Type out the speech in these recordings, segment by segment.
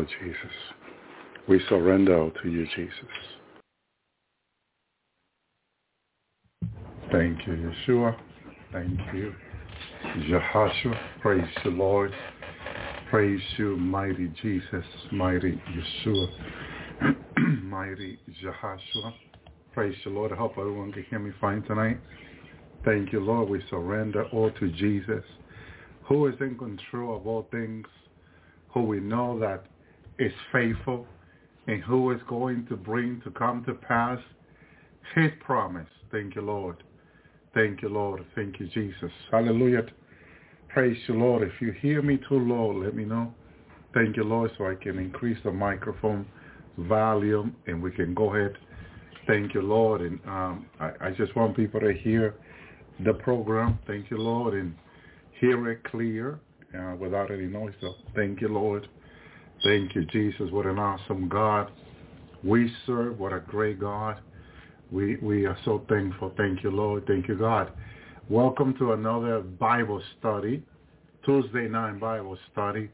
Lord Jesus. We surrender to you, Jesus. Thank you, Yeshua. Thank you, Jehoshua. Praise the Lord. Praise you, mighty Jesus, mighty Yeshua, mighty Jehoshua. Praise the Lord. I hope everyone can hear me fine tonight. Thank you, Lord. We surrender all to Jesus, who is in control of all things, who we know that is faithful, and who is going to bring to come to pass his promise. Thank you, Lord. Thank you, Lord. Thank you, Jesus. Hallelujah. Praise you, Lord. If you hear me too low, let me know. Thank you, Lord, so I can increase the microphone volume and we can go ahead. Thank you, Lord. And um, I, I just want people to hear the program. Thank you, Lord, and hear it clear uh, without any noise. So thank you, Lord. Thank you, Jesus. What an awesome God we serve. What a great God. We we are so thankful. Thank you, Lord. Thank you, God. Welcome to another Bible study, Tuesday night Bible study.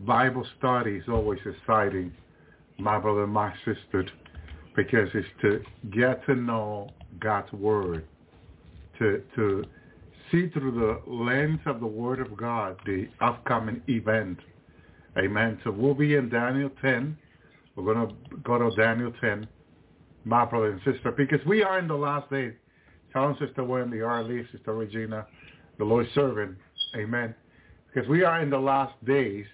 Bible study is always exciting, my brother my sister, because it's to get to know God's Word, to to see through the lens of the Word of God the upcoming event. Amen. So we'll be in Daniel 10. We're going to go to Daniel 10, my brother and sister, because we are in the last days. Tell Sister Wendy, Arlie, Sister Regina, the Lord's servant. Amen. Because we are in the last days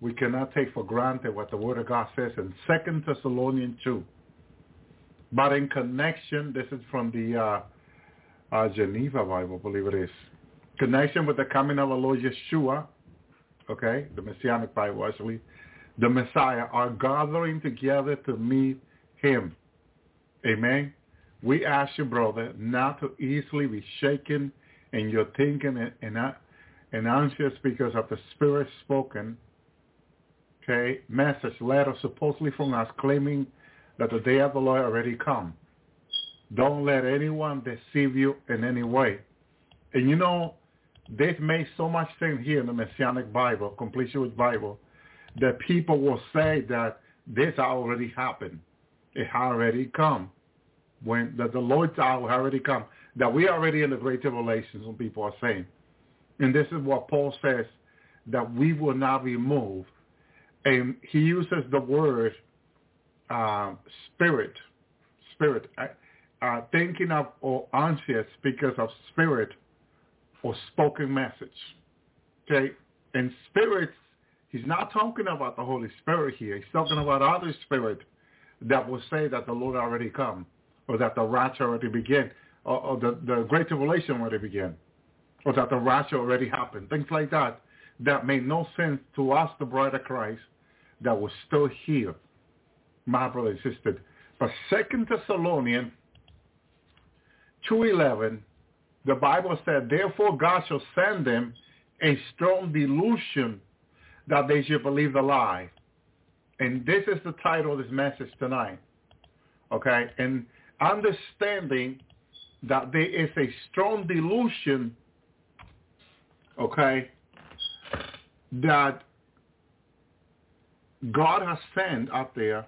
we cannot take for granted what the Word of God says in Second Thessalonians 2. But in connection, this is from the uh, uh, Geneva Bible, believe it is. Connection with the coming of our Lord Yeshua, okay, the Messianic Bible actually, the Messiah are gathering together to meet him. Amen. We ask you, brother, not to easily be shaken in your thinking and, and, uh, and anxious because of the Spirit spoken okay, message, letter supposedly from us claiming that the day of the Lord already come. Don't let anyone deceive you in any way. And you know, they've made so much sense here in the Messianic Bible, complete Jewish Bible, that people will say that this already happened. It already come. When that the Lord's hour already come. That we are already in the great tribulation, some people are saying. And this is what Paul says, that we will not be moved and he uses the word uh, spirit, spirit, uh, uh, thinking of or anxious because of spirit or spoken message. Okay, and spirits, he's not talking about the Holy Spirit here. He's talking about other spirit that will say that the Lord already come, or that the rapture already began, or, or the, the great tribulation already began, or that the rapture already happened. Things like that that made no sense to us, the bride of Christ, that was still here, my brother and sister. But Second Thessalonians 2.11, the Bible said, Therefore God shall send them a strong delusion that they should believe the lie. And this is the title of this message tonight. Okay? And understanding that there is a strong delusion, okay, that God has sent out there,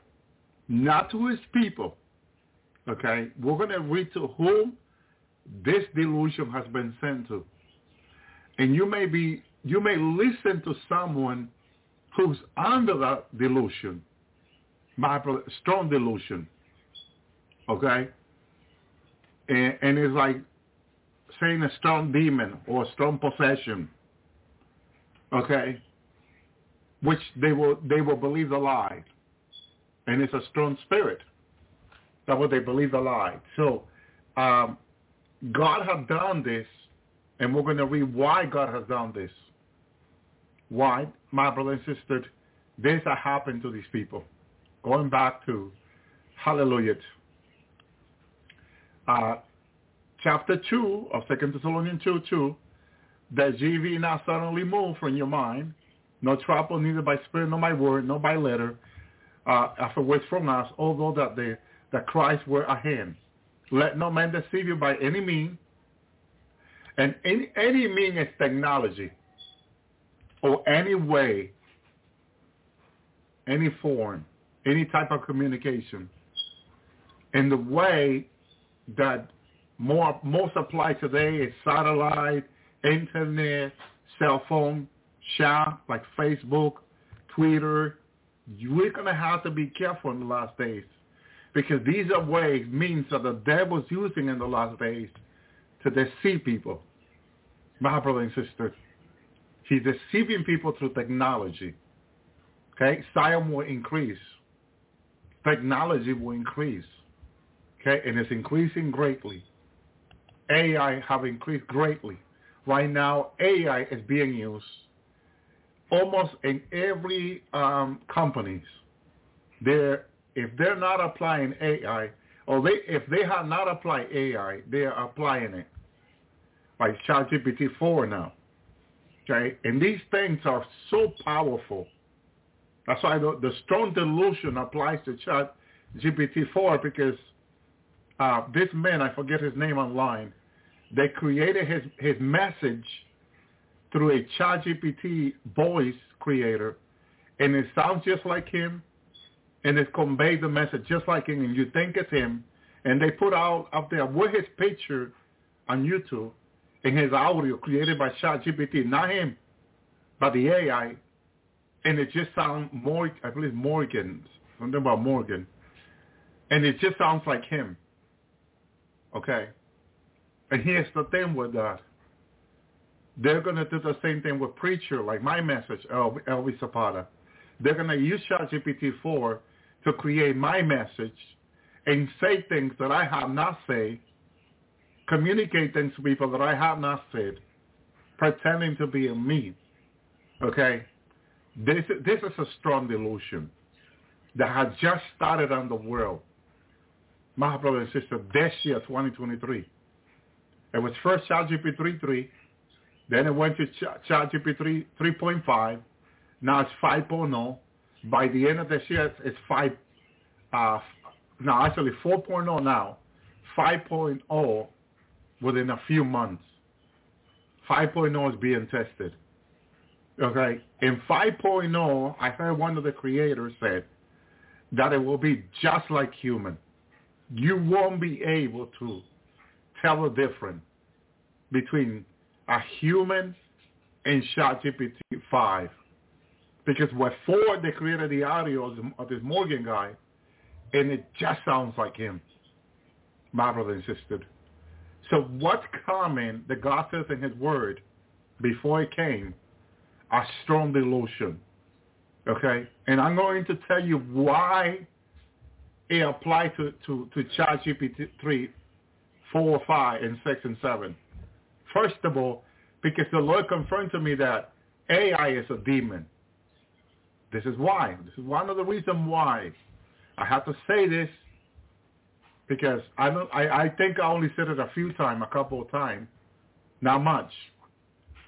not to his people. Okay, we're going to read to whom this delusion has been sent to. And you may be, you may listen to someone who's under that delusion, my strong delusion. Okay? And, and it's like saying a strong demon or a strong possession. Okay? which they will they will believe the lie, and it's a strong spirit. That what they believe the lie. So um, God has done this, and we're going to read why God has done this. Why, my brother and sister, this has happened to these people. Going back to Hallelujah. Uh, chapter 2 of 2 Thessalonians 2, 2, that GV now suddenly moved from your mind no trouble neither by spirit nor by word, nor by letter, uh, afterwards from us, although that the that Christ were at hand. Let no man deceive you by any mean. And any, any mean is technology. Or any way, any form, any type of communication. And the way that more most apply today is satellite, internet, cell phone, chat like Facebook, Twitter, we're going to have to be careful in the last days because these are ways, means that the devil's using in the last days to deceive people. My brother and sister, he's deceiving people through technology. Okay, science will increase. Technology will increase. Okay, and it's increasing greatly. AI have increased greatly. Right now, AI is being used almost in every um, companies. They're if they're not applying AI, or they if they have not applied AI, they are applying it. Like ChatGPT 4 now. Okay, and these things are so powerful. That's why the, the strong delusion applies to ChatGPT 4 because uh, this man, I forget his name online, they created his, his message through a ChatGPT voice creator, and it sounds just like him, and it conveys the message just like him, and you think it's him, and they put out up there with his picture on YouTube and his audio created by ChatGPT, not him, but the AI, and it just sounds more, I believe Morgan, something about Morgan, and it just sounds like him. Okay, and here's the thing with that. They're going to do the same thing with Preacher, like my message, Elvis Zapata. They're going to use ChatGPT-4 to create my message and say things that I have not said, communicate things to people that I have not said, pretending to be me. Okay? This, this is a strong delusion that has just started on the world. My brother and sister, this year, 2023. It was first ChatGPT 3.3, then it went to ChatGPT 3.5. Now it's 5.0. By the end of this year, it's 5. Uh, no, actually 4.0 now. 5.0 within a few months. 5.0 is being tested. Okay. In 5.0, I heard one of the creators said that it will be just like human. You won't be able to tell the difference between a human and ChatGPT 5. Because before they created the audio of this Morgan guy, and it just sounds like him, my brother insisted. So what's coming, the God says in his word, before it came, a strong delusion. Okay? And I'm going to tell you why it applied to, to, to ChatGPT 3, 4, 5, and 6, and 7. First of all, because the Lord confirmed to me that AI is a demon. This is why. This is one of the reasons why I have to say this because I don't. I, I think I only said it a few times, a couple of times, not much.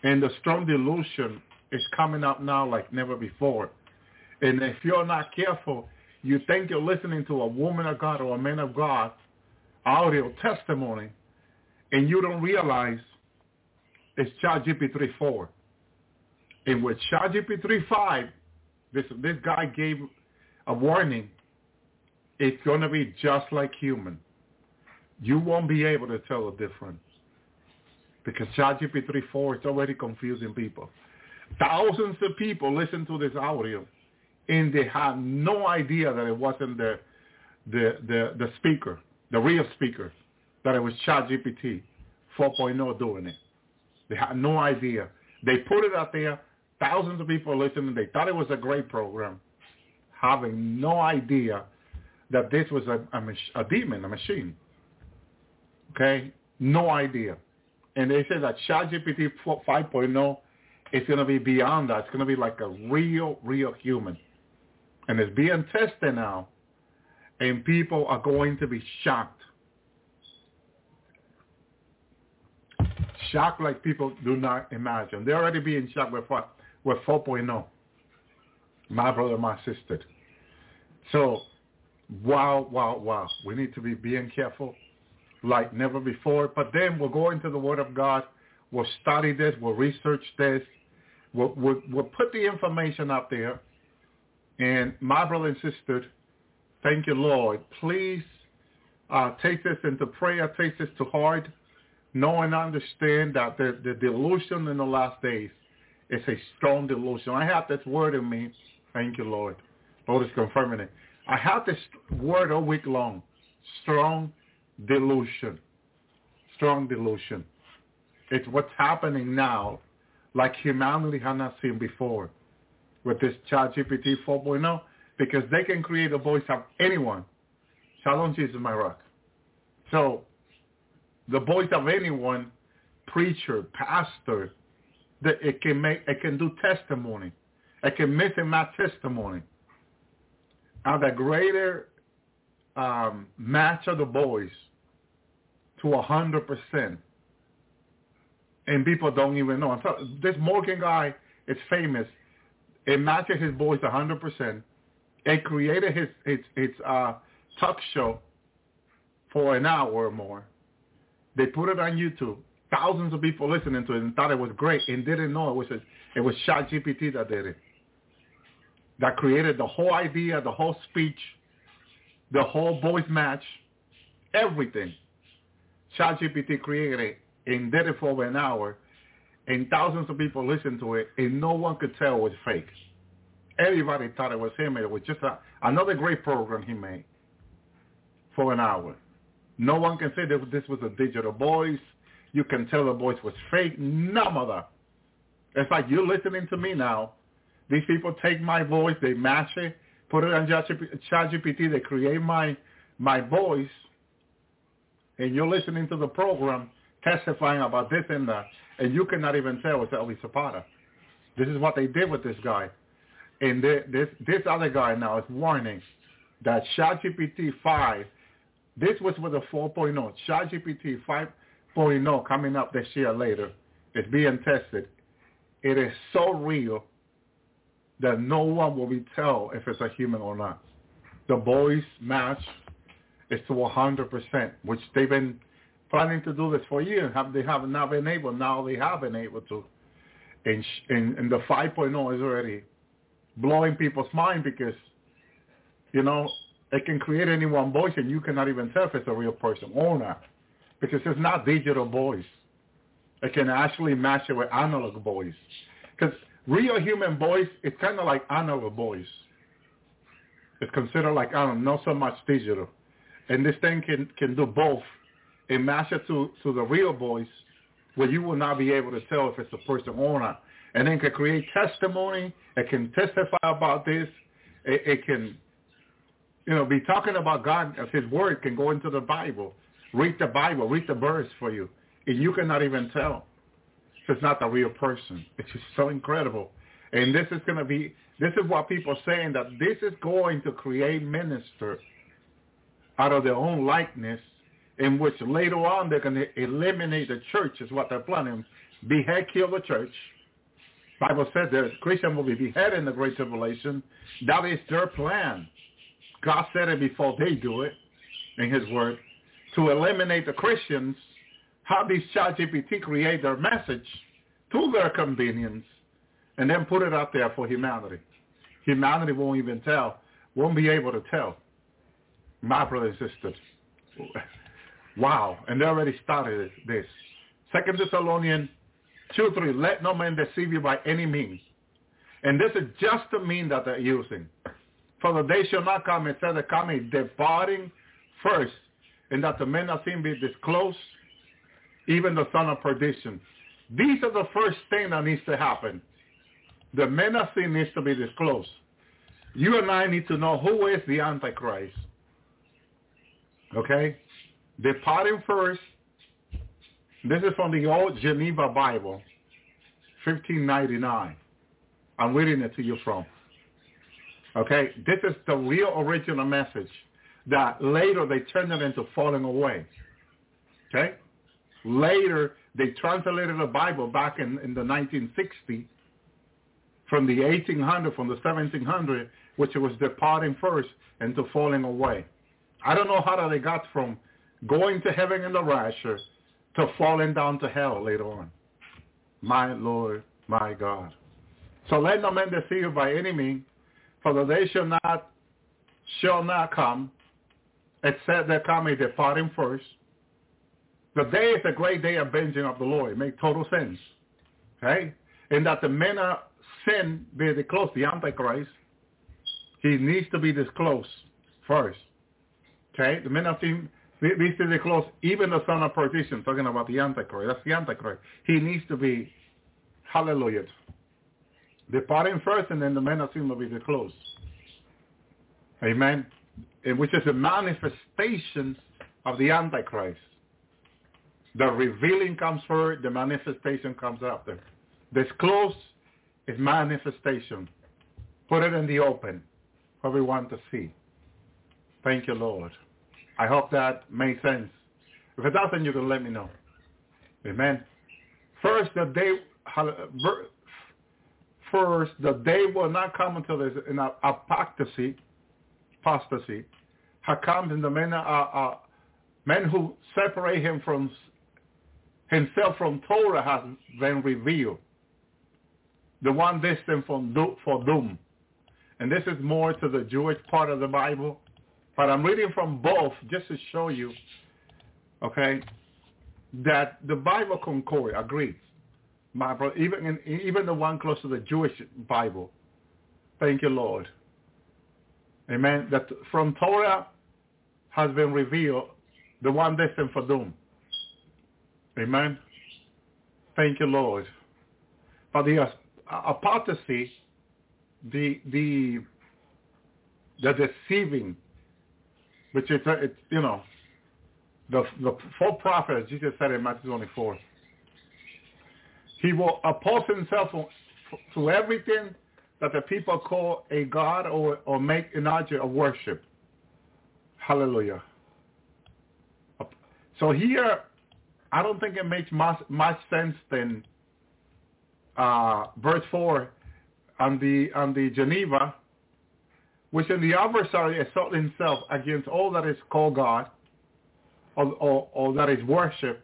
And the strong delusion is coming up now like never before. And if you're not careful, you think you're listening to a woman of God or a man of God audio testimony, and you don't realize it's ChatGPT 4. And with ChatGPT 5, this, this guy gave a warning. It's to be just like human. You won't be able to tell the difference because ChatGPT 4 is already confusing people. Thousands of people listen to this audio and they had no idea that it wasn't the, the, the, the speaker, the real speaker, that it was ChatGPT 4.0 doing it. They had no idea. They put it out there. Thousands of people listening. They thought it was a great program, having no idea that this was a, a, a demon, a machine. Okay? No idea. And they say that ChatGPT 5.0 is going to be beyond that. It's going to be like a real, real human. And it's being tested now. And people are going to be shocked shocked like people do not imagine. They're already being shocked with With 4.0. My brother, my sister. So, wow, wow, wow. We need to be being careful like never before. But then we'll go into the Word of God. We'll study this. We'll research this. We'll, we'll, we'll put the information up there. And my brother and sister, thank you, Lord. Please uh, take this into prayer. Take this to heart know and understand that the, the delusion in the last days is a strong delusion. I have this word in me. Thank you, Lord. Lord is confirming it. I have this word all week long. Strong delusion. Strong delusion. It's what's happening now like humanity has not seen before with this ChatGPT 4.0 because they can create a voice of anyone. Shalom Jesus, my rock. So the voice of anyone, preacher, pastor, that it can make, it can do testimony. It can and match testimony. And the greater um, match of the voice to a hundred percent, and people don't even know. So this Morgan guy is famous. It matches his voice a hundred percent. It created his its its uh, talk show for an hour or more. They put it on YouTube. Thousands of people listening to it and thought it was great and didn't know it was a, it was ChatGPT that did it. That created the whole idea, the whole speech, the whole voice match, everything. ChatGPT created it and did it for over an hour, and thousands of people listened to it, and no one could tell it was fake. Everybody thought it was him. It was just a, another great program he made for an hour. No one can say that this was a digital voice. You can tell the voice was fake. None of that. It's like you're listening to me now. These people take my voice, they match it, put it on ChatGPT, they create my my voice, and you're listening to the program testifying about this and that, and you cannot even tell it's Elvis Zapata. This is what they did with this guy. And this this other guy now is warning that ChatGPT 5 this was with a 4.0. ChatGPT 5.0 coming up this year later. It's being tested. It is so real that no one will be tell if it's a human or not. The voice match is to 100%, which they've been planning to do this for years. Have they have not been able. Now they have been able to. And, and, and the 5.0 is already blowing people's mind because, you know, it can create any one voice and you cannot even tell if it's a real person or not because it's not digital voice. It can actually match it with analog voice because real human voice is kind of like analog voice. It's considered like, I don't know, not so much digital. And this thing can, can do both it to, to the real voice where you will not be able to tell if it's a person or not. And then can create testimony. It can testify about this. It, it can you know, be talking about God as his word can go into the Bible. Read the Bible, read the verse for you. And you cannot even tell. It's not the real person. It's just so incredible. And this is going to be, this is what people are saying, that this is going to create ministers out of their own likeness in which later on they're going to eliminate the church is what they're planning. Behead, kill the church. Bible said that Christian will be beheaded in the Great Tribulation. That is their plan. God said it before they do it in his word. To eliminate the Christians, how these ChatGPT create their message to their convenience and then put it out there for humanity. Humanity won't even tell, won't be able to tell. My brothers and sisters. Wow. And they already started this. Second Thessalonians 2, 3. Let no man deceive you by any means. And this is just the mean that they're using. For the day shall not come, instead of coming, departing first, and that the men of sin be disclosed, even the son of perdition. These are the first thing that needs to happen. The men of sin needs to be disclosed. You and I need to know who is the Antichrist. Okay? Departing first. This is from the old Geneva Bible, 1599. I'm reading it to you from. Okay, this is the real original message that later they turned it into falling away. Okay, later they translated the Bible back in, in the 1960s from the 1800, from the 1700, which was departing first into falling away. I don't know how they got from going to heaven in the rapture to falling down to hell later on. My Lord, my God. So let no man deceive you by any means, for the day shall not shall not come, except there come a departing first. The day is a great day of vengeance of the Lord. It makes total sense. Okay? And that the men of sin be the close, the Antichrist, He needs to be disclosed first. Okay? The Menachim needs to be disclosed, even the son of perdition, talking about the Antichrist. That's the Antichrist. He needs to be, hallelujah, departing first, and then the Menachim will be disclosed. Amen. And which is a manifestation of the Antichrist. The revealing comes first, the manifestation comes after. Disclose is manifestation. Put it in the open for everyone to see. Thank you, Lord. I hope that made sense. If it doesn't, you can let me know. Amen. First, the day, first, the day will not come until there's an apostasy, apostasy, comes in the men, uh, men who separate him from himself from Torah has been revealed. The one destined from for doom. And this is more to the Jewish part of the Bible. But I'm reading from both just to show you, okay, that the Bible concord agrees. My brother, even in, even the one close to the Jewish Bible. Thank you, Lord. Amen. That from Torah has been revealed the one destined for doom. Amen. Thank you, Lord. For the apostasy, the the the deceiving, which is it's you know, the the false prophet, Jesus said in Matthew 24. He will oppose himself to everything that the people call a god or or make an object of worship. Hallelujah. So here I don't think it makes much, much sense than uh, verse 4 on the, on the Geneva, which in the adversary assault himself against all that is called God, or, or, or that is worship,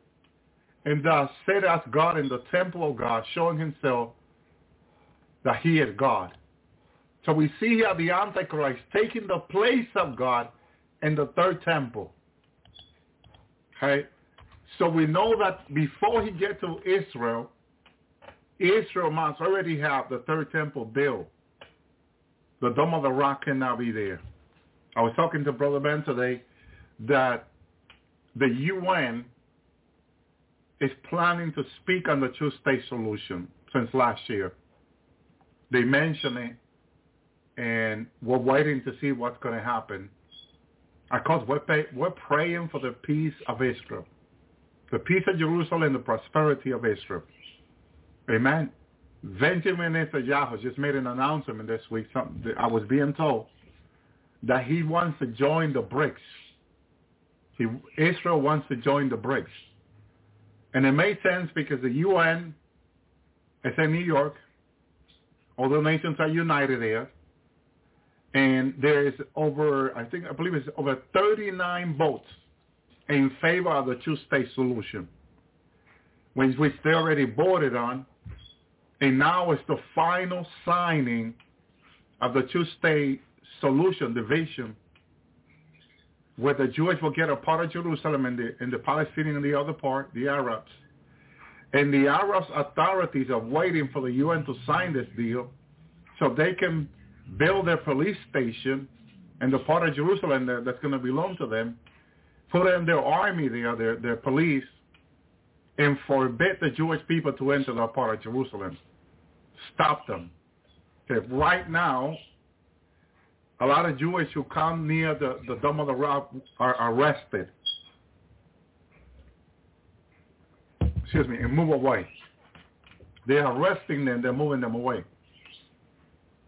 and thus set as God in the temple of God, showing himself that he is God. So we see here the Antichrist taking the place of God in the third temple. Okay? So we know that before he gets to Israel, Israel must already have the third temple built. The Dome of the Rock cannot be there. I was talking to Brother Ben today that the UN is planning to speak on the two-state solution since last year. They mentioned it, and we're waiting to see what's going to happen. Of course, we're, pay, we're praying for the peace of Israel the peace of Jerusalem, the prosperity of Israel. Amen. Benjamin Netanyahu just made an announcement this week. Something I was being told that he wants to join the BRICS. He, Israel wants to join the BRICS. And it made sense because the UN is in New York. All the nations are united there. And there is over, I think, I believe it's over 39 votes in favor of the two-state solution, which, which they already voted on, and now it's the final signing of the two-state solution division, where the Jewish will get a part of Jerusalem and the, and the Palestinians the other part, the Arabs. And the Arab authorities are waiting for the UN to sign this deal so they can build their police station in the part of Jerusalem that's going to belong to them put in their army there, their, their police, and forbid the Jewish people to enter that part of Jerusalem. Stop them. Okay, right now, a lot of Jewish who come near the, the Dome of the Rock are arrested. Excuse me, and move away. They're arresting them, they're moving them away.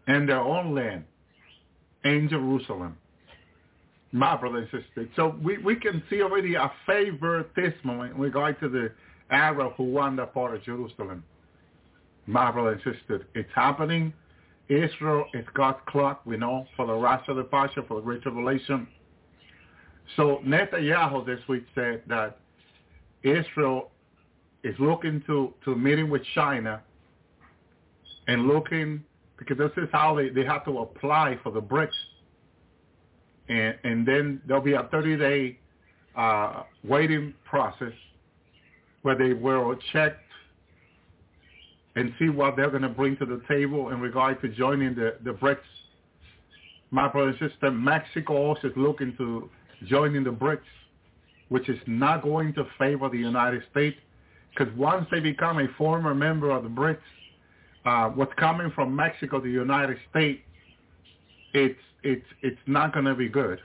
In their own land, in Jerusalem my brother and sister. So we, we can see already a favoritism in regard to the Arab who won that part of Jerusalem. My brother and sister, it's happening. Israel is God's clock, we know, for the rest of the Pasha, for the Great Tribulation. So Netanyahu this week said that Israel is looking to, to meeting with China and looking, because this is how they, they have to apply for the BRICS and and then there'll be a 30-day uh, waiting process where they will check and see what they're going to bring to the table in regard to joining the, the BRICS. My brother and sister, Mexico also is looking to joining the BRICS, which is not going to favor the United States because once they become a former member of the BRICS, uh, what's coming from Mexico to the United States, it's it's it's not going to be good.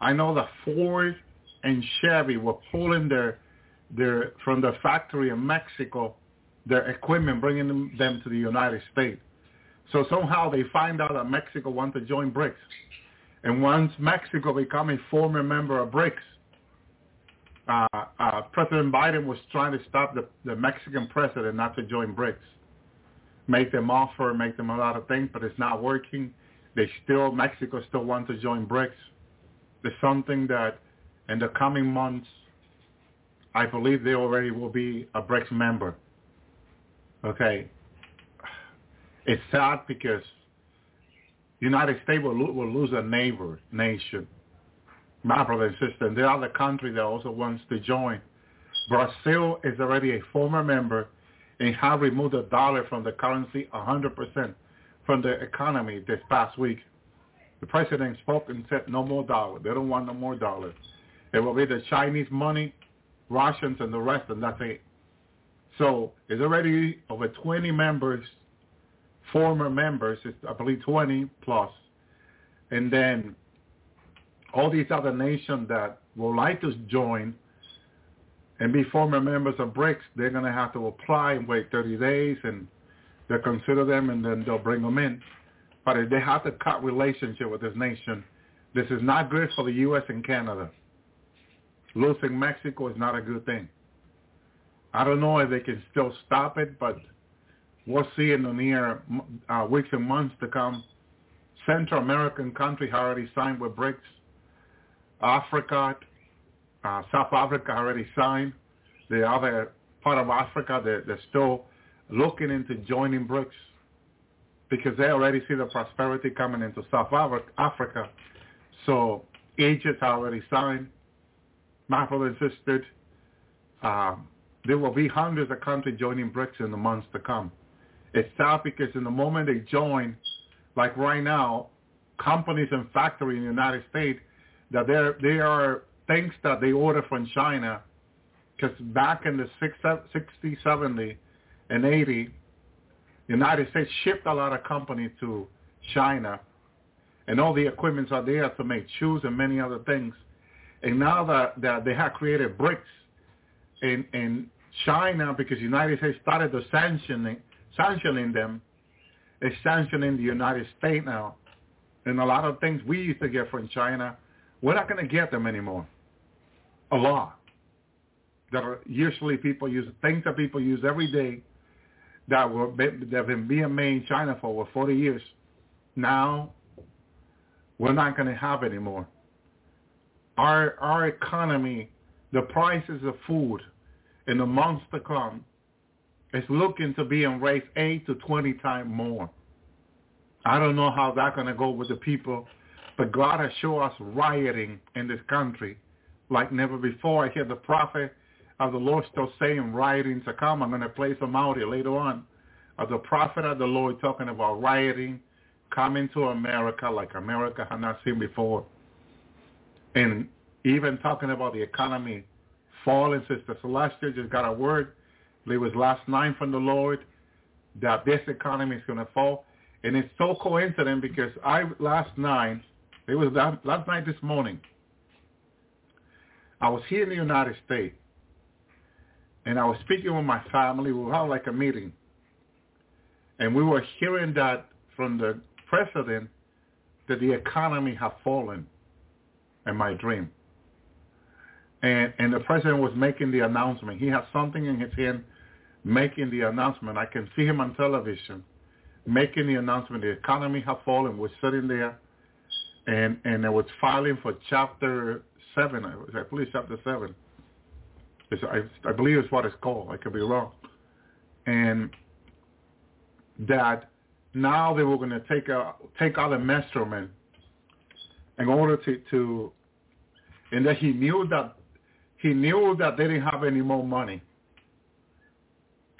I know that Ford and Chevy were pulling their their from the factory in Mexico their equipment, bringing them, them to the United States. So somehow they find out that Mexico wants to join BRICS. And once Mexico become a former member of BRICS, uh, uh, President Biden was trying to stop the, the Mexican president not to join BRICS. Make them offer, make them a lot of things, but it's not working. They still, Mexico still wants to join BRICS. There's something that in the coming months, I believe they already will be a BRICS member. Okay. It's sad because United States will, will lose a neighbor nation. My brother and sister, and there are other country that also wants to join. Brazil is already a former member and have removed the dollar from the currency 100% from the economy this past week. The president spoke and said no more dollar. They don't want no more dollar. It will be the Chinese money, Russians, and the rest, and that's it. So it's already over 20 members, former members, I believe 20 plus. And then all these other nations that would like to join and be former members of BRICS, they're going to have to apply and wait 30 days and they'll consider them and then they'll bring them in. But if they have to cut relationship with this nation, this is not good for the U.S. and Canada. Losing Mexico is not a good thing. I don't know if they can still stop it, but we'll see in the near uh, weeks and months to come. Central American have already signed with BRICS. Africa, uh, South Africa already signed. The other part of Africa, they're, they're still looking into joining BRICS because they already see the prosperity coming into South Africa. So Egypt already signed. My brother and sister, um, there will be hundreds of countries joining BRICS in the months to come. It's sad because in the moment they join, like right now, companies and factories in the United States, that there there are things that they order from China, because back in the 60, 70, and 80, the United States shipped a lot of companies to China, and all the equipments are there to make shoes and many other things. And now that, that they have created BRICS in, in China, because the United States started to sanctioning, sanctioning them, is sanctioning the United States now. And a lot of things we used to get from China, we're not going to get them anymore. A lot. That are usually people use, things that people use every day that were that have been being made in China for over 40 years. Now, we're not going to have anymore. Our our economy, the prices of food, in the months to come, is looking to be raised eight to 20 times more. I don't know how that's going to go with the people, but God has shown us rioting in this country like never before. I hear the prophet of the Lord still saying rioting to come. I'm going to play some audio later on of the prophet of the Lord talking about rioting coming to America like America had not seen before. And even talking about the economy falling. Sister Celestia just got a word. It was last night from the Lord that this economy is going to fall. And it's so coincident because I last night, it was last, night this morning, I was here in the United States and I was speaking with my family. We had like a meeting. And we were hearing that from the president that the economy had fallen in my dream. And, and the president was making the announcement. He had something in his hand making the announcement. I can see him on television making the announcement. The economy had fallen. We're sitting there, and and it was filing for chapter seven. I believe chapter seven. It's, I, I believe it's what it's called. I could be wrong. And that now they were going to take a take out a measurement in order to to, and that he knew that he knew that they didn't have any more money.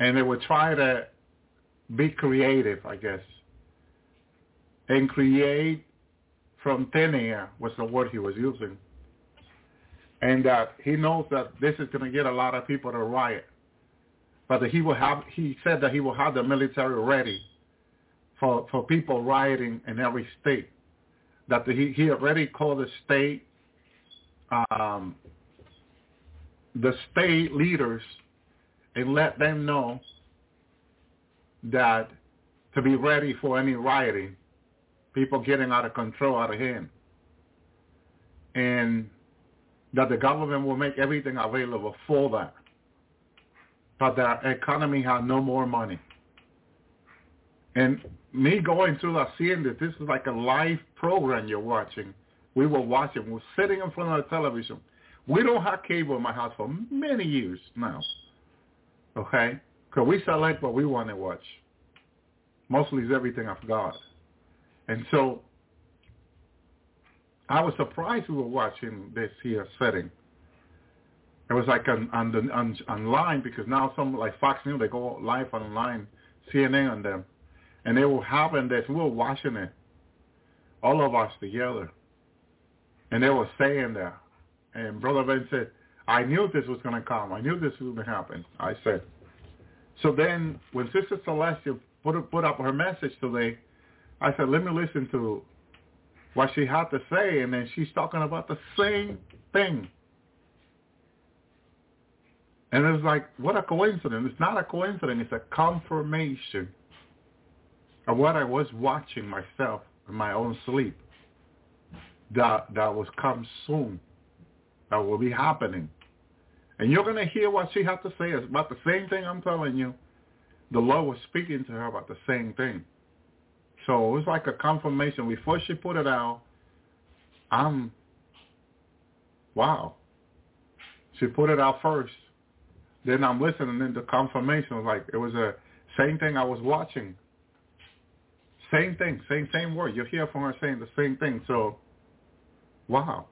And they would try to be creative, I guess, and create from thin air was the word he was using. And that he knows that this is going to get a lot of people to riot. But he will have, he said that he will have the military ready for, for people rioting in every state. That the, he, he already called the state, um, the state leaders and let them know that to be ready for any rioting, people getting out of control, out of hand. And that the government will make everything available for that. But the economy has no more money. And me going through that, seeing that this is like a live program you're watching. We were watching. We're sitting in front of the television. We don't have cable in my house for many years now. Okay? Because we select what we want to watch. Mostly is everything of God. And so I was surprised we were watching this here setting. It was like on on the on online because now some like Fox News they go live online, CNN on them, and they were having this. We were watching it, all of us together, and they were saying that. And Brother Ben said, "I knew this was going to come. I knew this was going to happen." I said. So then, when Sister Celestia put put up her message today, I said, "Let me listen to what she had to say," and then she's talking about the same thing. And it's like, what a coincidence. It's not a coincidence. It's a confirmation of what I was watching myself in my own sleep. That, that was come soon. That will be happening. And you're going to hear what she had to say is about the same thing I'm telling you. The Lord was speaking to her about the same thing. So it was like a confirmation. Before she put it out, I'm, wow. She put it out first. Then I'm listening, and the confirmation was like, it was a same thing I was watching. Same thing, same same word. You hear from her saying the same thing. So, wow.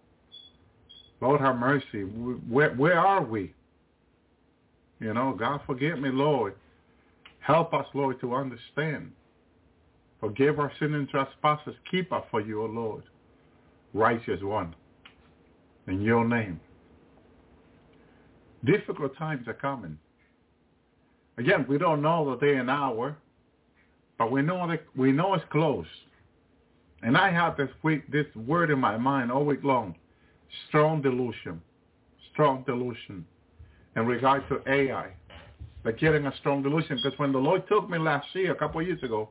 Lord have mercy. Where where are we? You know, God forgive me, Lord. Help us, Lord, to understand. Forgive our sin and trespasses. Keep us for you, O Lord. Righteous one. In your name. Difficult times are coming. Again, we don't know the day and hour, but we know that we know it's close. And I have this week this word in my mind all week long. Strong delusion. Strong delusion. In regard to AI. But getting a strong delusion. Because when the Lord took me last year, a couple of years ago,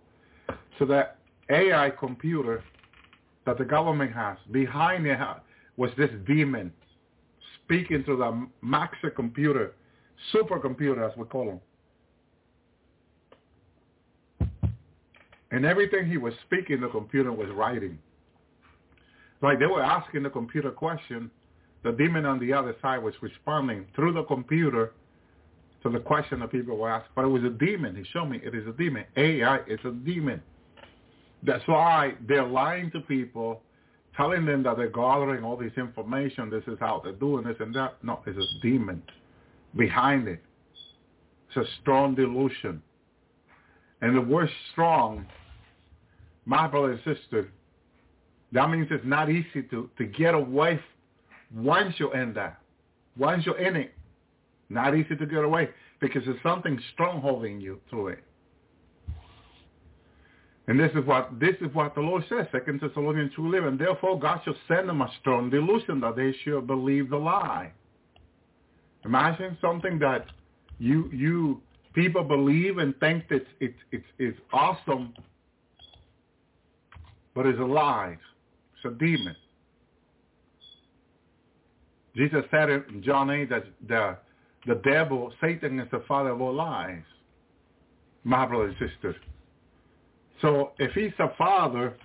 to that AI computer that the government has, behind it was this demon speaking to the Maxa computer, supercomputer as we call them. And everything he was speaking, the computer was writing. Like they were asking the computer question, the demon on the other side was responding through the computer to the question that people were asking. But it was a demon. He showed me it is a demon. AI is a demon. That's why they're lying to people telling them that they're gathering all this information, this is how they're doing this and that. No, it's a demon behind it. It's a strong delusion. And the word strong, my brother and sister, that means it's not easy to, to get away once you're in that. Once you're in it, not easy to get away because there's something strong holding you to it. And this is what this is what the Lord says, Second Thessalonians two eleven. Therefore God shall send them a strong delusion that they should believe the lie. Imagine something that you you people believe and think that it's it's it's awesome, but it's a lie. It's a demon. Jesus said in John 8 that the the devil, Satan is the father of all lies. My brothers and sisters. So if he's a father,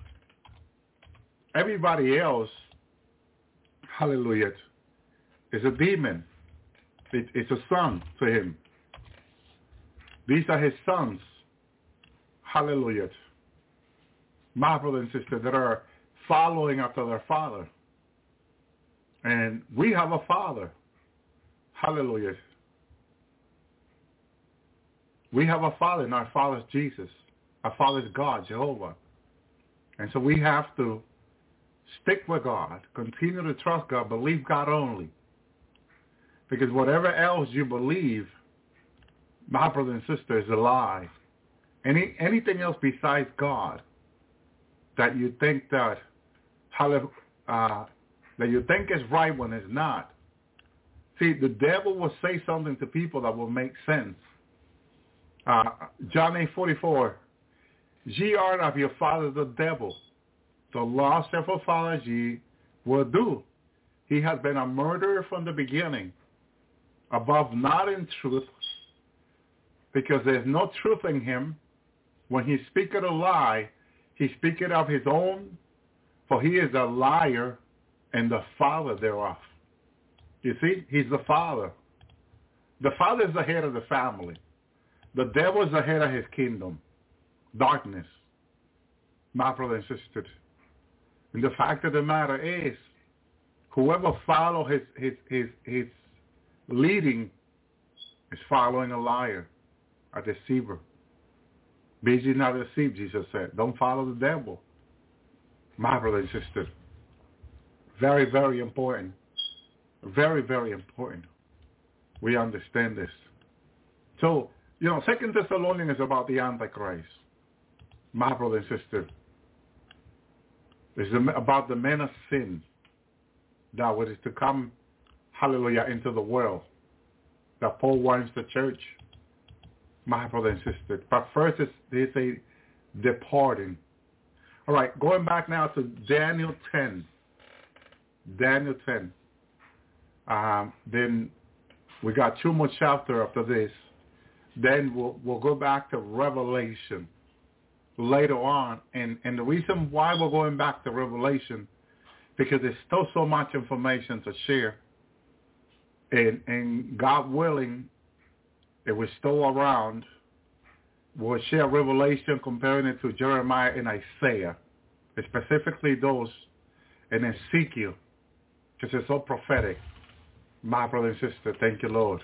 everybody else, hallelujah, is a demon. It, it's a son to him. These are his sons. Hallelujah. My brother and sister that are following after their father. And we have a father. Hallelujah. We have a father, and our father is Jesus. Our Father is God, Jehovah. And so we have to Stick with God. Continue to trust God. Believe God only. Because whatever else you believe, my brother and sister, is a lie. Any anything else besides God that you think that uh, that you think is right when it's not. See, the devil will say something to people that will make sense. Uh, John 8, 44, ye are of your father the devil. The lust of father ye will do. He has been a murderer from the beginning, above not in truth, because there's no truth in him. When he speaketh a lie, he speaketh of his own, for he is a liar and the father thereof. You see, he's the father. The father is the head of the family. The devil is the head of his kingdom. Darkness. My brother and sister. And the fact of the matter is, whoever follow his, his, his, his leading is following a liar, a deceiver. Be ye not deceived, Jesus said. Don't follow the devil. My brother and sister. Very, very important. Very, very important. We understand this. So, you know, Second Thessalonians is about the Antichrist. My brother and sister. It's about the men of sin that was to come, hallelujah, into the world. That Paul warns the church my brother and sister. But first, they say departing. All right, going back now to Daniel 10. Daniel 10. Um, then we got two more chapters after this. Then we'll, we'll go back to Revelation later on. And, and the reason why we're going back to Revelation, because there's still so much information to share. And, and God willing, it was still around. We'll share Revelation comparing it to Jeremiah and Isaiah, specifically those in Ezekiel, because it's so prophetic. My brother and sister, thank you, Lord.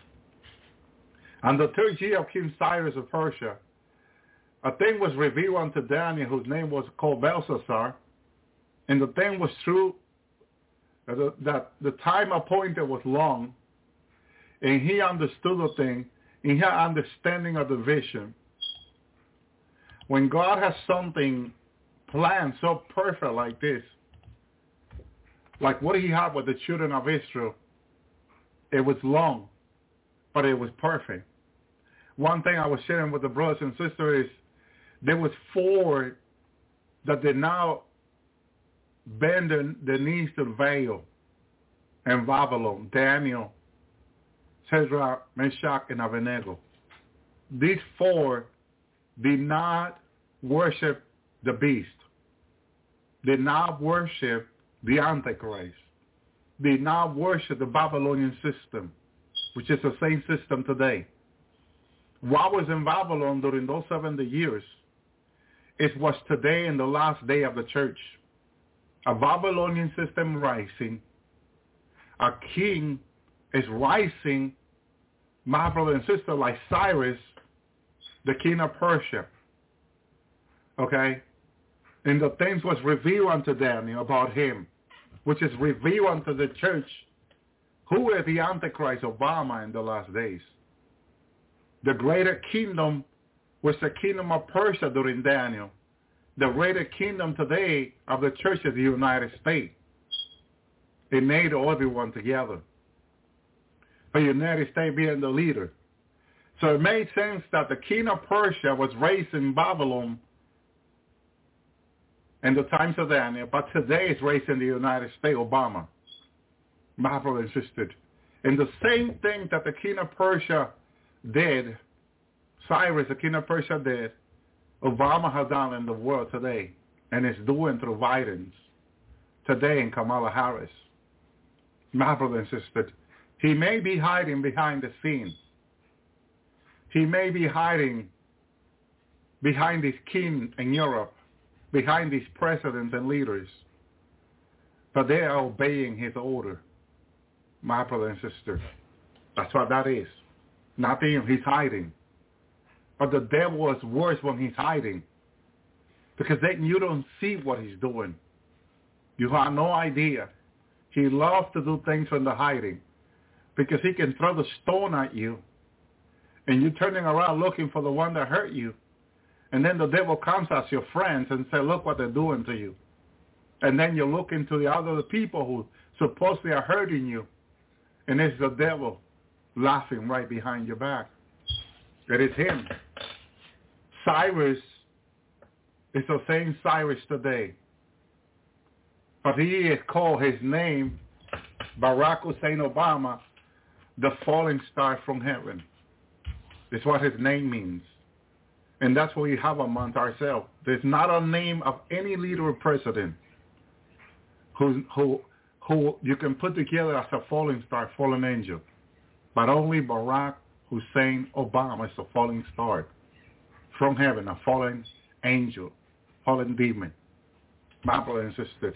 And the third year of King Cyrus of Persia, a thing was revealed unto Daniel, whose name was called Belshazzar, and the thing was true that the time appointed was long, and he understood the thing, in her understanding of the vision, when God has something planned so perfect like this, like what he had with the children of Israel, it was long, but it was perfect. One thing I was sharing with the brothers and sisters is there was four that did now bend the knees to the veil in Babylon, Daniel, Shadrach, Meshach, and Abednego. These four did not worship the beast, They did not worship the Antichrist, They did not worship the Babylonian system, which is the same system today. What was in Babylon during those 70 years, it was today in the last day of the church. A Babylonian system rising, a king is rising, my brother and sister, like Cyrus, the king of Persia. Okay? And the things was revealed unto Daniel about him, which is revealed unto the church. Who is the Antichrist Obama in the last days? The greater kingdom was the kingdom of Persia during Daniel. The greater kingdom today of the church of the United States. It made everyone together the United States being the leader. So it made sense that the king of Persia was raised in Babylon in the times of Daniel, but today is raised in the United States, Obama. Brother insisted. And the same thing that the king of Persia did, Cyrus, the king of Persia did, Obama has done in the world today, and is doing through Biden today in Kamala Harris. My brother insisted. He may be hiding behind the scenes. He may be hiding behind his king in Europe, behind these presidents and leaders. But they are obeying his order, my brother and sister. That's what that is. Nothing, he's hiding. But the devil is worse when he's hiding. Because then you don't see what he's doing. You have no idea. He loves to do things from the hiding because he can throw the stone at you and you're turning around looking for the one that hurt you. And then the devil comes as your friends and say, look what they're doing to you. And then you look into the other people who supposedly are hurting you. And it's the devil laughing right behind your back. It is him. Cyrus is the same Cyrus today. But he is called his name, Barack Hussein Obama, the falling star from heaven. It's what his name means. And that's what we have amongst ourselves. There's not a name of any leader or president who, who, who you can put together as a falling star, fallen angel. But only Barack Hussein Obama is a falling star from heaven, a fallen angel, fallen demon. My brother and sister,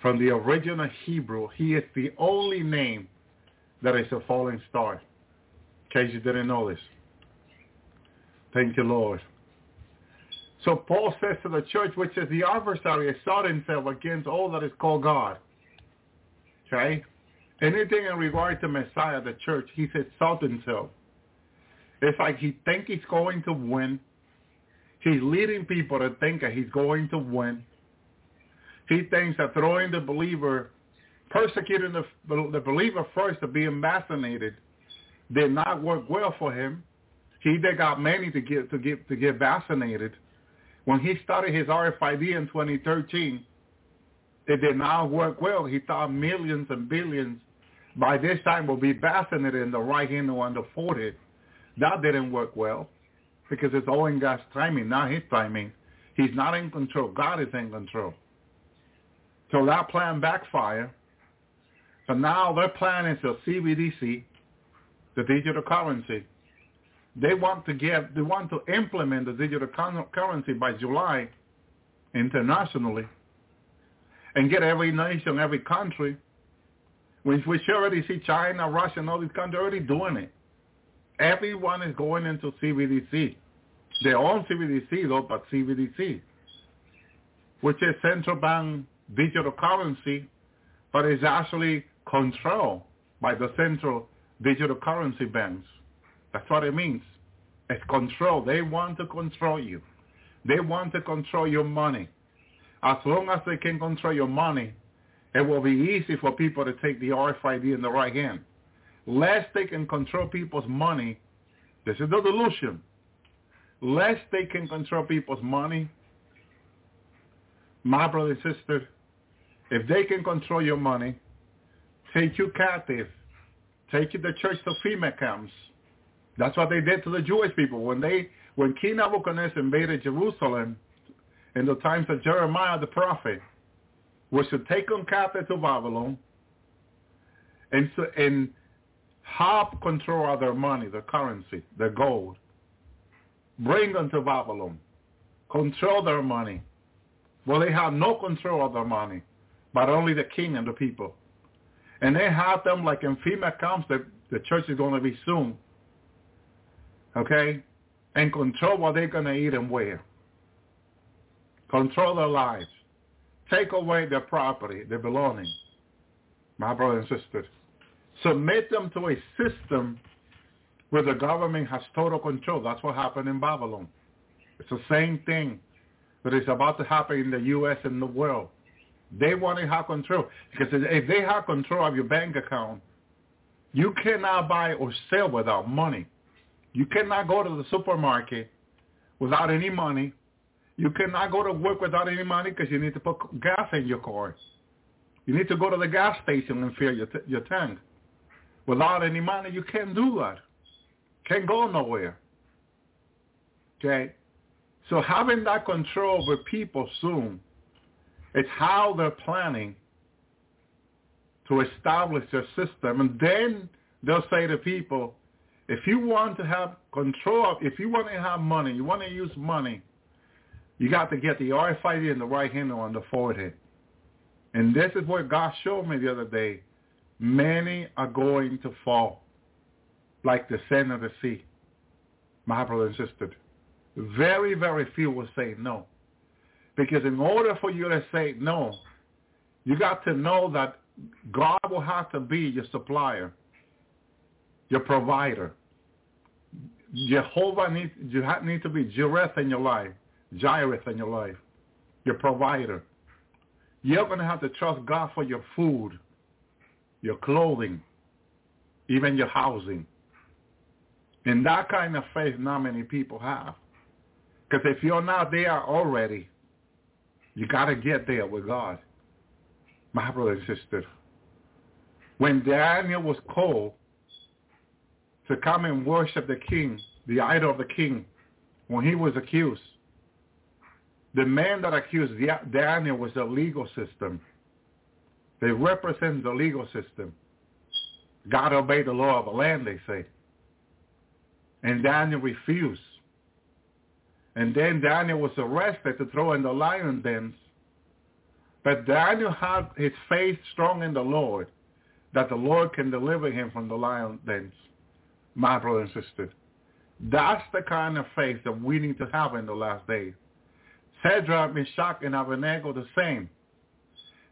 from the original Hebrew, he is the only name that is a falling star. In case you didn't know this. Thank you, Lord. So Paul says to the church, which is the adversary, exalt himself against all that is called God. Okay? Anything in regard to Messiah, the church, he says exalt himself. It's like he think he's going to win. He's leading people to think that he's going to win. He thinks that throwing the believer, persecuting the, the believer first to be vaccinated did not work well for him. He they got many to get to get to get vaccinated. When he started his RFID in 2013, it did not work well. He thought millions and billions by this time will be vaccinated in the right hand or on the forehead. That didn't work well because it's all in God's timing, not his timing. He's not in control. God is in control. So that plan backfired. So now their plan is a CBDC, the digital currency. They want to get, they want to implement the digital currency by July internationally and get every nation, every country. Which we already see China, Russia, and all these countries already doing it. Everyone is going into CBDC. Their own CBDC though, but CBDC, which is central bank digital currency, but is actually controlled by the central digital currency banks. That's what it means. It's control. They want to control you. They want to control your money. As long as they can control your money, it will be easy for people to take the RFID in the right hand. Less they can control people's money, this is the delusion. Less they can control people's money, my brother and sister, if they can control your money, take you captive, take you to the church to FEMA camps. That's what they did to the Jewish people. When they when King Nebuchadnezzar invaded Jerusalem in the times of Jeremiah the prophet, was to take them captive to Babylon and, and have control of their money, their currency, their gold. Bring them to Babylon. Control their money. Well, they have no control of their money, but only the king and the people. And they have them like in FEMA camps that the church is going to be soon. Okay? And control what they're going to eat and wear. Control their lives. Take away their property, their belongings. My brothers and sisters. Submit them to a system where the government has total control. That's what happened in Babylon. It's the same thing that is about to happen in the U.S. and the world. They want to have control. Because if they have control of your bank account, you cannot buy or sell without money. You cannot go to the supermarket without any money. You cannot go to work without any money because you need to put gas in your car. You need to go to the gas station and fill your, t- your tank. Without any money, you can't do that. Can't go nowhere. Okay? So having that control over people soon is how they're planning to establish their system. And then they'll say to people, if you want to have control, if you want to have money, you want to use money, you got to get the RFID in the right hand on the forehead. And this is what God showed me the other day. Many are going to fall like the sand of the sea, my brother and sister. Very, very few will say no. Because in order for you to say no, You got to know that God will have to be your supplier, your provider. Jehovah needs you have, need to be Jireh in your life, Jireh in your life, your provider. You're going to have to trust God for your food, your clothing, even your housing. And that kind of faith not many people have. Because if you're not there already, you got to get there with God. My brother and sister. When Daniel was called to come and worship the king, the idol of the king, when he was accused, the man that accused Daniel was the legal system. They represent the legal system. God obeyed the law of the land, they say. And Daniel refused. And then Daniel was arrested to throw in the lion dens. But Daniel had his faith strong in the Lord that the Lord can deliver him from the lion dens. My brother and sister. That's the kind of faith that we need to have in the last days. Shadrach, Meshach, and Abednego the same.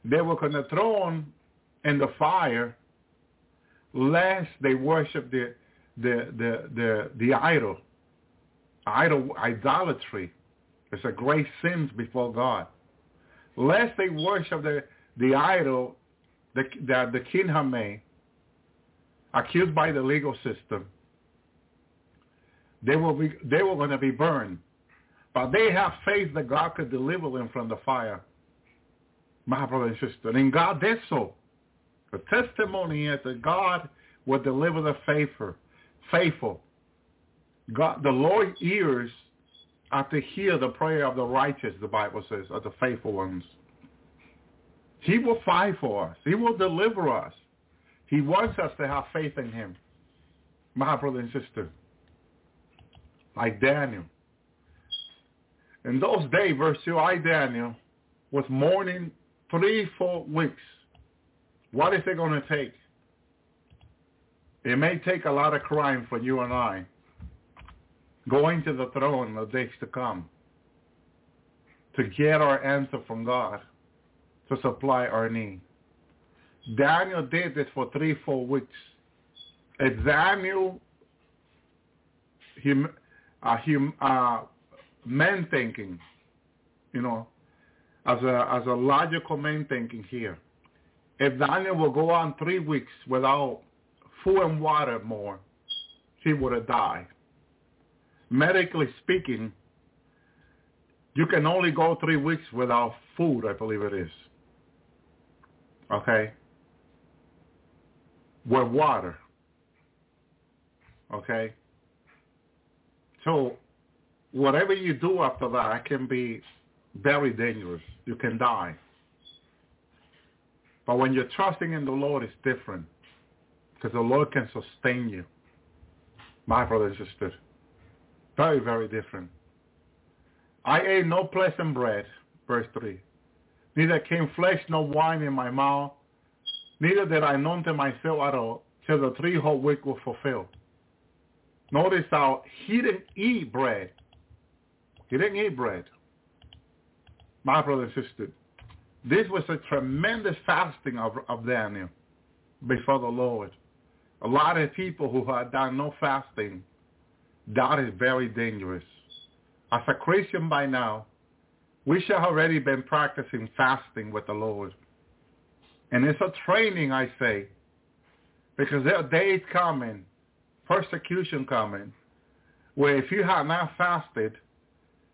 They were going to throw them in the fire lest they worship the the the the, the idol. Idol idolatry is a great sin before God. Lest they worship the the idol that the, the king had made, accused by the legal system. They be they were going to be burned. But they have faith that God could deliver them from the fire. My brother and sister. And God did so. The testimony is that God will deliver the faithful. Faithful. God, the Lord ears are to hear the prayer of the righteous, the Bible says, of the faithful ones. He will fight for us. He will deliver us. He wants us to have faith in him. My brother and sister. Like Daniel. In those days, verse 2, I, Daniel, was mourning three, four weeks. What is it going to take? It may take a lot of crime for you and I going to the throne the days to come to get our answer from God to supply our need. Daniel did this for three, four weeks. If Daniel, him, uh, him, uh, man thinking, you know, as a as a logical man thinking here. If Daniel will go on three weeks without food and water more, he would have died. Medically speaking, you can only go three weeks without food, I believe it is. Okay? With water. Okay? So whatever you do after that can be very dangerous. You can die. But when you're trusting in the Lord, it's different because the Lord can sustain you. My brother and sister. Very, very different. I ate no pleasant bread, verse 3. Neither came flesh nor wine in my mouth, neither did I know anoint myself at all, till the three whole week were fulfilled. Notice how he didn't eat bread he didn't eat bread. My brother and sister, this was a tremendous fasting of, of Daniel before the Lord. A lot of people who had done no fasting, that is very dangerous. As a Christian by now, we should have already been practicing fasting with the Lord. And it's a training, I say, because there are days coming, persecution coming, where if you have not fasted,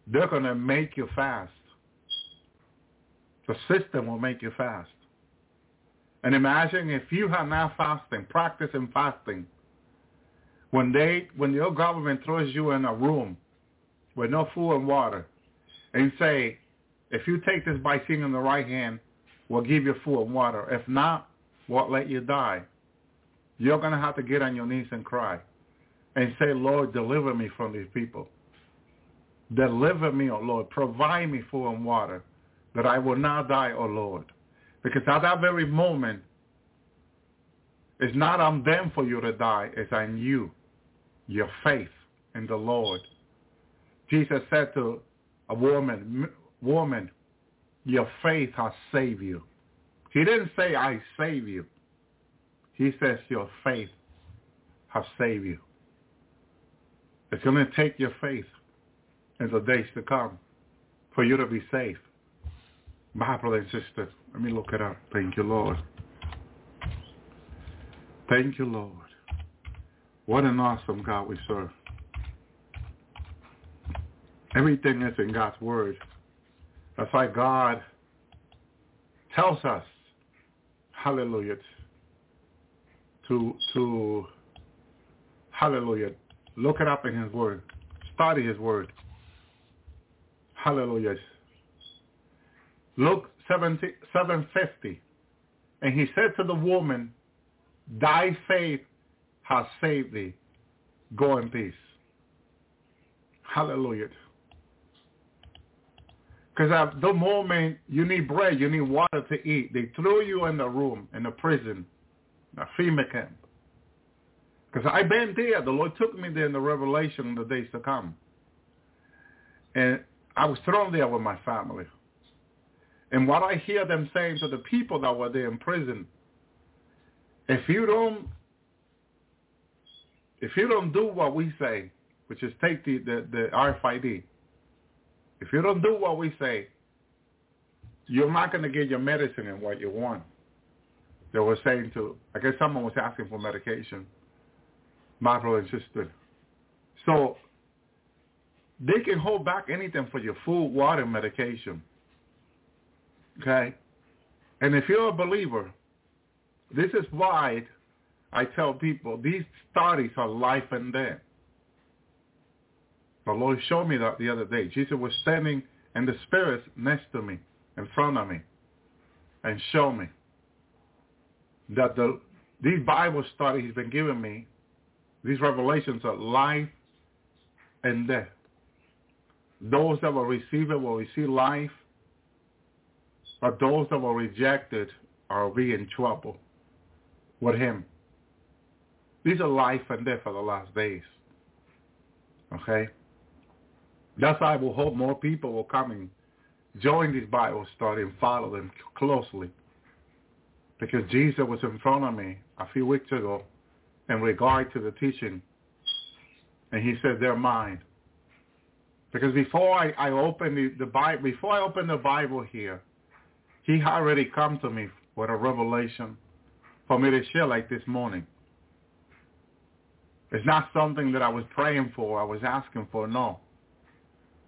they're going to make you fast. The system will make you fast. And imagine if you have now fasting, practicing fasting, when they, when your government throws you in a room with no food and water, and say, if you take this vaccine in the right hand, we'll give you food and water. If not, we'll let you die. You're going to have to get on your knees and cry and say, Lord, deliver me from these people. Deliver me, O Lord. Provide me food and water that I will not die, O Lord. Because at that very moment, it's not on them for you to die, it's on you, your faith in the Lord. Jesus said to a woman, woman, your faith has saved you. He didn't say, I save you. He says, your faith has saved you. It's going to take your faith in the days to come for you to be safe. My brother and sister, let me look it up. Thank you, Lord. Thank you, Lord. What an awesome God we serve. Everything is in God's word. That's why God tells us, hallelujah, to, to, hallelujah, look it up in his word. Study his word. Hallelujah. Luke 70, 750. And he said to the woman, thy faith has saved thee. Go in peace. Hallelujah. Because at the moment you need bread, you need water to eat. They threw you in the room, in the prison, a FEMA camp. Because I've been there. The Lord took me there in the revelation in the days to come. And I was thrown there with my family. And what I hear them saying to the people that were there in prison, if you don't if you don't do what we say, which is take the, the, the RFID, if you don't do what we say, you're not going to get your medicine and what you want. They were saying to, I guess someone was asking for medication, my brother and sister. So they can hold back anything for your food, water, medication. Okay? And if you're a believer, this is why I tell people these studies are life and death. The Lord showed me that the other day. Jesus was standing in the spirit next to me, in front of me, and showed me that the these Bible studies he's been giving me, these revelations are life and death. Those that will receive it will receive life, but those that were rejected are be in trouble with him. These are life and death for the last days. Okay? That's why I will hope more people will come and join this Bible study and follow them closely. Because Jesus was in front of me a few weeks ago in regard to the teaching. And he said, they're mine. Because before I, I open the, the Bible, before I open the Bible here, he already come to me with a revelation for me to share like this morning. It's not something that I was praying for, I was asking for, no.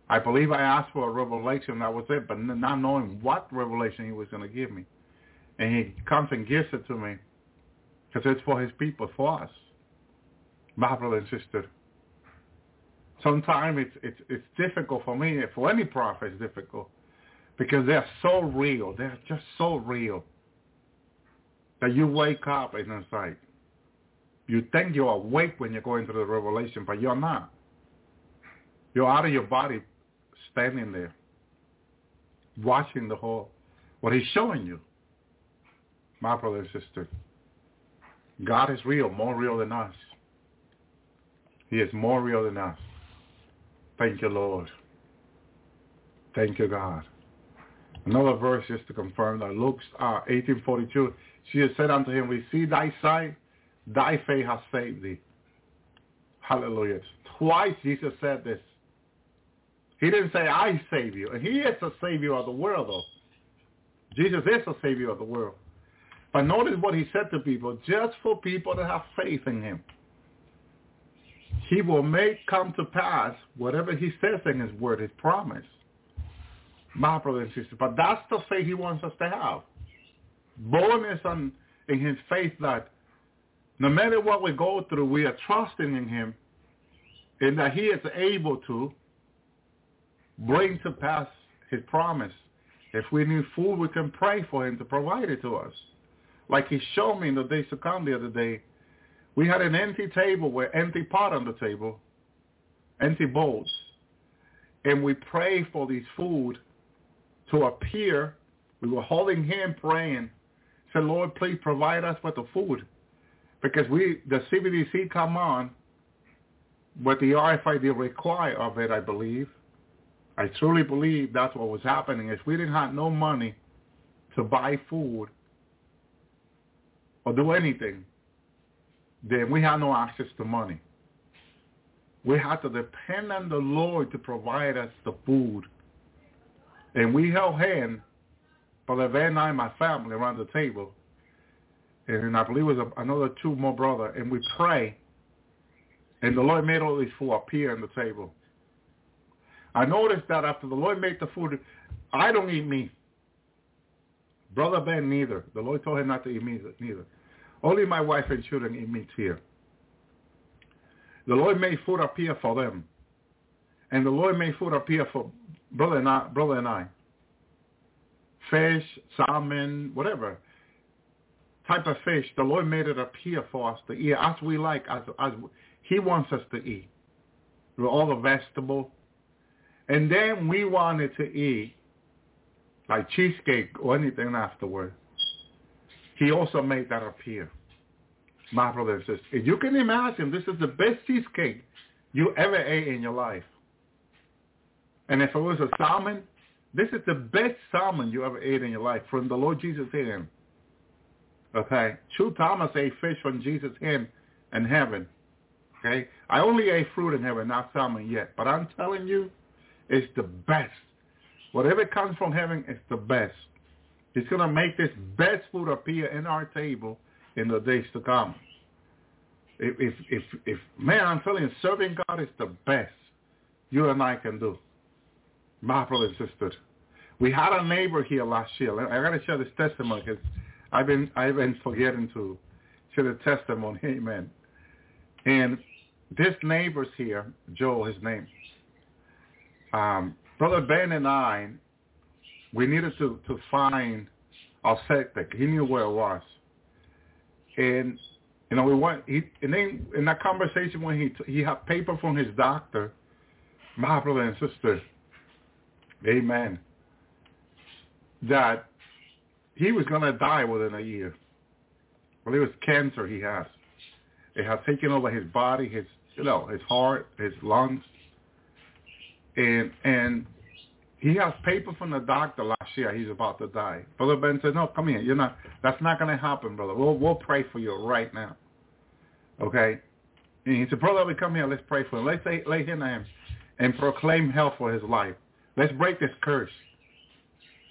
I believe I asked for a revelation, that was it, but not knowing what revelation he was going to give me. And he comes and gives it to me because it's for his people, for us. My brother and sister. Sometimes it's, it's, it's difficult for me, for any prophet it's difficult because they're so real. They're just so real that you wake up in inside. You think you're awake when you go into the revelation, but you're not. You're out of your body standing there, watching the whole, what he's showing you. My brother and sister, God is real, more real than us. He is more real than us. Thank you, Lord. Thank you, God. Another verse just to confirm that Luke uh, 1842, she said unto him, We see thy sight, thy faith has saved thee. Hallelujah. Twice Jesus said this. He didn't say, I save you. He is the savior of the world, though. Jesus is the savior of the world. But notice what he said to people, just for people that have faith in him. He will make come to pass whatever he says in his word, his promise. My brother and sister. But that's the faith he wants us to have. Boldness on, in his faith that no matter what we go through, we are trusting in him and that he is able to bring to pass his promise. If we need food, we can pray for him to provide it to us. Like he showed me in the days to come the other day. We had an empty table with empty pot on the table, empty bowls. And we prayed for this food to appear. We were holding him praying. Said, Lord, please provide us with the food. Because we the CBDC come on, what the RFID require of it, I believe, I truly believe that's what was happening. If we didn't have no money to buy food, or do anything, then we have no access to money. We had to depend on the Lord to provide us the food. And we held hand, Brother Ben and I, my family, around the table. And I believe it was another two more brother. And we pray. And the Lord made all these food appear on the table. I noticed that after the Lord made the food, I don't eat meat. Brother Ben neither. The Lord told him not to eat meat neither. Only my wife and children eat meat here. The Lord made food appear for them. And the Lord made food appear for brother and I, brother and I. Fish, salmon, whatever type of fish, the Lord made it appear for us to eat as we like, as, as he wants us to eat. With all the vegetable. And then we wanted to eat like cheesecake or anything afterward. He also made that appear. My brother and sister, if you can imagine, this is the best cheesecake you ever ate in your life. And if it was a salmon, this is the best salmon you ever ate in your life from the Lord Jesus' hand. Okay? True Thomas ate fish from Jesus' hand in heaven. Okay? I only ate fruit in heaven, not salmon yet. But I'm telling you, it's the best. Whatever comes from heaven is the best. He's going to make this best food appear in our table in the days to come. If, if, if, if man, I'm telling you, serving God is the best you and I can do. My brother and sister. We had a neighbor here last year. I got to share this testimony because I've been, I've been forgetting to share the testimony. Amen. And this neighbor's here, Joel, his name. Um, Brother Ben and I, we needed to, to find our septic. He knew where it was. And, you know, we went, he, and then in that conversation when he, he had paper from his doctor, my brother and sister, amen, that he was going to die within a year. Well, it was cancer he has. It had taken over his body, his, you know, his heart, his lungs. And, and he has paper from the doctor last year. He's about to die. Brother Ben said, "No, come here. You're not. That's not going to happen, brother. We'll we'll pray for you right now." Okay. And he said, "Brother, we come here. Let's pray for him. Let's lay, hands on him and proclaim health for his life. Let's break this curse.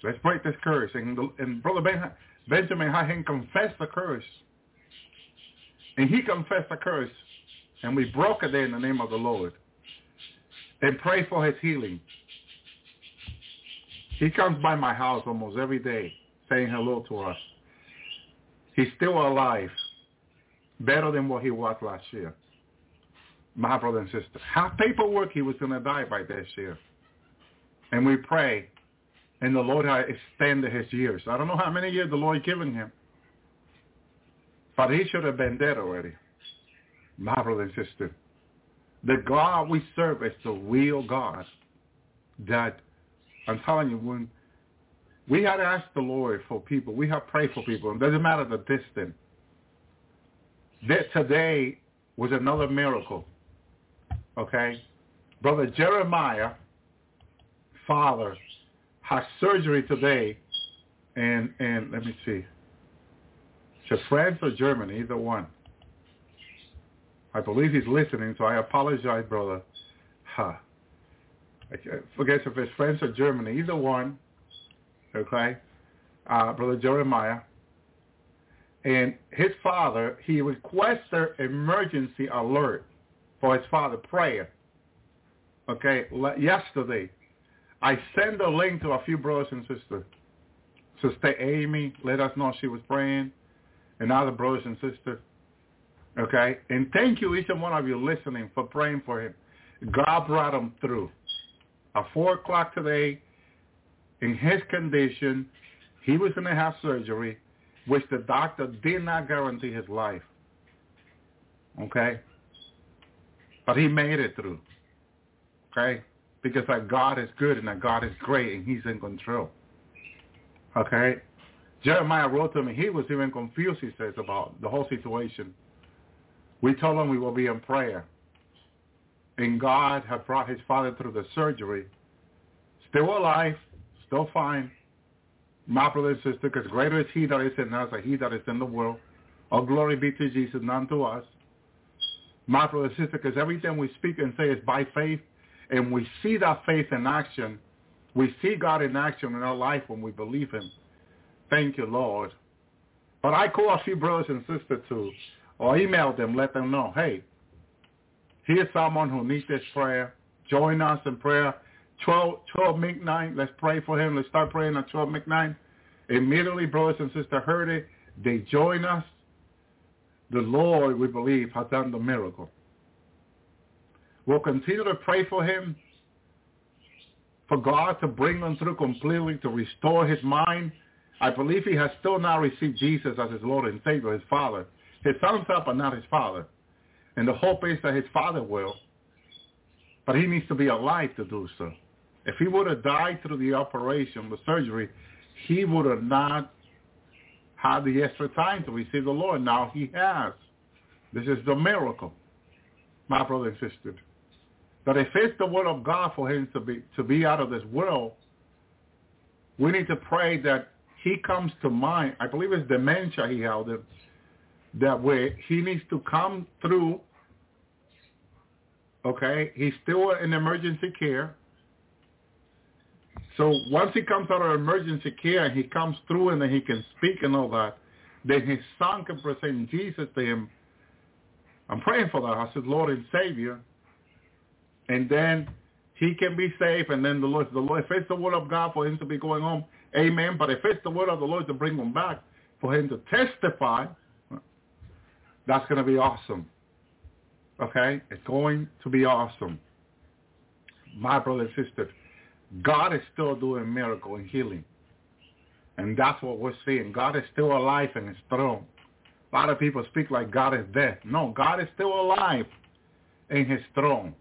Let's break this curse." And, and brother ben, Benjamin had him confess the curse, and he confessed the curse, and we broke it there in the name of the Lord, and pray for his healing. He comes by my house almost every day saying hello to us. He's still alive, better than what he was last year. My brother and sister. Have paperwork he was going to die by this year. And we pray, and the Lord has extended his years. I don't know how many years the Lord given him, but he should have been dead already. My brother and sister. The God we serve is the real God that I'm telling you, when we had to ask the Lord for people, we have prayed for people. It doesn't matter the distance. That today was another miracle. Okay? Brother Jeremiah, father, has surgery today and and let me see. To France or Germany, either one. I believe he's listening, so I apologize, brother. Huh. I forget if it's France or Germany, either one, okay, uh, Brother Jeremiah. And his father, he requested emergency alert for his father, prayer. Okay, yesterday, I sent a link to a few brothers and sisters. Sister Amy let us know she was praying, and other brothers and sisters. Okay, and thank you, each and one of you listening, for praying for him. God brought him through at 4 o'clock today, in his condition, he was going to have surgery, which the doctor did not guarantee his life. Okay? But he made it through. Okay? Because that God is good and that God is great and he's in control. Okay? Jeremiah wrote to me, he was even confused, he says, about the whole situation. We told him we will be in prayer and God had brought his father through the surgery, still alive, still fine. My brother and sister, because greater is he that is in us than he that is in the world. All glory be to Jesus, none to us. My brother and sister, because everything we speak and say is by faith, and we see that faith in action. We see God in action in our life when we believe him. Thank you, Lord. But I call a few brothers and sisters too, or email them, let them know, hey, here's someone who needs this prayer. Join us in prayer. 12, 12 midnight, let's pray for him. Let's start praying at 12 midnight. Immediately, brothers and sisters heard it. They join us. The Lord, we believe, has done the miracle. We'll continue to pray for him, for God to bring him through completely, to restore his mind. I believe he has still not received Jesus as his Lord and Savior, his Father. His son's up, but not his Father. And the hope is that his Father will. But he needs to be alive to do so. If he would have died through the operation, the surgery, he would have not had the extra time to receive the Lord. Now he has. This is the miracle, my brother and sister. But if it's the will of God for him to be to be out of this world, we need to pray that he comes to mind. I believe it's dementia he held it. That way he needs to come through. Okay, he's still in emergency care. So once he comes out of emergency care and he comes through and then he can speak and all that, then his son can present Jesus to him. I'm praying for that. I said, Lord and Savior. And then he can be saved and then the Lord, the Lord, if it's the word of God for him to be going home, amen. But if it's the word of the Lord to bring him back, for him to testify, that's going to be awesome. Okay? It's going to be awesome. My brother and sister, God is still doing miracle and healing. And that's what we're seeing. God is still alive and is throne. A lot of people speak like God is dead. No, God is still alive in his throne.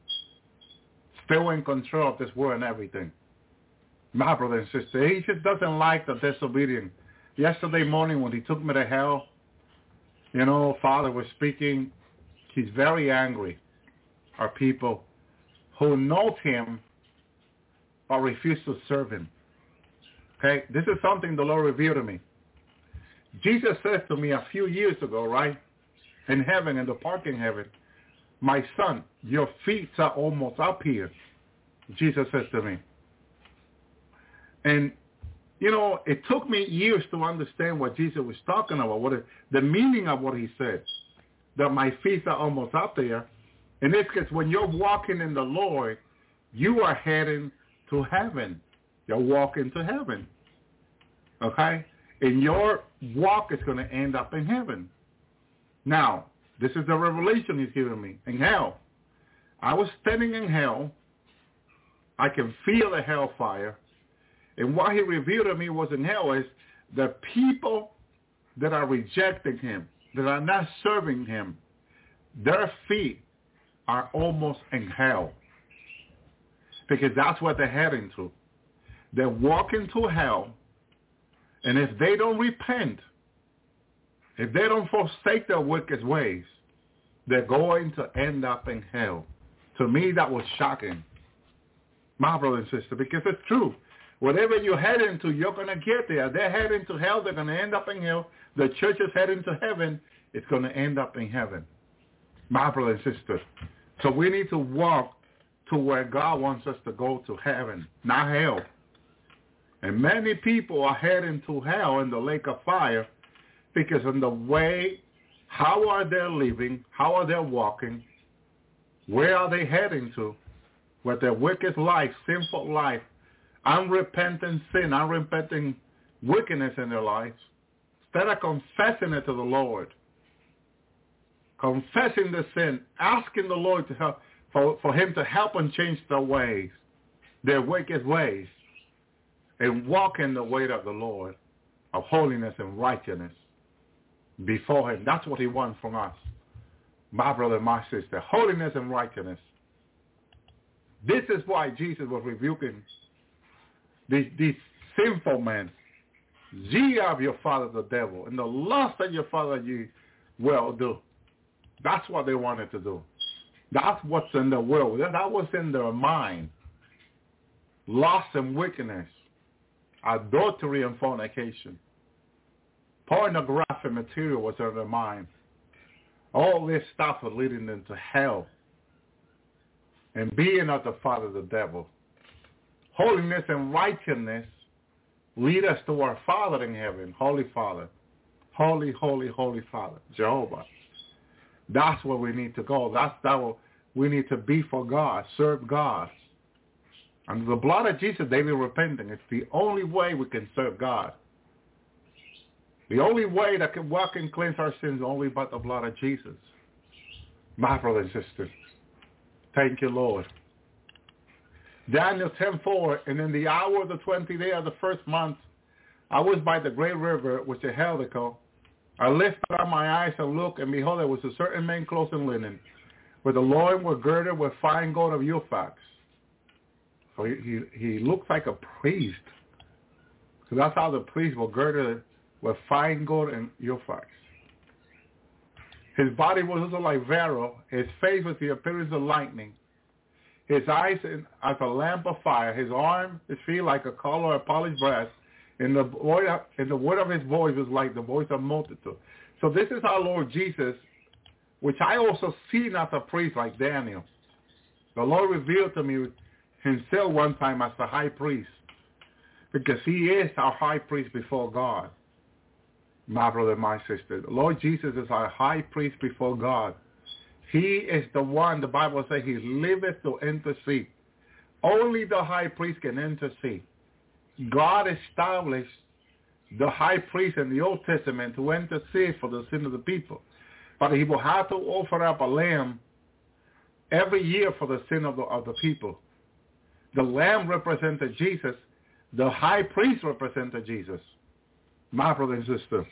Still in control of this world and everything. My brother and sister, he just doesn't like the disobedient. Yesterday morning when he took me to hell, you know, Father was speaking. He's very angry. Our people who know him but refuse to serve him. Okay, this is something the Lord revealed to me. Jesus said to me a few years ago, right, in heaven, in the park in heaven, my son, your feet are almost up here, Jesus says to me. And, you know, it took me years to understand what Jesus was talking about, what it, the meaning of what he said, that my feet are almost up there. And it's because when you're walking in the Lord, you are heading to heaven. You're walking to heaven. Okay? And your walk is going to end up in heaven. Now, this is the revelation he's giving me. In hell. I was standing in hell. I can feel the hellfire. And what he revealed to me was in hell is the people that are rejecting him, that are not serving him, their feet are almost in hell because that's what they're heading to. They're walking to hell, and if they don't repent, if they don't forsake their wicked ways, they're going to end up in hell. To me, that was shocking, my brother and sister, because it's true. Whatever you're heading to, you're going to get there. They're heading to hell. They're going to end up in hell. The church is heading to heaven. It's going to end up in heaven. My brother and sister. So we need to walk to where God wants us to go to heaven, not hell. And many people are heading to hell in the lake of fire because in the way, how are they living? How are they walking? Where are they heading to? With their wicked life, sinful life, unrepentant sin, unrepentant wickedness in their lives. Instead of confessing it to the Lord, confessing the sin, asking the Lord to help, for, for him to help and change their ways, their wicked ways, and walk in the way of the Lord of holiness and righteousness before him. That's what he wants from us. My brother, my sister, holiness and righteousness. This is why Jesus was rebuking these, these sinful men. Ye of your father the devil, and the lust of your father you will do. That's what they wanted to do. That's what's in the world. That was in their mind. Lust and wickedness, adultery and fornication. Pornographic material was on their mind. All this stuff was leading them to hell. And being of the father of the devil. Holiness and righteousness lead us to our Father in heaven, Holy Father. Holy, holy, holy Father, Jehovah. That's where we need to go. That's that we need to be for God, serve God. Under the blood of Jesus, daily repenting. It's the only way we can serve God. The only way that can walk and cleanse our sins only by the blood of Jesus. My brother and sister. Thank you, Lord. Daniel 10:4, and in the hour of the 20th day of the first month, I was by the great river, which is Helico. I lifted up my eyes and looked, and behold, there was a certain man clothed in linen, with the loin were girded with fine gold of Uphaz. So he, he, he like a priest. So that's how the priests were girded with fine gold and Uphaz. His body was also like beryl, his face was the appearance of lightning, his eyes as a lamp of fire, his arm, his feet like a collar of polished brass, and the, voice, and the word of his voice was like the voice of multitude. So this is our Lord Jesus, which I also see not a priest like Daniel. The Lord revealed to me himself one time as the high priest, because he is our high priest before God. My brother, my sister, the Lord Jesus is our high priest before God. He is the one, the Bible says, he liveth to intercede. Only the high priest can intercede. God established the high priest in the Old Testament to intercede for the sin of the people. But he will have to offer up a lamb every year for the sin of the, of the people. The lamb represented Jesus. The high priest represented Jesus. My brother and sister.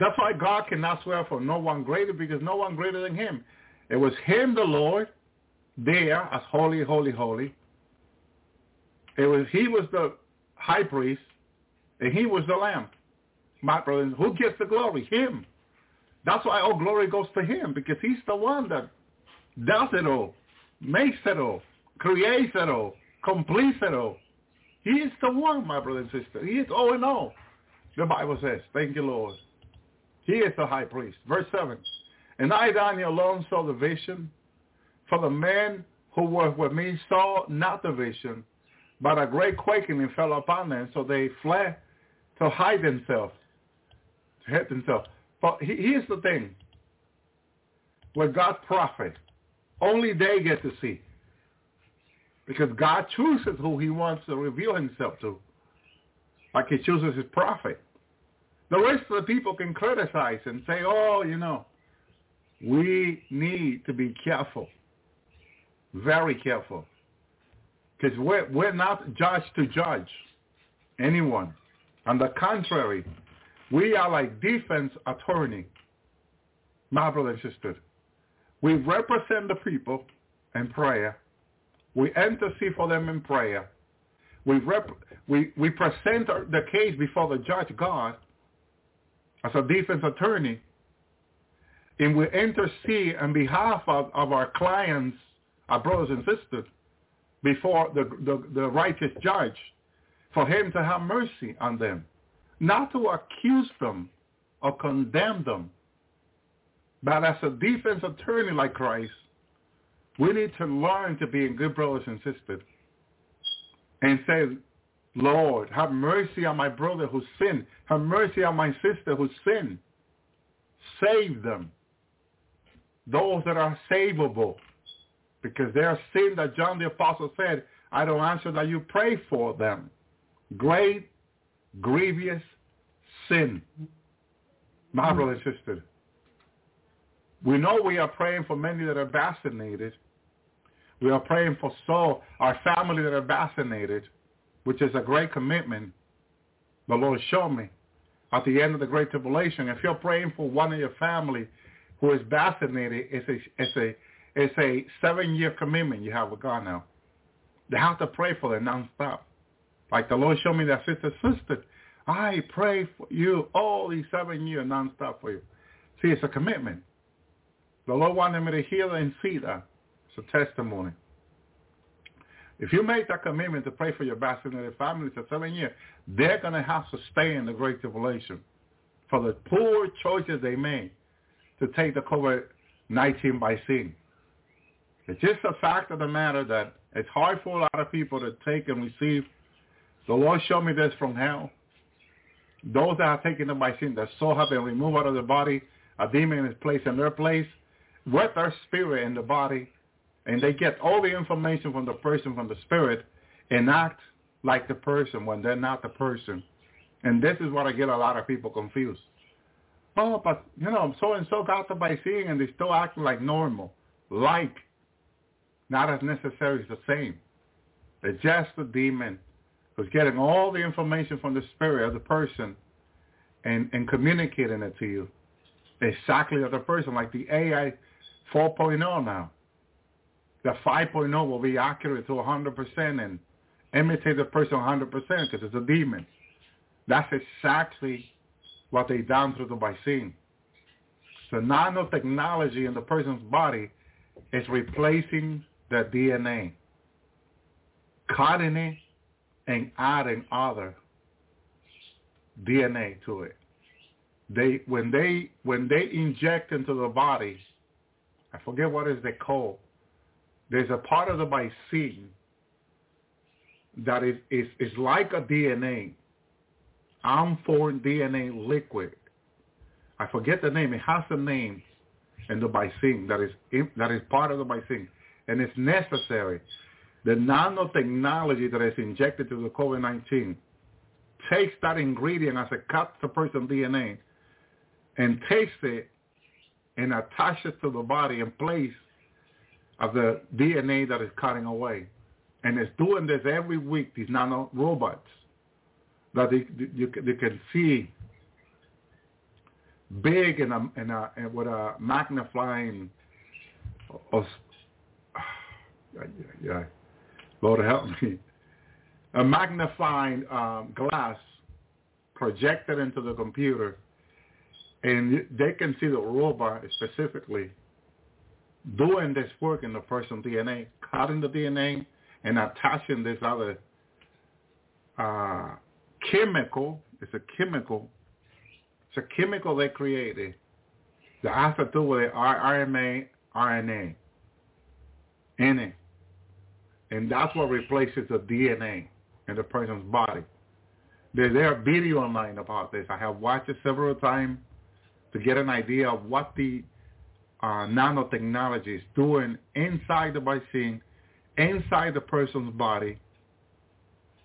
That's why God cannot swear for no one greater because no one greater than him. It was him, the Lord, there as holy, holy, holy. It was he was the high priest and he was the lamb. My brother, who gets the glory? Him. That's why all glory goes to him because he's the one that does it all, makes it all, creates it all, completes it all. He is the one, my brother and sister. He is all in all. The Bible says, thank you, Lord. He is the high priest. Verse 7. And I, Daniel, alone saw the vision. For the men who were with me saw not the vision, but a great quaking fell upon them. So they fled to hide themselves, to hide themselves. But here's the thing. With God's prophet, only they get to see. Because God chooses who he wants to reveal himself to. Like he chooses his prophet. The rest of the people can criticize and say, oh, you know, we need to be careful, very careful, because we're, we're not judged to judge anyone. On the contrary, we are like defense attorney, my brother and sister. We represent the people in prayer. We intercede for them in prayer. We, rep- we, we present the case before the judge God as a defense attorney, and we intercede on behalf of, of our clients, our brothers and sisters, before the, the, the righteous judge, for him to have mercy on them, not to accuse them or condemn them, but as a defense attorney like Christ, we need to learn to be good brothers and sisters and say, Lord, have mercy on my brother who sinned. Have mercy on my sister who sinned. Save them. Those that are savable. Because they are sin that John the Apostle said, I don't answer that you pray for them. Great, grievous sin. My brother and sister. We know we are praying for many that are vaccinated. We are praying for so our family that are vaccinated which is a great commitment the Lord showed me at the end of the Great Tribulation. If you're praying for one of your family who is vaccinated, it's a, it's a, it's a seven-year commitment you have with God now. You have to pray for them nonstop. Like the Lord showed me that sister, sister, I pray for you all these seven years nonstop for you. See, it's a commitment. The Lord wanted me to hear and see that. A testimony. If you make that commitment to pray for your vaccinated family for seven years, they're going to have to stay in the Great Tribulation for the poor choices they made to take the COVID-19 by sin. It's just a fact of the matter that it's hard for a lot of people to take and receive. The Lord showed me this from hell. Those that have taken the vaccine, their soul have been removed out of the body, a demon is placed in their place with their spirit in the body, and they get all the information from the person, from the spirit, and act like the person when they're not the person. And this is what I get a lot of people confused. Oh, but, you know, so-and-so got the vaccine and they still acting like normal. Like, not as necessarily the same. It's just the demon who's getting all the information from the spirit of the person and, and communicating it to you. Exactly as the person, like the AI 4.0 now. The 5.0 will be accurate to 100% and imitate the person 100% because it's a demon. That's exactly what they done through the vaccine. The nanotechnology in the person's body is replacing the DNA, cutting it and adding other DNA to it. They when they when they inject into the body, I forget what is they call. There's a part of the vaccine that is is, is like a DNA, unformed DNA liquid. I forget the name. It has a name in the vaccine that is that is part of the vaccine and it's necessary. The nanotechnology that is injected to the COVID-19 takes that ingredient as it cuts the person's DNA and takes it and attaches it to the body in place of the DNA that is cutting away. And it's doing this every week, these nano robots that they, you, can see big in a, and, a, and with a magnifying yeah, Lord help me. A magnifying um, glass projected into the computer, and they can see the robot specifically doing this work in the person's DNA, cutting the DNA and attaching this other uh, chemical. It's a chemical. It's a chemical they created that has to do with the RNA, RNA in it. And that's what replaces the DNA in the person's body. There's there a video online about this. I have watched it several times to get an idea of what the uh, nanotechnology is doing inside the vaccine, inside the person's body.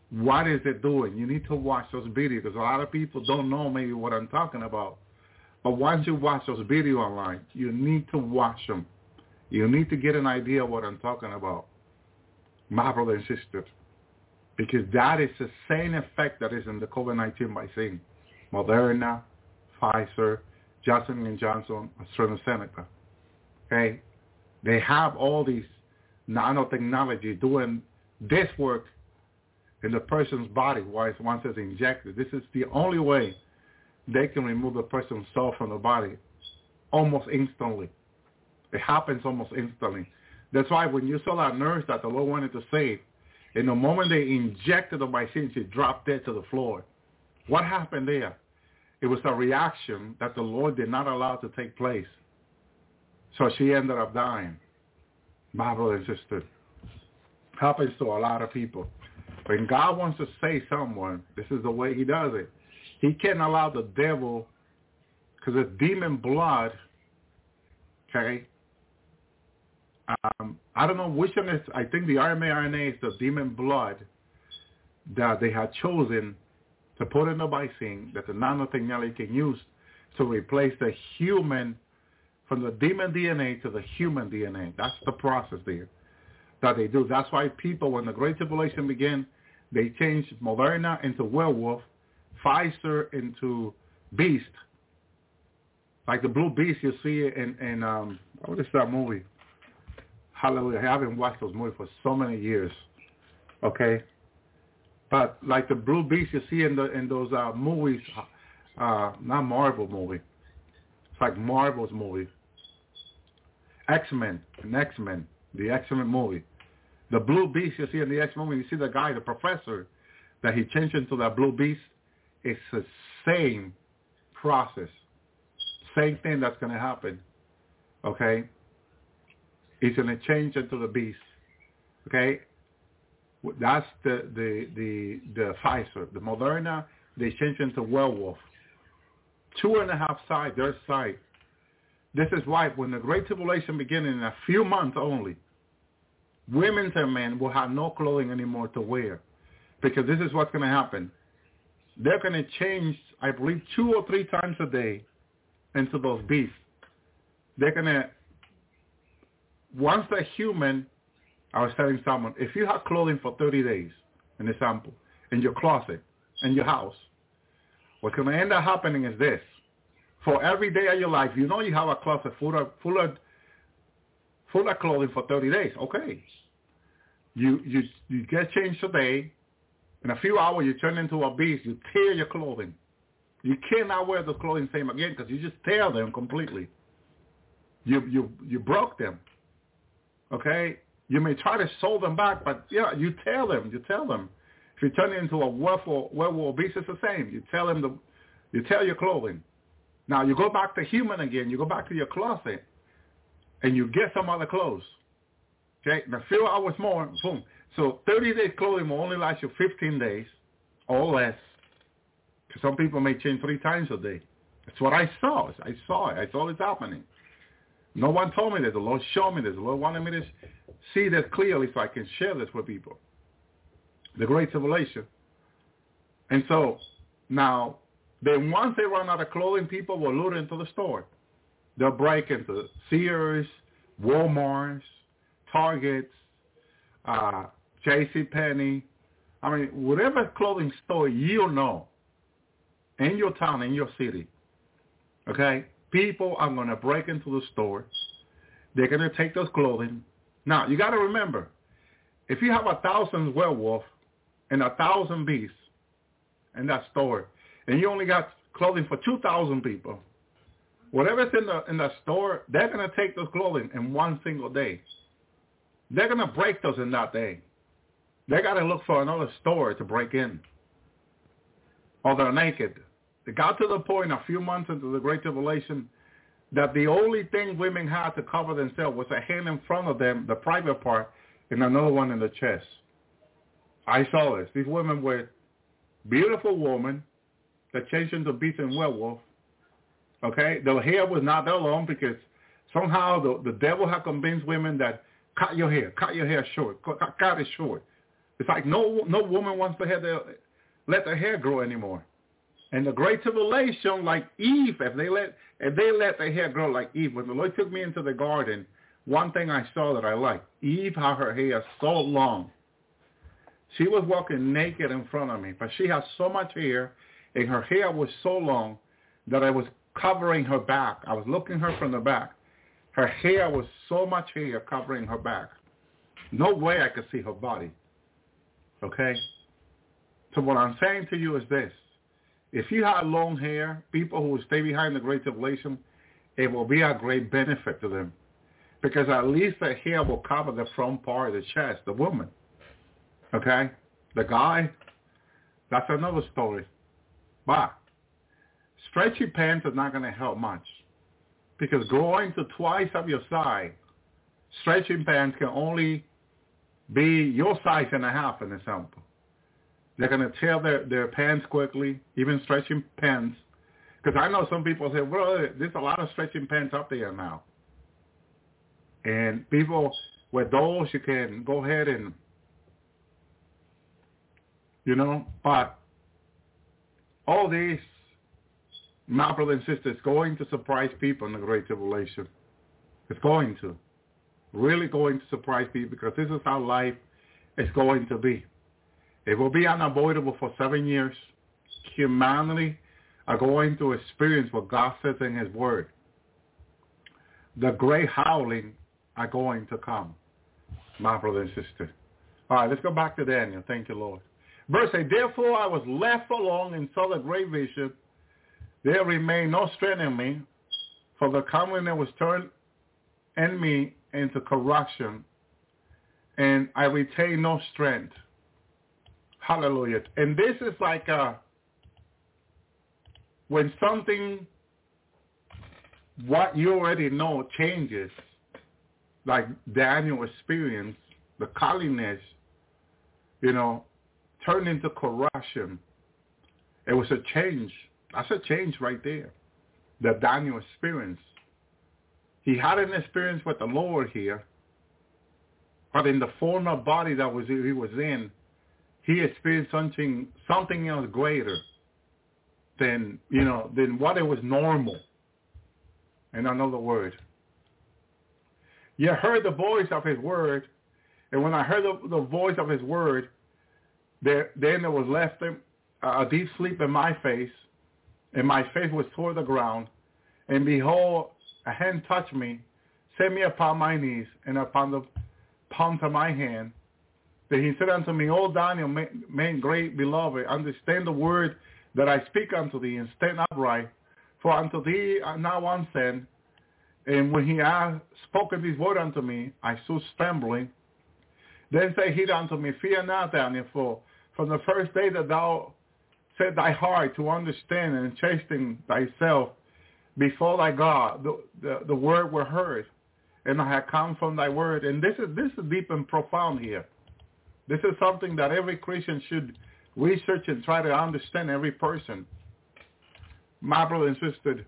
What is it doing? You need to watch those videos because a lot of people don't know maybe what I'm talking about. But once you watch those videos online, you need to watch them. You need to get an idea of what I'm talking about my brother and sister, because that is the same effect that is in the COVID-19 vaccine. Moderna, Pfizer, Johnson & Johnson, AstraZeneca. Okay? They have all these nanotechnology doing this work in the person's body once it's injected. This is the only way they can remove the person's soul from the body almost instantly. It happens almost instantly. That's why when you saw that nurse that the Lord wanted to save, in the moment they injected the vaccine, she dropped dead to the floor. What happened there? It was a reaction that the Lord did not allow to take place. So she ended up dying. My brother and sister. Happens to a lot of people. When God wants to save someone, this is the way he does it. He can't allow the devil, because it's demon blood, okay, um, I don't know which one is. I think the RNA is the demon blood that they had chosen to put in the vaccine that the nanotechnology can use to replace the human from the demon DNA to the human DNA. That's the process there that they do. That's why people, when the Great Tribulation began, they changed Moderna into werewolf, Pfizer into beast, like the blue beast you see in in um what is that movie? Hallelujah. I haven't watched those movies for so many years. Okay? But like the Blue Beast you see in the in those uh, movies, uh, not Marvel movie. It's like Marvel's movie. X-Men, an X-Men, the X-Men movie. The blue beast you see in the X-Men movie, you see the guy, the professor, that he changed into that blue beast. It's the same process, same thing that's going to happen. Okay, he's going to change into the beast. Okay, that's the the the the Pfizer, the Moderna. They changed into werewolf. Two and a half side, their side. This is why when the Great Tribulation begins in a few months only, women and men will have no clothing anymore to wear. Because this is what's going to happen. They're going to change, I believe, two or three times a day into those beasts. They're going to, once they're human, I was telling someone, if you have clothing for 30 days, an example, in your closet, in your house, what's going to end up happening is this. For every day of your life, you know you have a closet full of, full of, full of clothing for 30 days. Okay. You, you, you get changed today. In a few hours, you turn into a beast. You tear your clothing. You cannot wear the clothing same again because you just tear them completely. You, you, you broke them. Okay? You may try to sew them back, but yeah, you tell them. You tell them. If you turn into a werewolf, werewolf beast, it's the same. You tell them the, you tell your clothing. Now you go back to human again. You go back to your closet, and you get some other clothes. Okay, in a few hours more, boom. So 30 days clothing will only last you 15 days or less. Because some people may change three times a day. That's what I saw. I saw it. I saw it happening. No one told me this. The Lord showed me this. The Lord wanted me to see this clearly so I can share this with people. The Great Tribulation. And so now, then once they run out of clothing, people will loot into the store. They'll break into Sears, Walmarts, Targets, uh, J.C. Penney. I mean, whatever clothing store you know in your town, in your city, okay, people are going to break into the store. They're going to take those clothing. Now, you got to remember, if you have a thousand werewolf and a thousand beasts in that store, and you only got clothing for 2,000 people, whatever's in the in the store, they're going to take those clothing in one single day. They're going to break those in that day. They got to look for another store to break in. Or they're naked. It got to the point a few months into the Great Tribulation that the only thing women had to cover themselves was a hand in front of them, the private part, and another one in the chest. I saw this. These women were beautiful women that changed into beast and werewolf. Okay? the hair was not that long because somehow the, the devil had convinced women that cut your hair, cut your hair short, cut, cut it short. It's like no no woman wants to have their, let their hair grow anymore. And the great tribulation, like Eve, if they let if they let their hair grow like Eve, when the Lord took me into the garden, one thing I saw that I liked, Eve had her hair so long. She was walking naked in front of me, but she had so much hair, and her hair was so long that I was covering her back. I was looking her from the back. Her hair was so much hair covering her back. No way I could see her body. Okay? So what I'm saying to you is this. If you have long hair, people who stay behind the Great Tribulation, it will be a great benefit to them. Because at least the hair will cover the front part of the chest, the woman. Okay? The guy, that's another story. But stretchy pants are not going to help much. Because growing to twice of your size, stretching pants can only be your size and a half in example. They're going to tear their, their pants quickly, even stretching pants. Because I know some people say, well, there's a lot of stretching pants up there now. And people with those, you can go ahead and, you know, but all this, my brother and sisters, is going to surprise people in the Great Tribulation. It's going to. Really going to surprise people because this is how life is going to be. It will be unavoidable for seven years. Humanity are going to experience what God says in his word. The great howling are going to come, my brother and sister. All right, let's go back to Daniel. Thank you, Lord. Verse 8, Therefore I was left alone and saw the great vision. There remained no strength in me, for the covenant was turned in me into corruption, and I retain no strength. Hallelujah. And this is like uh, when something, what you already know changes, like Daniel experienced, the calmness, you know, turned into corruption. It was a change. That's a change right there that Daniel experienced. He had an experience with the Lord here, but in the former body that was he was in, he experienced something something else greater than you know than what it was normal. In another word, you heard the voice of his word, and when I heard the, the voice of his word, there then there was left a deep sleep in my face, and my face was toward the ground, and behold, a hand touched me, set me upon my knees, and upon the palms of my hand, Then he said unto me, O Daniel, man great beloved, understand the word that I speak unto thee, and stand upright. For unto thee now I'm sent. And when he had spoken this word unto me, I stood trembling. Then said he unto me, Fear not, Daniel, for from the first day that thou set thy heart to understand and chasten thyself before thy God, the, the, the word were heard, and I have come from thy word. And this is this is deep and profound here. This is something that every Christian should research and try to understand every person. My brother and sister,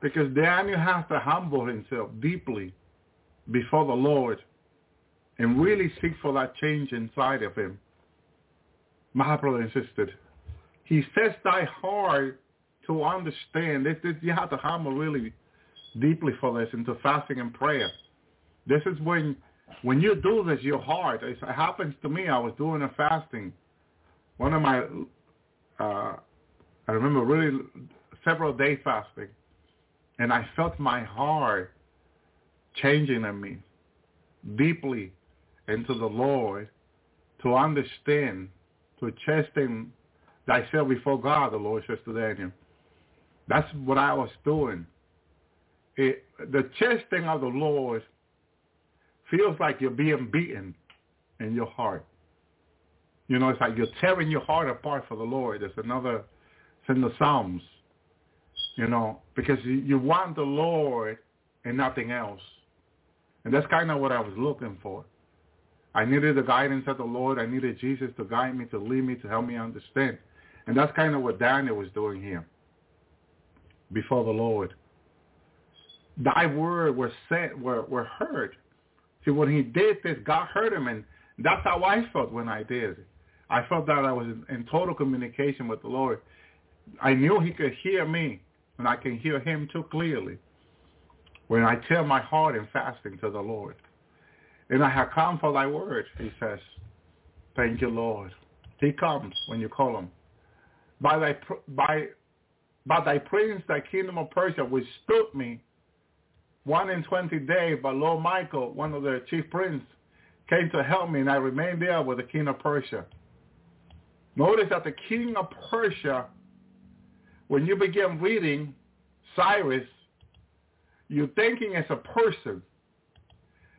because Daniel has to humble himself deeply before the Lord and really seek for that change inside of him. Brother and he says thy heart to understand. This, this, you have to hammer really deeply for this into fasting and prayer. This is when when you do this, your heart, it happens to me. I was doing a fasting. One of my, uh, I remember really several day fasting, and I felt my heart changing in me deeply into the Lord to understand, to chasten thyself before God, the Lord says to Daniel. That's what I was doing. It, the chastening of the Lord feels like you're being beaten in your heart. You know, it's like you're tearing your heart apart for the Lord. There's another, it's in the Psalms, you know, because you want the Lord and nothing else. And that's kind of what I was looking for. I needed the guidance of the Lord. I needed Jesus to guide me, to lead me, to help me understand. And that's kind of what Daniel was doing here before the Lord. Thy word was said, were, were heard. See, when he did this, God heard him, and that's how I felt when I did. I felt that I was in total communication with the Lord. I knew he could hear me, and I can hear him too clearly when I tell my heart in fasting to the Lord. And I have come for thy word, he says. Thank you, Lord. He comes when you call him. By thy, by, by thy prince, thy kingdom of Persia withstood me one in 20 days, but Lord Michael, one of the chief prince, came to help me, and I remained there with the king of Persia. Notice that the king of Persia, when you begin reading Cyrus, you're thinking as a person,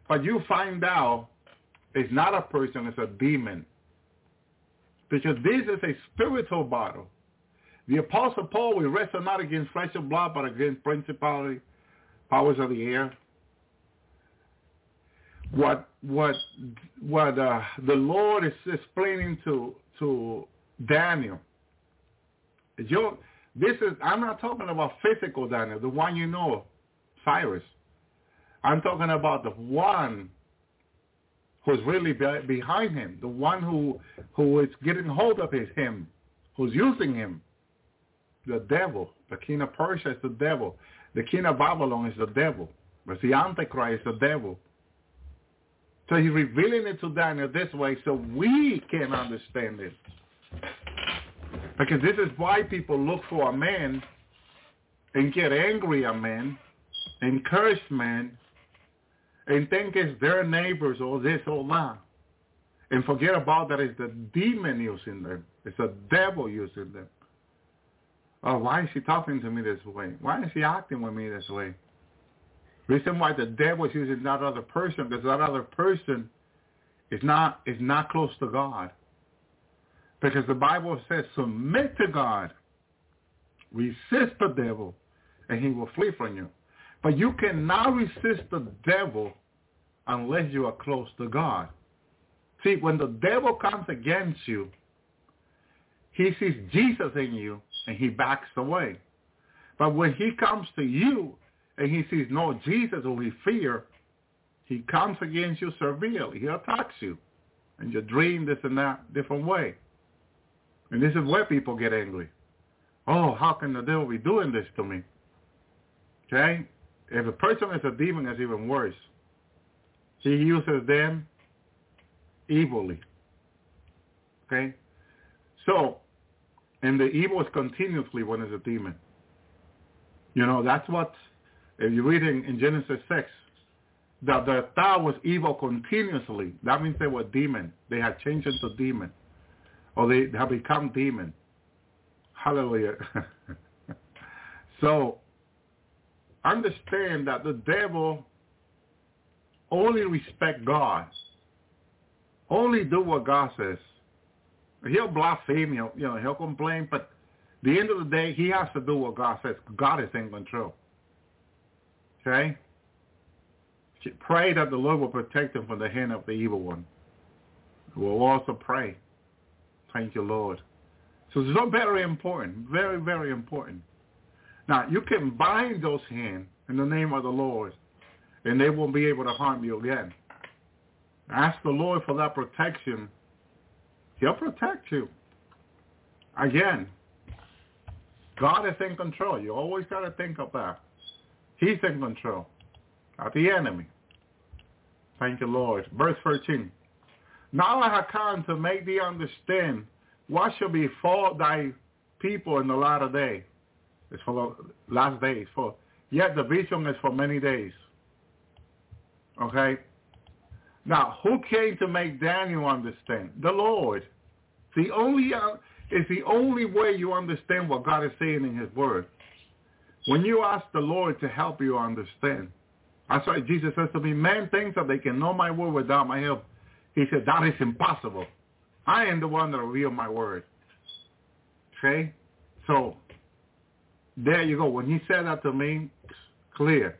but you find out it's not a person, it's a demon. Because this is a spiritual battle. The Apostle Paul, we wrestle not against flesh and blood, but against principality, powers of the air. What what what uh, the Lord is explaining to to Daniel. You, this is I'm not talking about physical Daniel, the one you know, Cyrus. I'm talking about the one who's really be- behind him, the one who who is getting hold of his him, who's using him. The devil, the king of Persia is the devil. The king of Babylon is the devil. But the Antichrist is the devil. So he's revealing it to Daniel this way so we can understand it. Because this is why people look for a man and get angry at men and curse men and think it's their neighbors or this or that. And forget about that it's the demon using them. It's the devil using them. Oh, why is she talking to me this way? Why is she acting with me this way? Reason why the devil is using that other person because that other person is not is not close to God. Because the Bible says submit to God. Resist the devil and he will flee from you. But you cannot resist the devil unless you are close to God. See, when the devil comes against you, he sees Jesus in you and he backs away. But when he comes to you and he sees no Jesus who he fear, he comes against you severely. He attacks you. And you dream this and that different way. And this is where people get angry. Oh, how can the devil be doing this to me? Okay? If a person is a demon, it's even worse. He uses them evilly. Okay? So, and the evil is continuously when it's a demon. You know, that's what, if you read in, in Genesis 6, that the thought was evil continuously. That means they were demon. They had changed into demon. Or they have become demon. Hallelujah. so, understand that the devil only respect God. Only do what God says. He'll blaspheme, he'll, you know, he'll complain, but the end of the day, he has to do what God says. God is in control. Okay? Pray that the Lord will protect him from the hand of the evil one. We'll also pray. Thank you, Lord. So it's so very important, very, very important. Now, you can bind those hands in the name of the Lord, and they won't be able to harm you again. Ask the Lord for that protection. He'll protect you. Again, God is in control. You always got to think of that. He's in control, not the enemy. Thank you, Lord. Verse 13. Now I have come to make thee understand what shall befall thy people in the latter day. It's for the last days. For yet the vision is for many days. Okay? Now, who came to make Daniel understand? The Lord. The only uh, is the only way you understand what God is saying in his word. When you ask the Lord to help you understand. That's why Jesus says to me, man thinks that they can know my word without my help. He said, that is impossible. I am the one that reveal my word. Okay? So, there you go. When he said that to me, clear.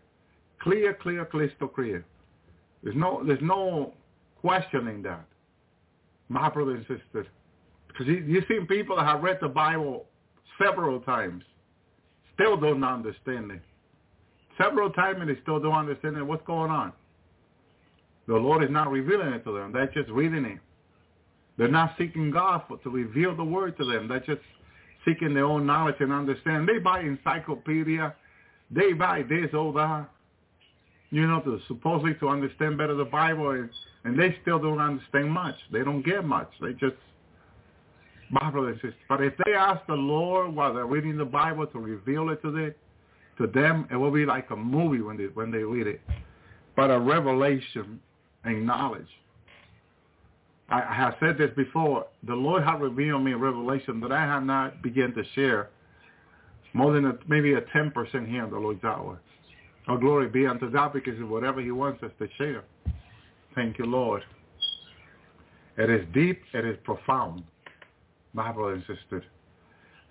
Clear, clear, crystal clear. There's no, there's no questioning that. My brothers and sisters, because you, you see people that have read the Bible several times, still don't understand it. Several times and they still don't understand it. What's going on? The Lord is not revealing it to them. They're just reading it. They're not seeking God for, to reveal the word to them. They're just seeking their own knowledge and understanding. They buy encyclopedia. They buy this, or that. You know, to supposedly to understand better the Bible, and, and they still don't understand much. They don't get much. They just Bible and But if they ask the Lord while they're reading the Bible to reveal it to them, to them, it will be like a movie when they when they read it. But a revelation and knowledge. I, I have said this before. The Lord has revealed me a revelation that I have not begun to share more than a, maybe a 10% here in the Lord's hour. Oh, glory be unto God because of whatever he wants us to share. Thank you, Lord. It is deep. It is profound my brother and sister.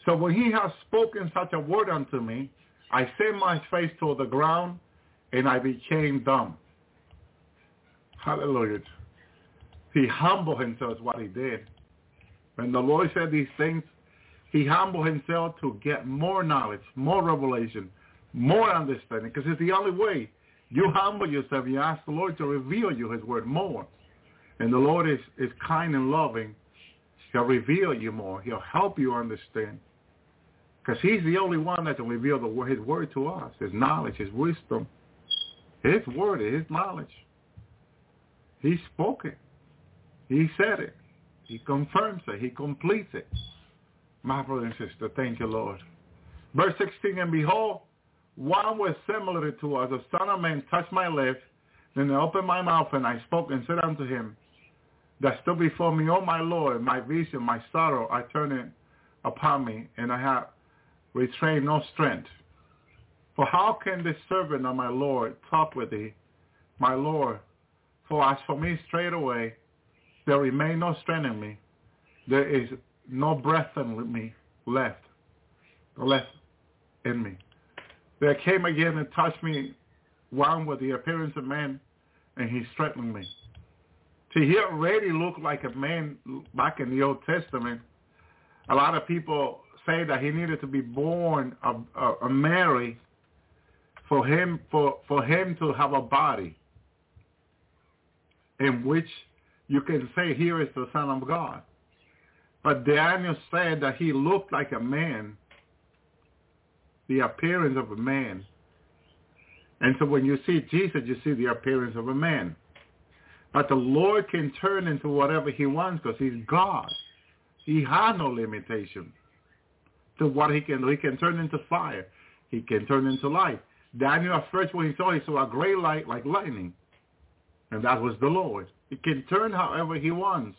So when he has spoken such a word unto me, I set my face toward the ground and I became dumb. Hallelujah. He humbled himself is what he did. When the Lord said these things, he humbled himself to get more knowledge, more revelation, more understanding, because it's the only way. You humble yourself, you ask the Lord to reveal you his word more. And the Lord is, is kind and loving He'll reveal you more. He'll help you understand. Because he's the only one that can reveal the, his word to us, his knowledge, his wisdom, his word, his knowledge. He spoke it. He said it. He confirms it. He completes it. My brother and sister, thank you, Lord. Verse 16, and behold, one was similar to us. The Son of Man touched my lips. Then I opened my mouth and I spoke and said unto him, that stood before me, O my Lord, my vision, my sorrow I turn it upon me, and I have restrained no strength. For how can the servant of my Lord talk with thee, my Lord? For as for me straightway there remain no strength in me. There is no breath in me left, left in me. There came again and touched me one with the appearance of man, and he strengthened me. See, he already looked like a man back in the Old Testament. A lot of people say that he needed to be born of, of Mary for him for, for him to have a body in which you can say here is the Son of God. But Daniel said that he looked like a man, the appearance of a man. And so when you see Jesus, you see the appearance of a man. But the Lord can turn into whatever he wants because he's God. He has no limitation to what he can do. He can turn into fire. He can turn into light. Daniel at first when he saw, he saw a great light like lightning. And that was the Lord. He can turn however he wants.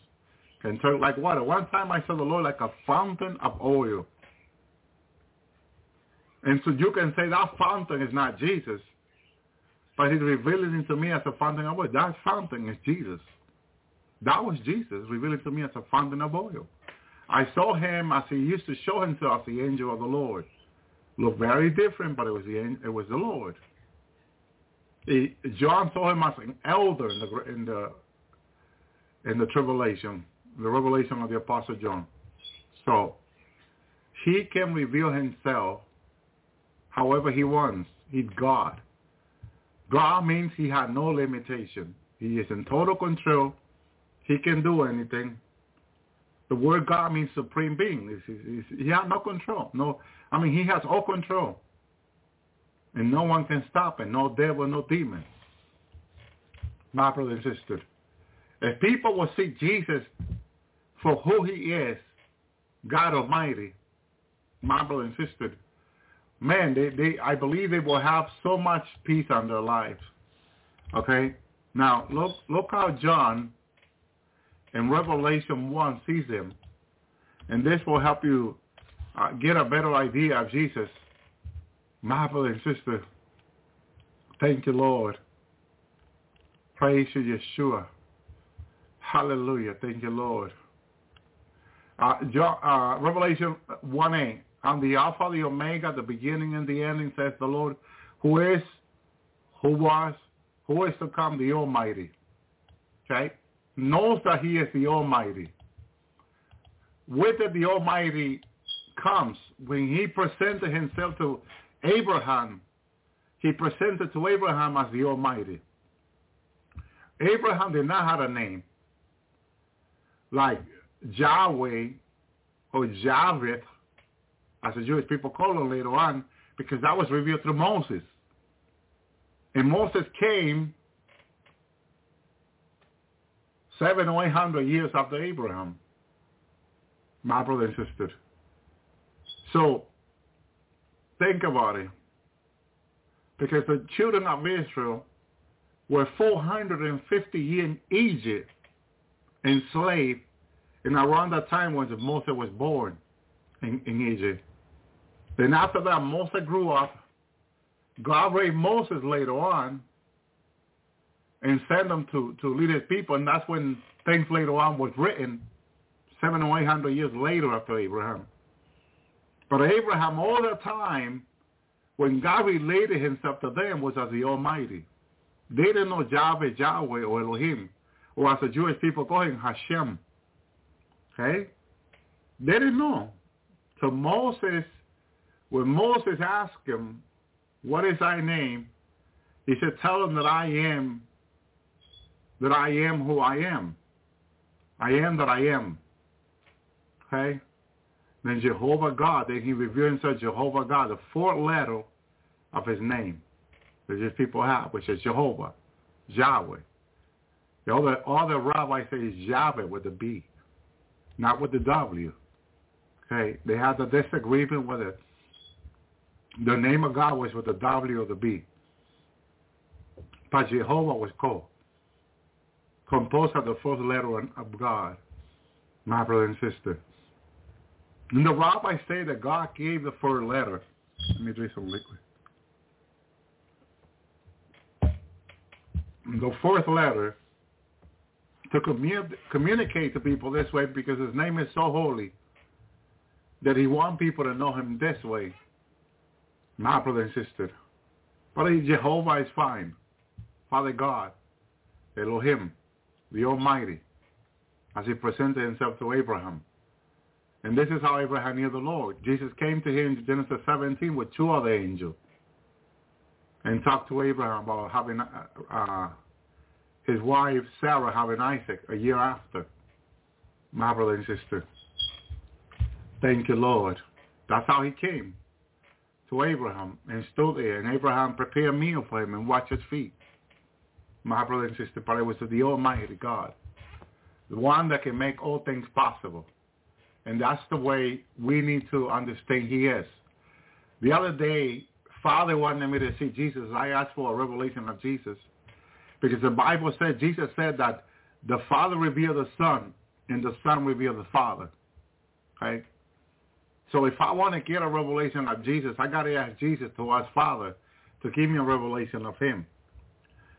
Can turn like water. One time I saw the Lord like a fountain of oil. And so you can say that fountain is not Jesus. But he's revealing it to me as a fountain of oil. That fountain is Jesus. That was Jesus revealing to me as a fountain of oil. I saw him as he used to show himself, the angel of the Lord. Looked very different, but it was the it was the Lord. He, John saw him as an elder in the in the in the tribulation, the revelation of the Apostle John. So he can reveal himself however he wants. He's God. God means he had no limitation. He is in total control. He can do anything. The word God means supreme being. He has no control. No, I mean he has all control, and no one can stop him. No devil, no demon. My brother and sister, if people will see Jesus for who he is, God Almighty, my brother and sister, man, they, they, I believe they will have so much peace on their lives. Okay? Now, look, look how John in Revelation 1 sees him. And this will help you uh, get a better idea of Jesus. My brother and sister, thank you, Lord. Praise you, Yeshua. Hallelujah. Thank you, Lord. Uh, John, uh, Revelation 1 I'm the Alpha, the Omega, the beginning and the ending, says the Lord, who is, who was, who is to come, the Almighty. Okay? Knows that he is the Almighty. With it, the Almighty comes. When he presented himself to Abraham, he presented to Abraham as the Almighty. Abraham did not have a name like Yahweh or Javeth, as the Jewish people call him later on, because that was revealed through Moses. And Moses came seven or eight hundred years after Abraham, my brother and sister. So think about it. Because the children of Israel were 450 years in Egypt enslaved and around that time when Moses was born in, in Egypt. Then after that, Moses grew up. God raised Moses later on and sent him to, to lead his people. And that's when things later on was written seven or eight hundred years later after Abraham. But Abraham, all the time, when God related himself to them, was as the Almighty. They didn't know Yahweh, Yahweh, or Elohim or as the Jewish people call him Hashem. Okay? They didn't know. So Moses, when Moses asked him, what is thy name? He said, tell him that I am, that I am who I am. I am that I am. Okay? Then Jehovah God, then he revealed himself Jehovah God, the fourth letter of his name that his people have, which is Jehovah, Yahweh. The, all the rabbis say is Yahweh with the B, not with the W. Okay, they had the disagreement with it. The name of God was with the W or the B. But Jehovah was called, composed of the first letter of God, my brother and sister. And the rabbis say that God gave the first letter. Let me drink some liquid. The fourth letter to commu- communicate to people this way because his name is so holy that he wants people to know him this way. My brother and sister. Father Jehovah is fine. Father God, Elohim, the Almighty, as he presented himself to Abraham. And this is how Abraham knew the Lord. Jesus came to him in Genesis 17 with two other angels and talked to Abraham about having uh, uh, his wife Sarah having Isaac a year after. My brother and sister. Thank you, Lord. That's how he came to Abraham and stood there. And Abraham prepared a meal for him and washed his feet. My brother and sister, but it was the Almighty God, the one that can make all things possible. And that's the way we need to understand he is. The other day, Father wanted me to see Jesus. I asked for a revelation of Jesus because the Bible said, Jesus said that the Father revealed the Son and the Son revealed the Father. Okay? So if I want to get a revelation of Jesus, I got to ask Jesus to ask Father to give me a revelation of him.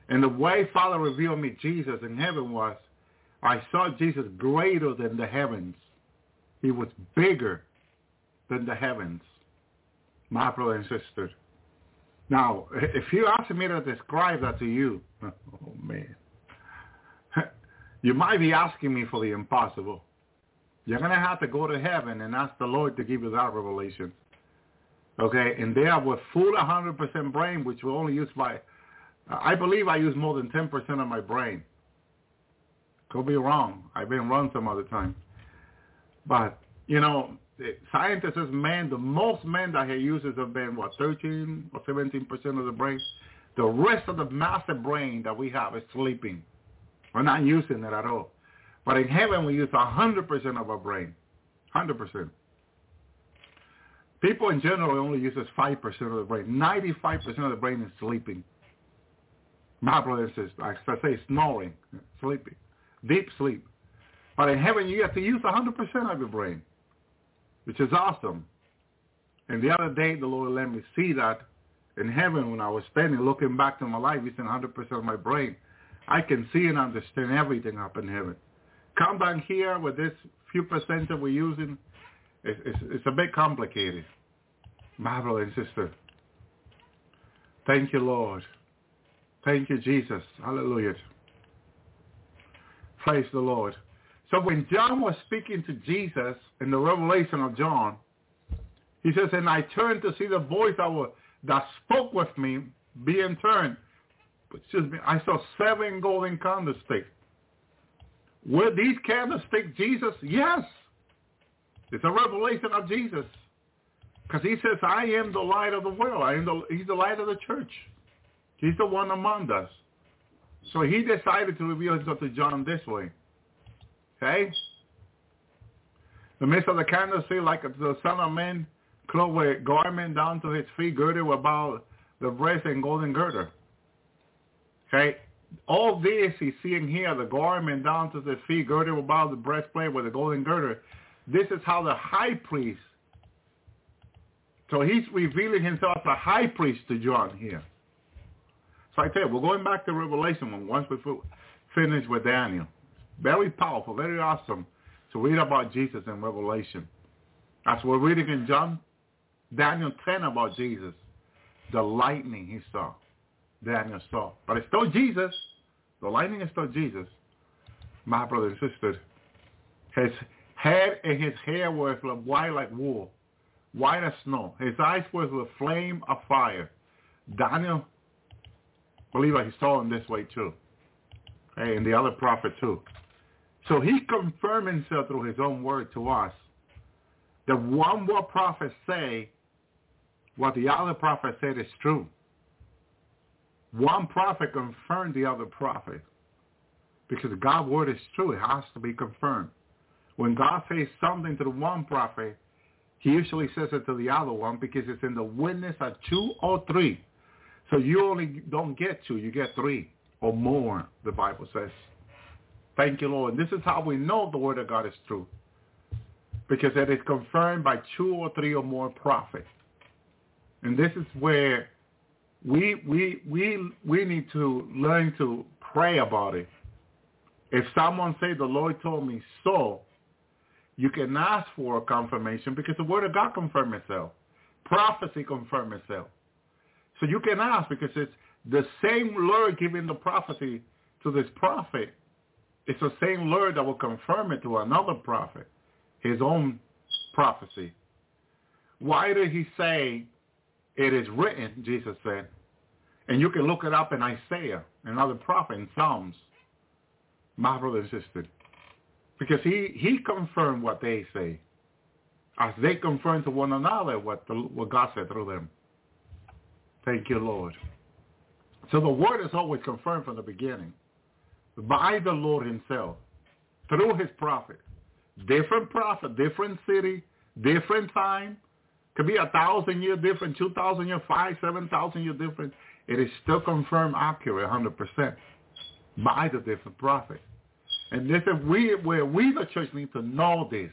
And the way Father revealed me Jesus in heaven was, I saw Jesus greater than the heavens. He was bigger than the heavens. My brother and sister. Now, if you ask me to describe that to you, oh man, you might be asking me for the impossible. You're going to have to go to heaven and ask the Lord to give you that revelation. Okay, and there with full 100% brain, which we only use by, I believe I use more than 10% of my brain. Could be wrong. I've been wrong some other time. But, you know, scientists man, the most men that he uses have been, what, 13 or 17% of the brain? The rest of the massive brain that we have is sleeping. We're not using it at all. But in heaven, we use 100% of our brain. 100%. People in general only uses 5% of the brain. 95% of the brain is sleeping. My brother says, I say, snoring, sleeping, deep sleep. But in heaven, you have to use 100% of your brain, which is awesome. And the other day, the Lord let me see that in heaven when I was standing, looking back to my life, using 100% of my brain. I can see and understand everything up in heaven. Come back here with this few percent that we're using, it's, it's, it's a bit complicated. My brother and sister. Thank you, Lord. Thank you, Jesus. Hallelujah. Praise the Lord. So when John was speaking to Jesus in the revelation of John, he says, and I turned to see the voice that, was, that spoke with me being turned. Excuse me, I saw seven golden candlesticks. Were these candlesticks Jesus? Yes. It's a revelation of Jesus. Because he says, I am the light of the world. I am the, he's the light of the church. He's the one among us. So he decided to reveal himself to John this way. Okay? The midst of the candlestick, like the Son of Man, clothed with garment down to his feet, girded with about the breast and golden girdle. Okay? All this he's seeing here, the garment down to the feet, girded about the breastplate with a golden girdle. This is how the high priest, so he's revealing himself as a high priest to John here. So I tell you, we're going back to Revelation one once we finish with Daniel. Very powerful, very awesome to read about Jesus in Revelation. As we're reading in John, Daniel 10 about Jesus, the lightning he saw. Daniel saw. But it's still Jesus. The lightning is still Jesus. My brother and sister. His head and his hair were white like wool, white as snow. His eyes were the flame of fire. Daniel, believe I, he saw him this way too. And the other prophet too. So he confirmed himself through his own word to us. that one more prophet say what the other prophet said is true. One prophet confirmed the other prophet. Because God's word is true. It has to be confirmed. When God says something to the one prophet, he usually says it to the other one because it's in the witness of two or three. So you only don't get two, you get three or more, the Bible says. Thank you, Lord. And this is how we know the word of God is true. Because it is confirmed by two or three or more prophets. And this is where we we we we need to learn to pray about it If someone say the Lord told me so, you can ask for a confirmation because the word of God confirms itself. Prophecy confirms itself. So you can ask because it's the same Lord giving the prophecy to this prophet. It's the same Lord that will confirm it to another prophet, his own prophecy. Why did he say it is written, Jesus said, and you can look it up in Isaiah, another prophet in Psalms, my brother and sister. Because he, he confirmed what they say. As they confirm to one another what, the, what God said through them. Thank you, Lord. So the word is always confirmed from the beginning by the Lord himself through his prophet. Different prophet, different city, different time. Could be a thousand year different, two thousand year, five, seven thousand year different. It is still confirmed accurate 100% by the different prophet. And this is we, where we, the church, need to know this.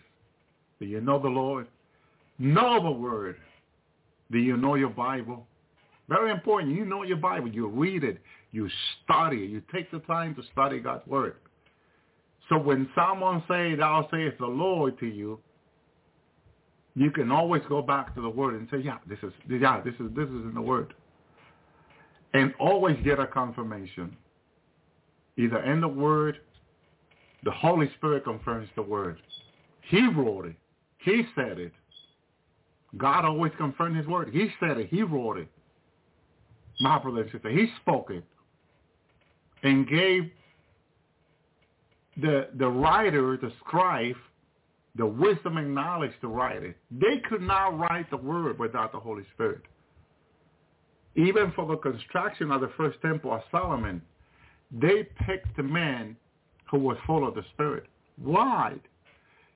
Do you know the Lord? Know the Word. Do you know your Bible? Very important. You know your Bible. You read it. You study it. You take the time to study God's Word. So when someone say, thou sayest the Lord to you, you can always go back to the Word and say, yeah, this is, yeah, this is, this is in the Word. And always get a confirmation. Either in the Word, the Holy Spirit confirms the Word. He wrote it. He said it. God always confirmed his word. He said it. He wrote it. My brother and sister, he spoke it and gave the the writer, the scribe, the wisdom and knowledge to write it. They could not write the word without the Holy Spirit. Even for the construction of the first temple of Solomon, they picked the man who was full of the Spirit. Why?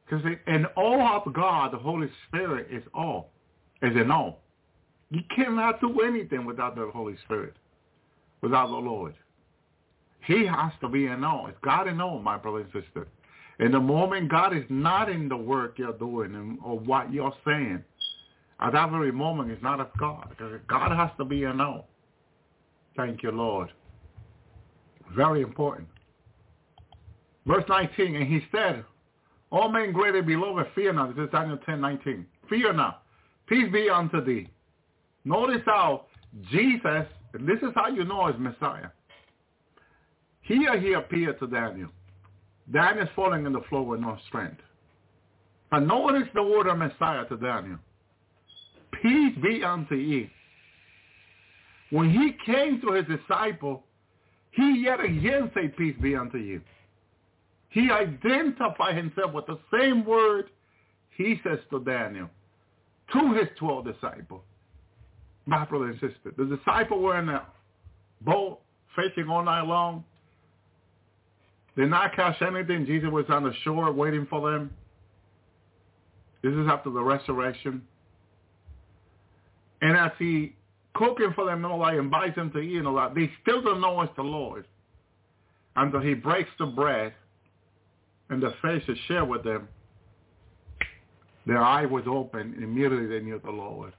Because in all of God, the Holy Spirit is all, is in all. You cannot do anything without the Holy Spirit, without the Lord. He has to be in all. It's God in all, my brother and sister. In the moment God is not in the work you're doing or what you're saying, at that very moment it's not of God. God has to be in all. Thank you, Lord. Very important. Verse 19, and he said, all men greatly beloved, fear not. This is Daniel 10, 19. Fear not. Peace be unto thee. Notice how Jesus, and this is how you know is Messiah. Here he appeared to Daniel. Daniel's falling in the floor with no strength. But notice the word of Messiah to Daniel. Peace be unto ye. When he came to his disciple, he yet again said, peace be unto you. He identified himself with the same word he says to Daniel, to his 12 disciples. My brother and sister, the disciples were in a boat fishing all night long. Did not catch anything. Jesus was on the shore waiting for them. This is after the resurrection. And as he cooking for them and all that, invites them to eat and all that, they still don't know it's the Lord until he breaks the bread and the face is shared with them, their eye was open, immediately they knew the Lord.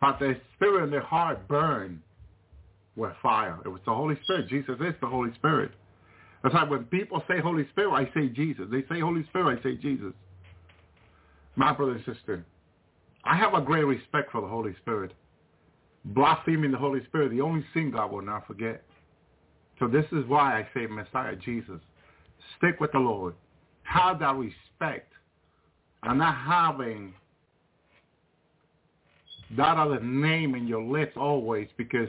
But their spirit and their heart burned with fire. It was the Holy Spirit. Jesus is the Holy Spirit. That's why when people say Holy Spirit, I say Jesus. They say Holy Spirit, I say Jesus. My brother and sister, I have a great respect for the Holy Spirit. Blaspheming the Holy Spirit, the only sin God will not forget. So this is why I say Messiah, Jesus. Stick with the Lord. Have that respect and not having that other name in your lips always because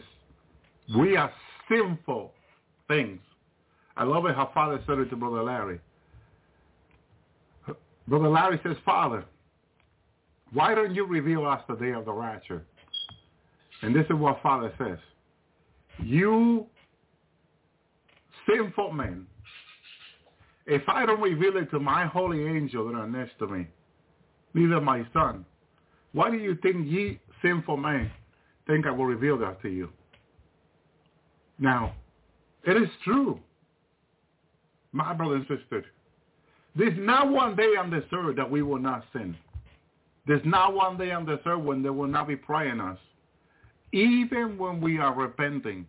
we are sinful things. I love it how Father said it to Brother Larry. Brother Larry says, Father, why don't you reveal us the day of the rapture? And this is what Father says. You sinful men if I don't reveal it to my holy angel that are next to me, neither my son, why do you think ye sinful men think I will reveal that to you? Now, it is true, my brother and sister. There's not one day on this earth that we will not sin. There's not one day on this earth when there will not be praying us. Even when we are repenting,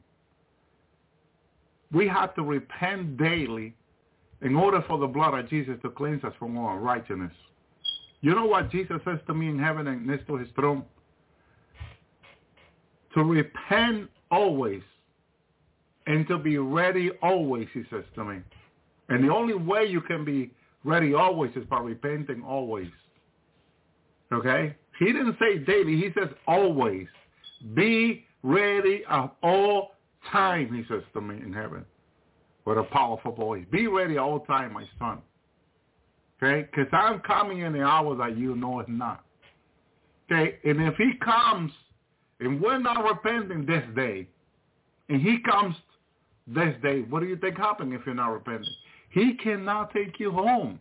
we have to repent daily in order for the blood of Jesus to cleanse us from all unrighteousness. You know what Jesus says to me in heaven and next to his throne? To repent always and to be ready always, he says to me. And the only way you can be ready always is by repenting always. Okay? He didn't say daily. He says always. Be ready at all time, he says to me in heaven with a powerful voice. Be ready all time, my son. Okay? Because I'm coming in the hour that you know it's not. Okay? And if he comes and we're not repenting this day, and he comes this day, what do you think happens if you're not repenting? He cannot take you home.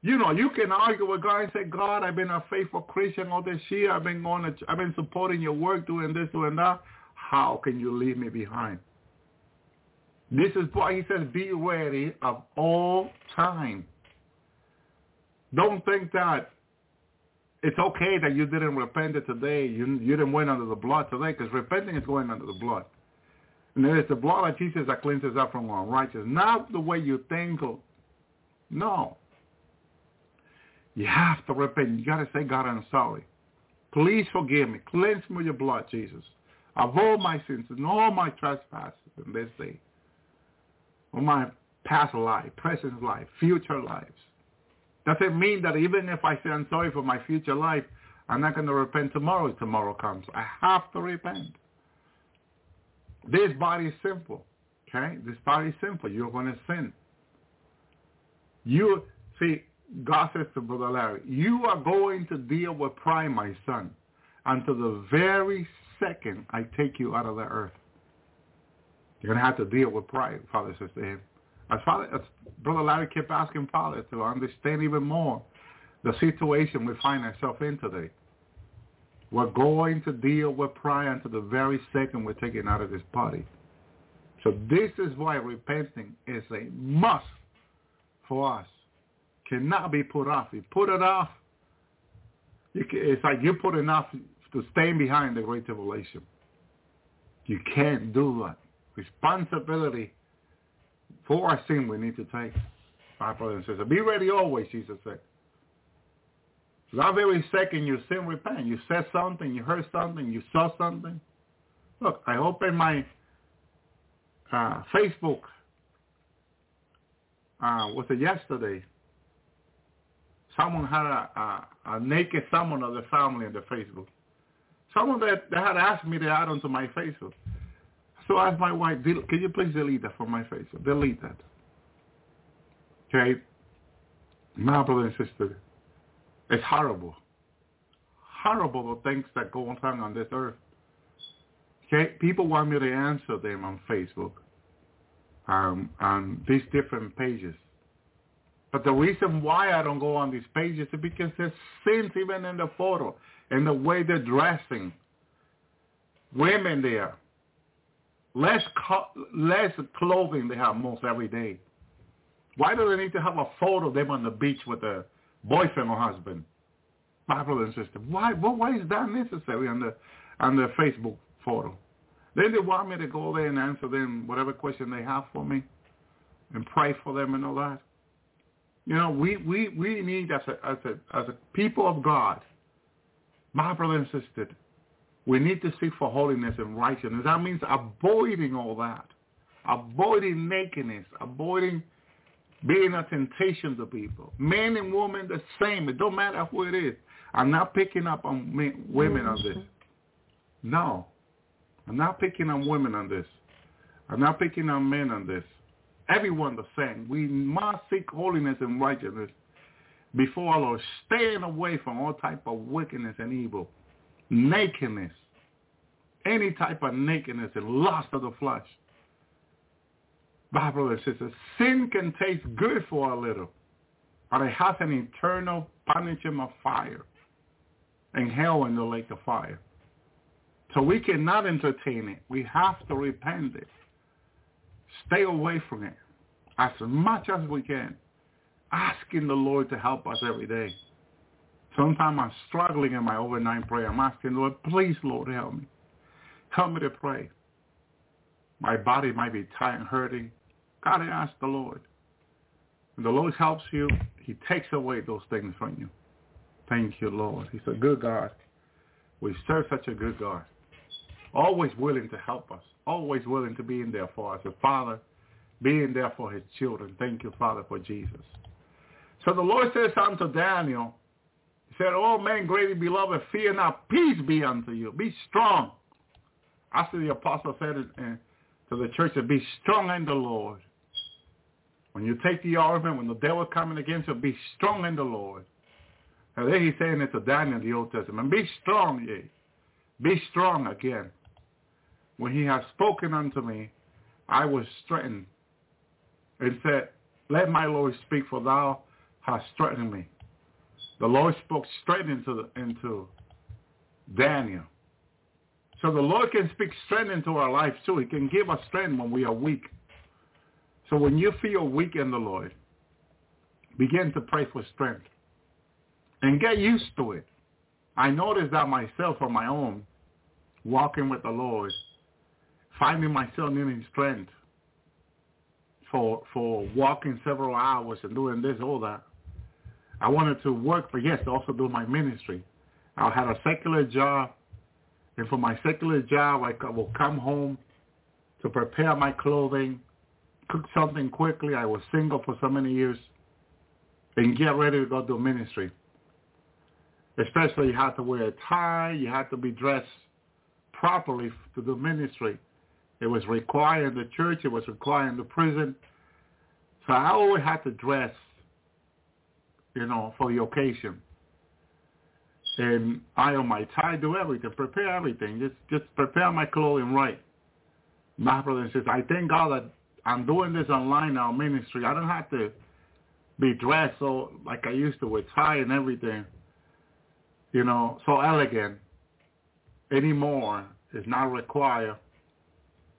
You know, you can argue with God and say, God, I've been a faithful Christian all this year. I've been going to, I've been supporting your work, doing this, doing that. How can you leave me behind? This is why he says, be ready of all time. Don't think that it's okay that you didn't repent it today. You, you didn't went under the blood today because repenting is going under the blood. And it is the blood of Jesus that cleanses us from all righteousness. Not the way you think. No. You have to repent. You got to say, God, I'm sorry. Please forgive me. Cleanse me with your blood, Jesus. Of all my sins and all my trespasses in this day. Of my past life, present life, future lives. Doesn't mean that even if I say I'm sorry for my future life, I'm not going to repent tomorrow if tomorrow comes. I have to repent. This body is simple. Okay? This body is simple. You're going to sin. You, see, God says to Brother Larry, you are going to deal with pride, my son, until the very second I take you out of the earth. You're going to have to deal with pride, Father says to him. As, Father, as Brother Larry kept asking Father to understand even more the situation we find ourselves in today. We're going to deal with pride until the very second we're taken out of this body. So this is why repenting is a must for us. Cannot be put off. You put it off, can, it's like you put off to stand behind the great tribulation. You can't do that. Responsibility for our sin we need to take. My brother and sister. Be ready always, Jesus said. That very second you sin, repent. You said something, you heard something, you saw something. Look, I opened my uh, Facebook, uh, was it yesterday? Someone had a, a, a naked someone of the family in the Facebook. Someone that, that had asked me to add onto my Facebook. So I asked my wife, can you please delete that from my Facebook? Delete that. Okay? My brother and sister, it's horrible. Horrible the things that go on on this earth. Okay? People want me to answer them on Facebook, um, on these different pages. But the reason why I don't go on these pages is because there's sins even in the photo, in the way they're dressing. Women there, less co- less clothing they have most every day. Why do they need to have a photo of them on the beach with a boyfriend or husband? My brother and sister, why? Well, why is that necessary on the on the Facebook photo? Then they want me to go there and answer them whatever question they have for me, and pray for them and all that. You know, we we we need as a as a as a people of God, my brother and sister, we need to seek for holiness and righteousness. That means avoiding all that, avoiding nakedness, avoiding being a temptation to people. Men and women the same. It don't matter who it is. I'm not picking up on men, women on this. Mm-hmm. No. I'm not picking on women on this. I'm not picking on men on this. Everyone the same. We must seek holiness and righteousness before our Lord, staying away from all type of wickedness and evil nakedness, any type of nakedness and lust of the flesh. My brother and sin can taste good for a little, but it has an eternal punishment of fire and hell in the lake of fire. So we cannot entertain it. We have to repent it. Stay away from it as much as we can, asking the Lord to help us every day. Sometimes I'm struggling in my overnight prayer. I'm asking, Lord, please, Lord, help me. Help me to pray. My body might be tired and hurting. God, I ask the Lord. The Lord helps you, he takes away those things from you. Thank you, Lord. He's a good God. We serve such a good God. Always willing to help us. Always willing to be in there for us. A father being there for his children. Thank you, Father, for Jesus. So the Lord says unto Daniel, he said, Oh man, greatly beloved, fear not, peace be unto you. Be strong. After the apostle said it uh, to the church, to be strong in the Lord. When you take the argument, when the devil coming against you, be strong in the Lord. And then he's saying it to Daniel in the Old Testament. Be strong, ye. Be strong again. When he has spoken unto me, I was strengthened and said, let my Lord speak, for thou hast strengthened me. The Lord spoke strength into, the, into Daniel. So the Lord can speak strength into our lives too. He can give us strength when we are weak. So when you feel weak in the Lord, begin to pray for strength and get used to it. I noticed that myself on my own, walking with the Lord, finding myself needing strength for for walking several hours and doing this, all that. I wanted to work, but yes, also do my ministry. I had a secular job, and for my secular job, I will come home to prepare my clothing, cook something quickly. I was single for so many years, and get ready to go do ministry. Especially, you had to wear a tie. You had to be dressed properly to do ministry. It was required in the church. It was required in the prison. So I always had to dress, you know, for the occasion. And I on my tie, do everything, prepare everything. Just just prepare my clothing right. My brother says, I thank God that I'm doing this online now, ministry. I don't have to be dressed so like I used to with tie and everything, you know, so elegant anymore. is not required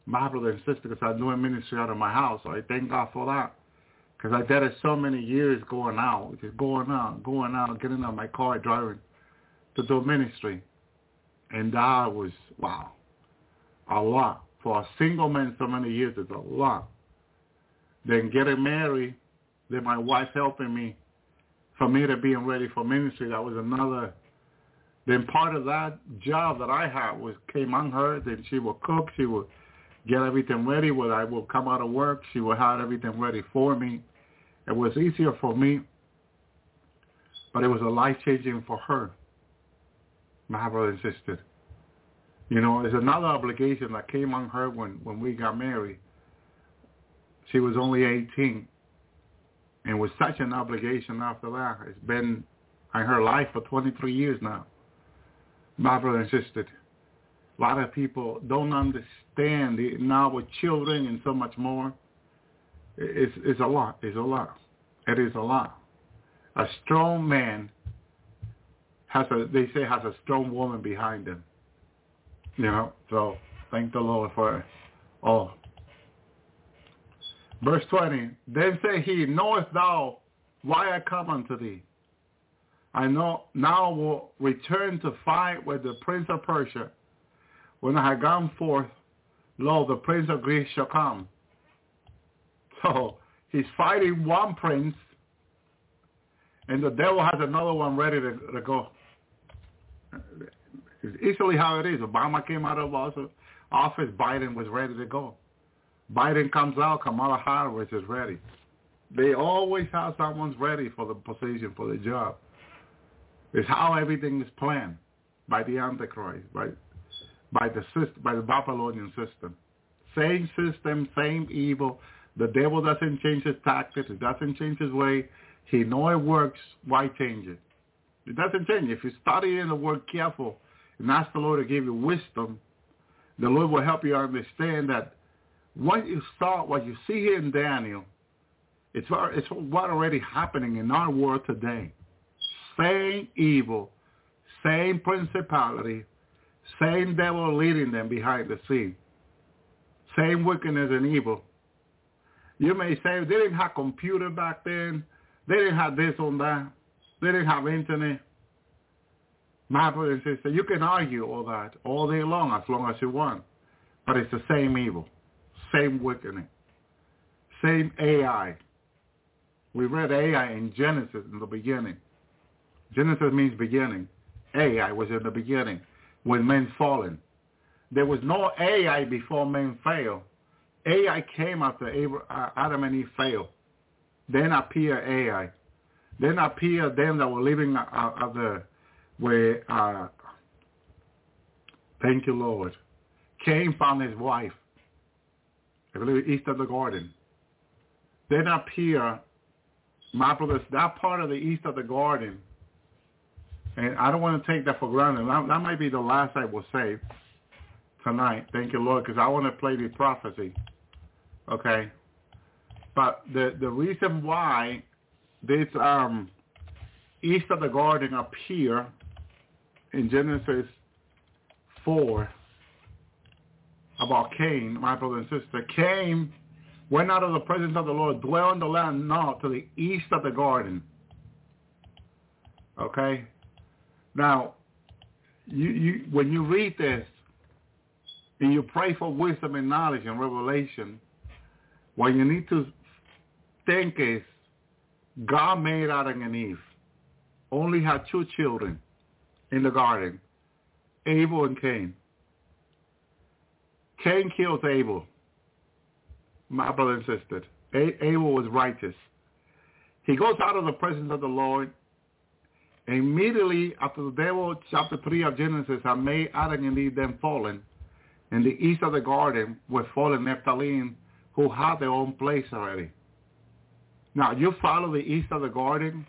my brother and sister because I'm doing ministry out of my house. So I thank God for that. Because I did it so many years going out, just going out, going out, getting out my car, driving to do ministry. And that was, wow, a lot. For a single man so many years is a lot. Then getting married, then my wife helping me for me to being ready for ministry, that was another then part of that job that I had was came on her. Then she would cook. She would get everything ready. When I would come out of work, she would have everything ready for me. It was easier for me, but it was a life changing for her. My brother and sister. You know, it's another obligation that came on her when, when we got married. She was only 18. And was such an obligation after that. It's been in her life for 23 years now. My brother and sister. A lot of people don't understand it now with children and so much more. It's, it's a lot. It's a lot. It is a lot. A strong man has a, they say, has a strong woman behind him. You know, so thank the Lord for all. Verse 20, then say he, knowest thou why I come unto thee? I know now will return to fight with the prince of Persia when I have gone forth, lo, the prince of Greece shall come. So he's fighting one prince, and the devil has another one ready to, to go. It's easily how it is. Obama came out of office, Biden was ready to go. Biden comes out, Kamala Harris is ready. They always have someone ready for the position, for the job. It's how everything is planned by the Antichrist, right? by the system, by the Babylonian system. Same system, same evil. The devil doesn't change his tactics. He doesn't change his way. He know it works. Why change it? It doesn't change. If you study in the word careful and ask the Lord to give you wisdom, the Lord will help you understand that what you saw, what you see here in Daniel, it's, it's what already happening in our world today. Same evil, same principality, same devil leading them behind the scene. Same wickedness and evil. You may say they didn't have computer back then. They didn't have this or that. They didn't have internet. My brother and sister, you can argue all that all day long as long as you want. But it's the same evil. Same wickedness, same Ai. We read Ai in Genesis in the beginning. Genesis means beginning. Ai was in the beginning when men fallen. There was no Ai before men fell. Ai came after uh, Adam and Eve fell. Then appeared Ai. Then appeared them that were living uh, uh, the where. Uh, thank you, Lord. Cain found his wife. I believe east of the garden. Then up here, my brothers. That part of the east of the garden and I don't want to take that for granted. That, that might be the last I will say tonight. Thank you, Lord, because I want to play the prophecy. Okay? But the, the reason why this um, east of the garden up here in Genesis 4 about Cain, my brother and sister, Cain went out of the presence of the Lord, dwell in the land now to the east of the garden. Okay? Now, you, you, when you read this and you pray for wisdom and knowledge and revelation, what you need to think is God made Adam and Eve, only had two children in the garden, Abel and Cain. Cain kills Abel, my brother and sister. Abel was righteous. He goes out of the presence of the Lord Immediately after the devil, chapter 3 of Genesis, I made Adam and Eve them fallen, in the east of the garden were fallen Nephilim, who had their own place already. Now, you follow the east of the garden,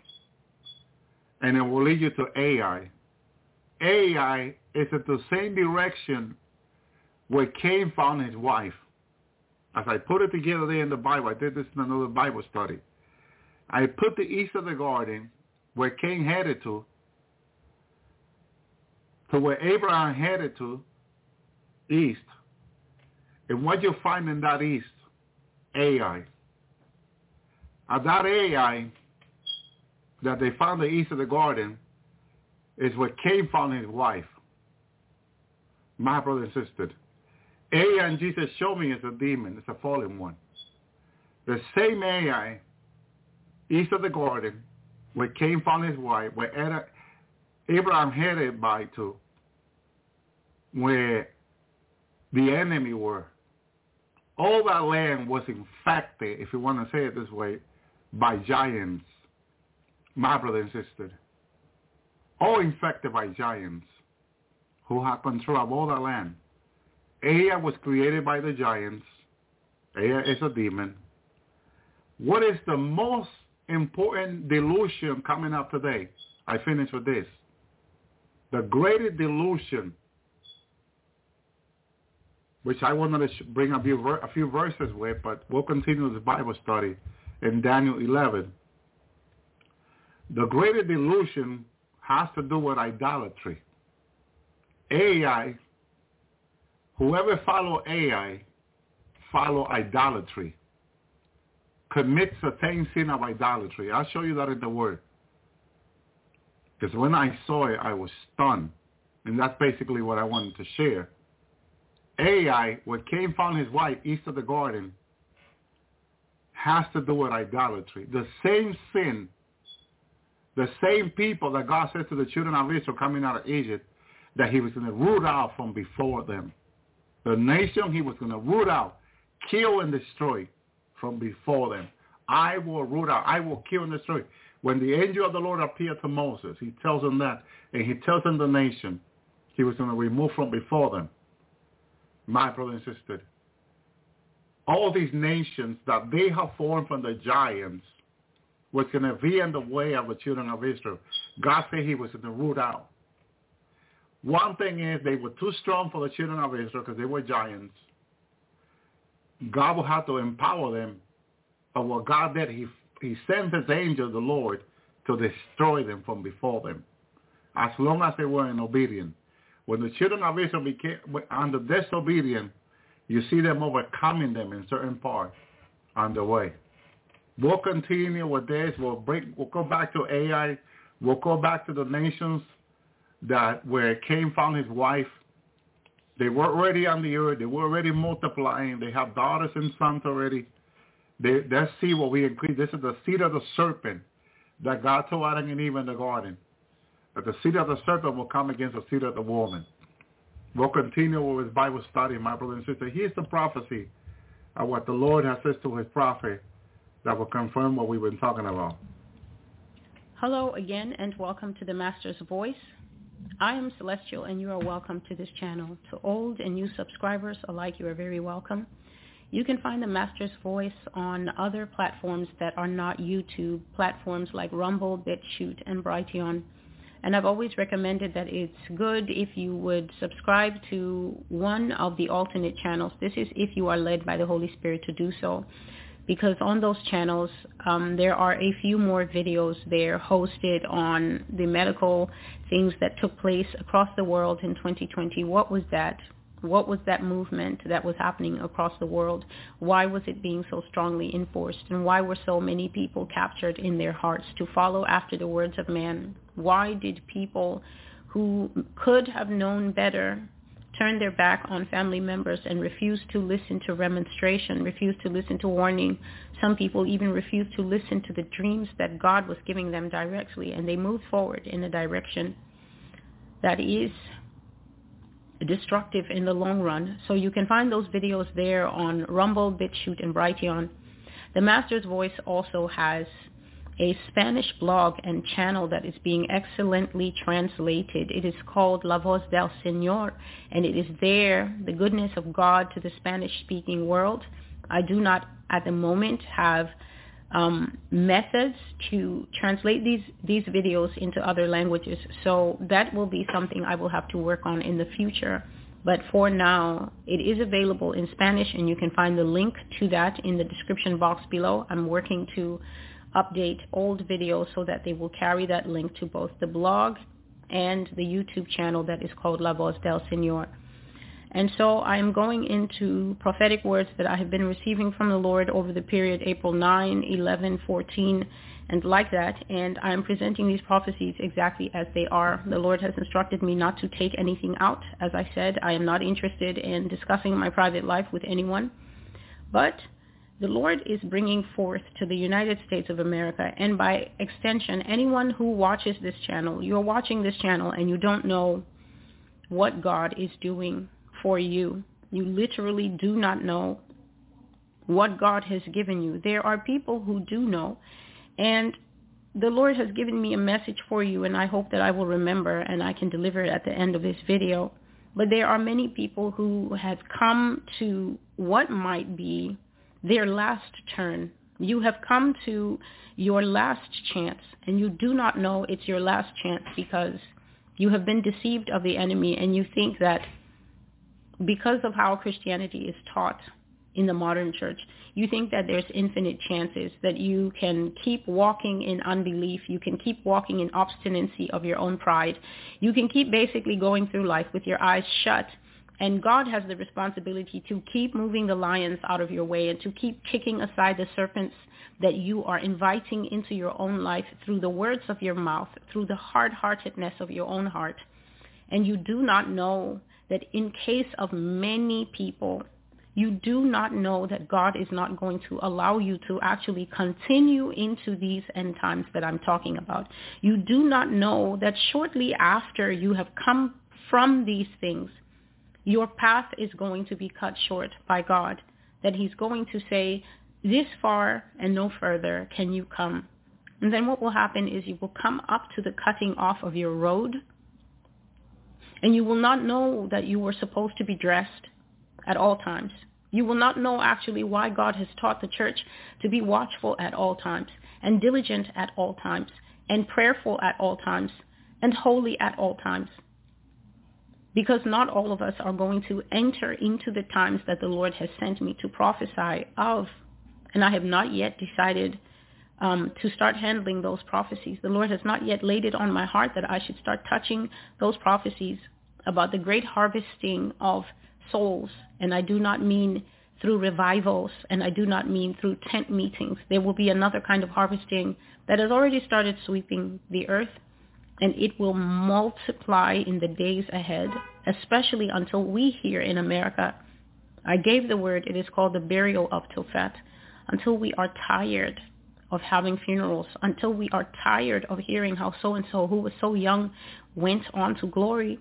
and it will lead you to Ai. Ai is in the same direction where Cain found his wife. As I put it together there in the Bible, I did this in another Bible study. I put the east of the garden where Cain headed to, to where Abraham headed to, east. And what you find in that east, Ai. At that Ai that they found the east of the garden is where Cain found his wife. My brother and sister. Ai and Jesus show me is a demon. It's a fallen one. The same Ai east of the garden where Cain found his wife, where Abraham headed by to, where the enemy were. All that land was infected, if you want to say it this way, by giants, my brother and sister. All infected by giants who had control of all that land. Ai was created by the giants. Ai is a demon. What is the most important delusion coming up today. I finish with this. The greatest delusion, which I wanted to bring a few, a few verses with, but we'll continue this Bible study in Daniel 11. The greatest delusion has to do with idolatry. Ai, whoever follow Ai, follow idolatry commits the same sin of idolatry. I'll show you that in the Word. Because when I saw it, I was stunned. And that's basically what I wanted to share. Ai, when Cain found his wife east of the garden, has to do with idolatry. The same sin, the same people that God said to the children of Israel coming out of Egypt, that he was going to root out from before them. The nation he was going to root out, kill and destroy from before them. I will root out. I will kill and destroy. When the angel of the Lord appeared to Moses, he tells him that, and he tells him the nation he was going to remove from before them. My brother and sister, all these nations that they have formed from the giants was going to be in the way of the children of Israel. God said he was going to root out. One thing is they were too strong for the children of Israel because they were giants. God will have to empower them But what God did. He, he sent his angel, the Lord, to destroy them from before them, as long as they were in obedience. When the children of Israel became under disobedience, you see them overcoming them in certain parts on the way. We'll continue with this. We'll break. We'll go back to Ai. We'll go back to the nations that where Cain found his wife. They were already on the earth. They were already multiplying. They have daughters and sons already. They, that seed what we increase. This is the seed of the serpent that God told Adam and Eve in the garden. That the seed of the serpent will come against the seed of the woman. We'll continue with his Bible study, my brother and sister. Here's the prophecy of what the Lord has said to his prophet that will confirm what we've been talking about. Hello again and welcome to the Master's Voice. I am Celestial and you are welcome to this channel. To old and new subscribers alike, you are very welcome. You can find the Master's Voice on other platforms that are not YouTube, platforms like Rumble, BitChute, and Brighteon. And I've always recommended that it's good if you would subscribe to one of the alternate channels. This is if you are led by the Holy Spirit to do so because on those channels um, there are a few more videos there hosted on the medical things that took place across the world in 2020. What was that? What was that movement that was happening across the world? Why was it being so strongly enforced? And why were so many people captured in their hearts to follow after the words of man? Why did people who could have known better turn their back on family members and refuse to listen to remonstration, refuse to listen to warning. Some people even refuse to listen to the dreams that God was giving them directly, and they moved forward in a direction that is destructive in the long run. So you can find those videos there on Rumble, BitChute, and Brighteon. The Master's Voice also has a Spanish blog and channel that is being excellently translated. It is called La Voz del Señor, and it is there, the goodness of God to the Spanish-speaking world. I do not at the moment have um, methods to translate these, these videos into other languages. So that will be something I will have to work on in the future. But for now, it is available in Spanish, and you can find the link to that in the description box below. I'm working to update old videos so that they will carry that link to both the blog and the YouTube channel that is called La Voz del Señor. And so I am going into prophetic words that I have been receiving from the Lord over the period April 9, 11, 14, and like that. And I am presenting these prophecies exactly as they are. The Lord has instructed me not to take anything out. As I said, I am not interested in discussing my private life with anyone. But the Lord is bringing forth to the United States of America, and by extension, anyone who watches this channel, you're watching this channel and you don't know what God is doing for you. You literally do not know what God has given you. There are people who do know, and the Lord has given me a message for you, and I hope that I will remember and I can deliver it at the end of this video. But there are many people who have come to what might be their last turn. You have come to your last chance, and you do not know it's your last chance because you have been deceived of the enemy, and you think that because of how Christianity is taught in the modern church, you think that there's infinite chances that you can keep walking in unbelief. You can keep walking in obstinacy of your own pride. You can keep basically going through life with your eyes shut and God has the responsibility to keep moving the lions out of your way and to keep kicking aside the serpents that you are inviting into your own life through the words of your mouth, through the hard-heartedness of your own heart. And you do not know that in case of many people, you do not know that God is not going to allow you to actually continue into these end times that I'm talking about. You do not know that shortly after you have come from these things, your path is going to be cut short by God, that he's going to say, this far and no further can you come. And then what will happen is you will come up to the cutting off of your road, and you will not know that you were supposed to be dressed at all times. You will not know actually why God has taught the church to be watchful at all times, and diligent at all times, and prayerful at all times, and holy at all times because not all of us are going to enter into the times that the Lord has sent me to prophesy of. And I have not yet decided um, to start handling those prophecies. The Lord has not yet laid it on my heart that I should start touching those prophecies about the great harvesting of souls. And I do not mean through revivals, and I do not mean through tent meetings. There will be another kind of harvesting that has already started sweeping the earth and it will multiply in the days ahead, especially until we here in America. I gave the word, it is called the burial of Tophet, until we are tired of having funerals, until we are tired of hearing how so-and-so who was so young went on to glory,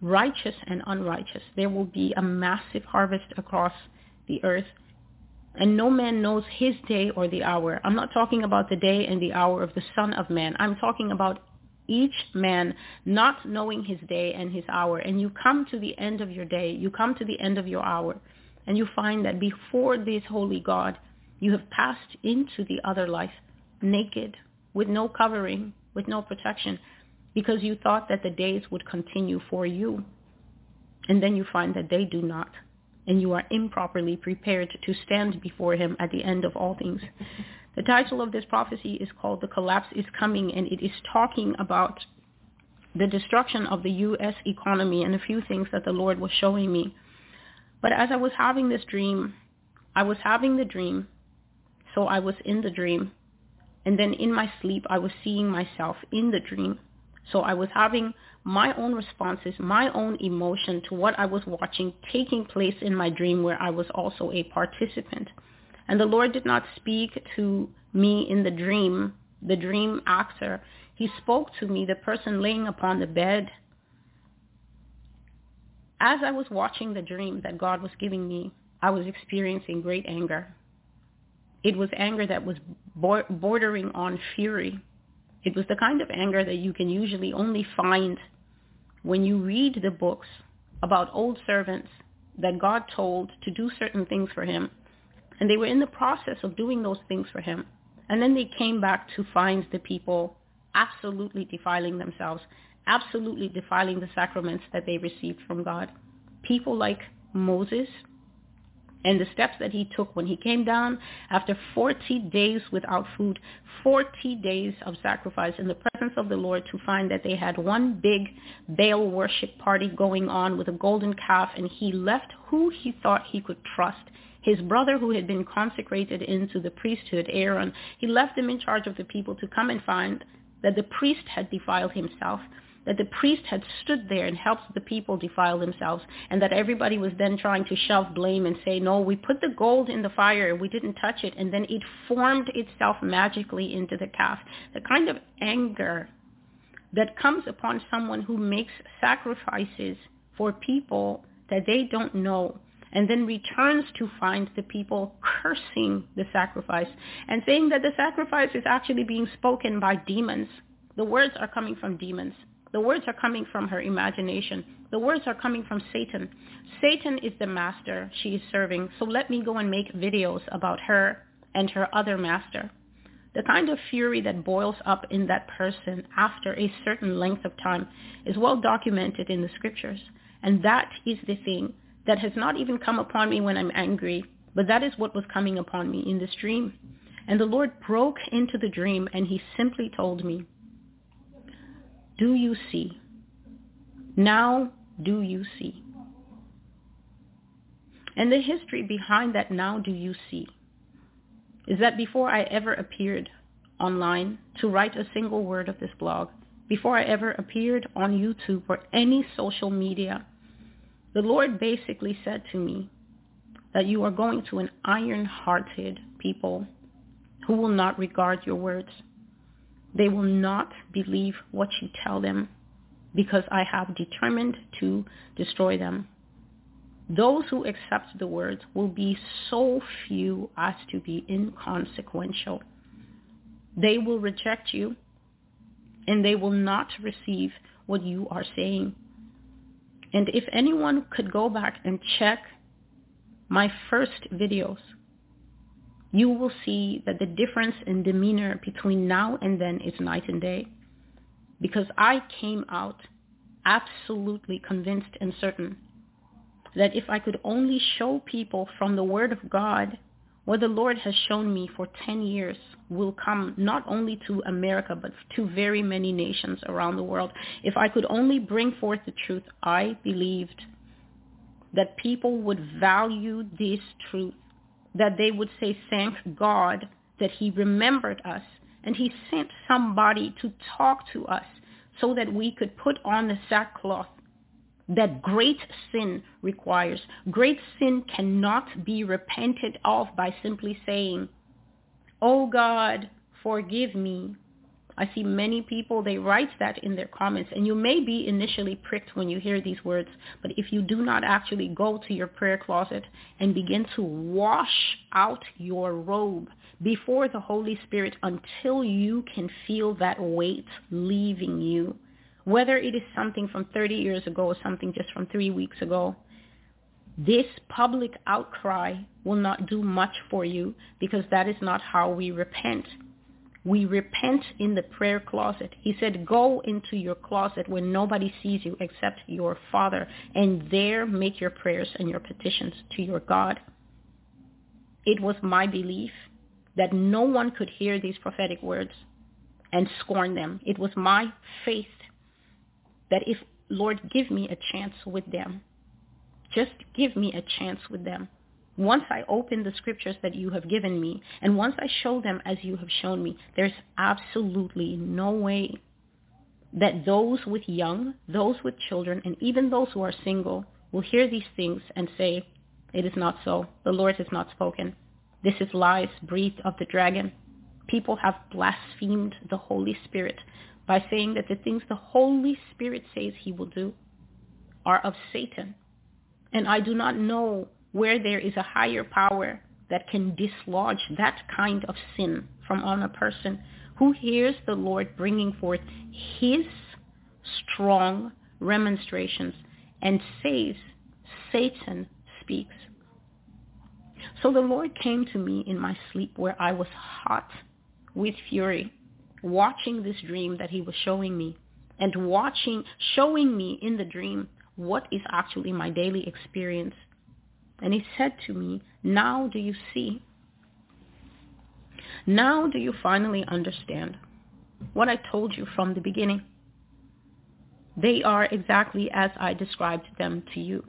righteous and unrighteous. There will be a massive harvest across the earth and no man knows his day or the hour. I'm not talking about the day and the hour of the Son of Man. I'm talking about each man not knowing his day and his hour. And you come to the end of your day, you come to the end of your hour, and you find that before this holy God, you have passed into the other life naked, with no covering, with no protection, because you thought that the days would continue for you. And then you find that they do not and you are improperly prepared to stand before him at the end of all things. The title of this prophecy is called The Collapse is Coming, and it is talking about the destruction of the U.S. economy and a few things that the Lord was showing me. But as I was having this dream, I was having the dream, so I was in the dream. And then in my sleep, I was seeing myself in the dream. So I was having my own responses, my own emotion to what I was watching taking place in my dream where I was also a participant. And the Lord did not speak to me in the dream, the dream actor. He spoke to me, the person laying upon the bed. As I was watching the dream that God was giving me, I was experiencing great anger. It was anger that was bordering on fury. It was the kind of anger that you can usually only find when you read the books about old servants that God told to do certain things for him, and they were in the process of doing those things for him, and then they came back to find the people absolutely defiling themselves, absolutely defiling the sacraments that they received from God. People like Moses, and the steps that he took when he came down after 40 days without food, 40 days of sacrifice in the presence of the Lord to find that they had one big Baal worship party going on with a golden calf and he left who he thought he could trust. His brother who had been consecrated into the priesthood, Aaron, he left him in charge of the people to come and find that the priest had defiled himself that the priest had stood there and helped the people defile themselves and that everybody was then trying to shove blame and say, no, we put the gold in the fire and we didn't touch it and then it formed itself magically into the calf. The kind of anger that comes upon someone who makes sacrifices for people that they don't know and then returns to find the people cursing the sacrifice and saying that the sacrifice is actually being spoken by demons. The words are coming from demons. The words are coming from her imagination. The words are coming from Satan. Satan is the master she is serving, so let me go and make videos about her and her other master. The kind of fury that boils up in that person after a certain length of time is well documented in the scriptures. And that is the thing that has not even come upon me when I'm angry, but that is what was coming upon me in this dream. And the Lord broke into the dream and he simply told me, do you see? Now do you see? And the history behind that now do you see is that before I ever appeared online to write a single word of this blog, before I ever appeared on YouTube or any social media, the Lord basically said to me that you are going to an iron-hearted people who will not regard your words. They will not believe what you tell them because I have determined to destroy them. Those who accept the words will be so few as to be inconsequential. They will reject you and they will not receive what you are saying. And if anyone could go back and check my first videos, you will see that the difference in demeanor between now and then is night and day. Because I came out absolutely convinced and certain that if I could only show people from the Word of God what the Lord has shown me for 10 years will come not only to America, but to very many nations around the world. If I could only bring forth the truth, I believed that people would value this truth that they would say, thank God that he remembered us and he sent somebody to talk to us so that we could put on the sackcloth that great sin requires. Great sin cannot be repented of by simply saying, Oh God, forgive me. I see many people, they write that in their comments, and you may be initially pricked when you hear these words, but if you do not actually go to your prayer closet and begin to wash out your robe before the Holy Spirit until you can feel that weight leaving you, whether it is something from 30 years ago or something just from three weeks ago, this public outcry will not do much for you because that is not how we repent. We repent in the prayer closet. He said, go into your closet where nobody sees you except your Father, and there make your prayers and your petitions to your God. It was my belief that no one could hear these prophetic words and scorn them. It was my faith that if, Lord, give me a chance with them, just give me a chance with them. Once I open the scriptures that you have given me, and once I show them as you have shown me, there's absolutely no way that those with young, those with children, and even those who are single will hear these things and say, it is not so. The Lord has not spoken. This is lies breathed of the dragon. People have blasphemed the Holy Spirit by saying that the things the Holy Spirit says he will do are of Satan. And I do not know where there is a higher power that can dislodge that kind of sin from on a person who hears the Lord bringing forth his strong remonstrations and says, Satan speaks. So the Lord came to me in my sleep where I was hot with fury, watching this dream that he was showing me and watching, showing me in the dream what is actually my daily experience and he said to me, now do you see? Now do you finally understand what I told you from the beginning? They are exactly as I described them to you.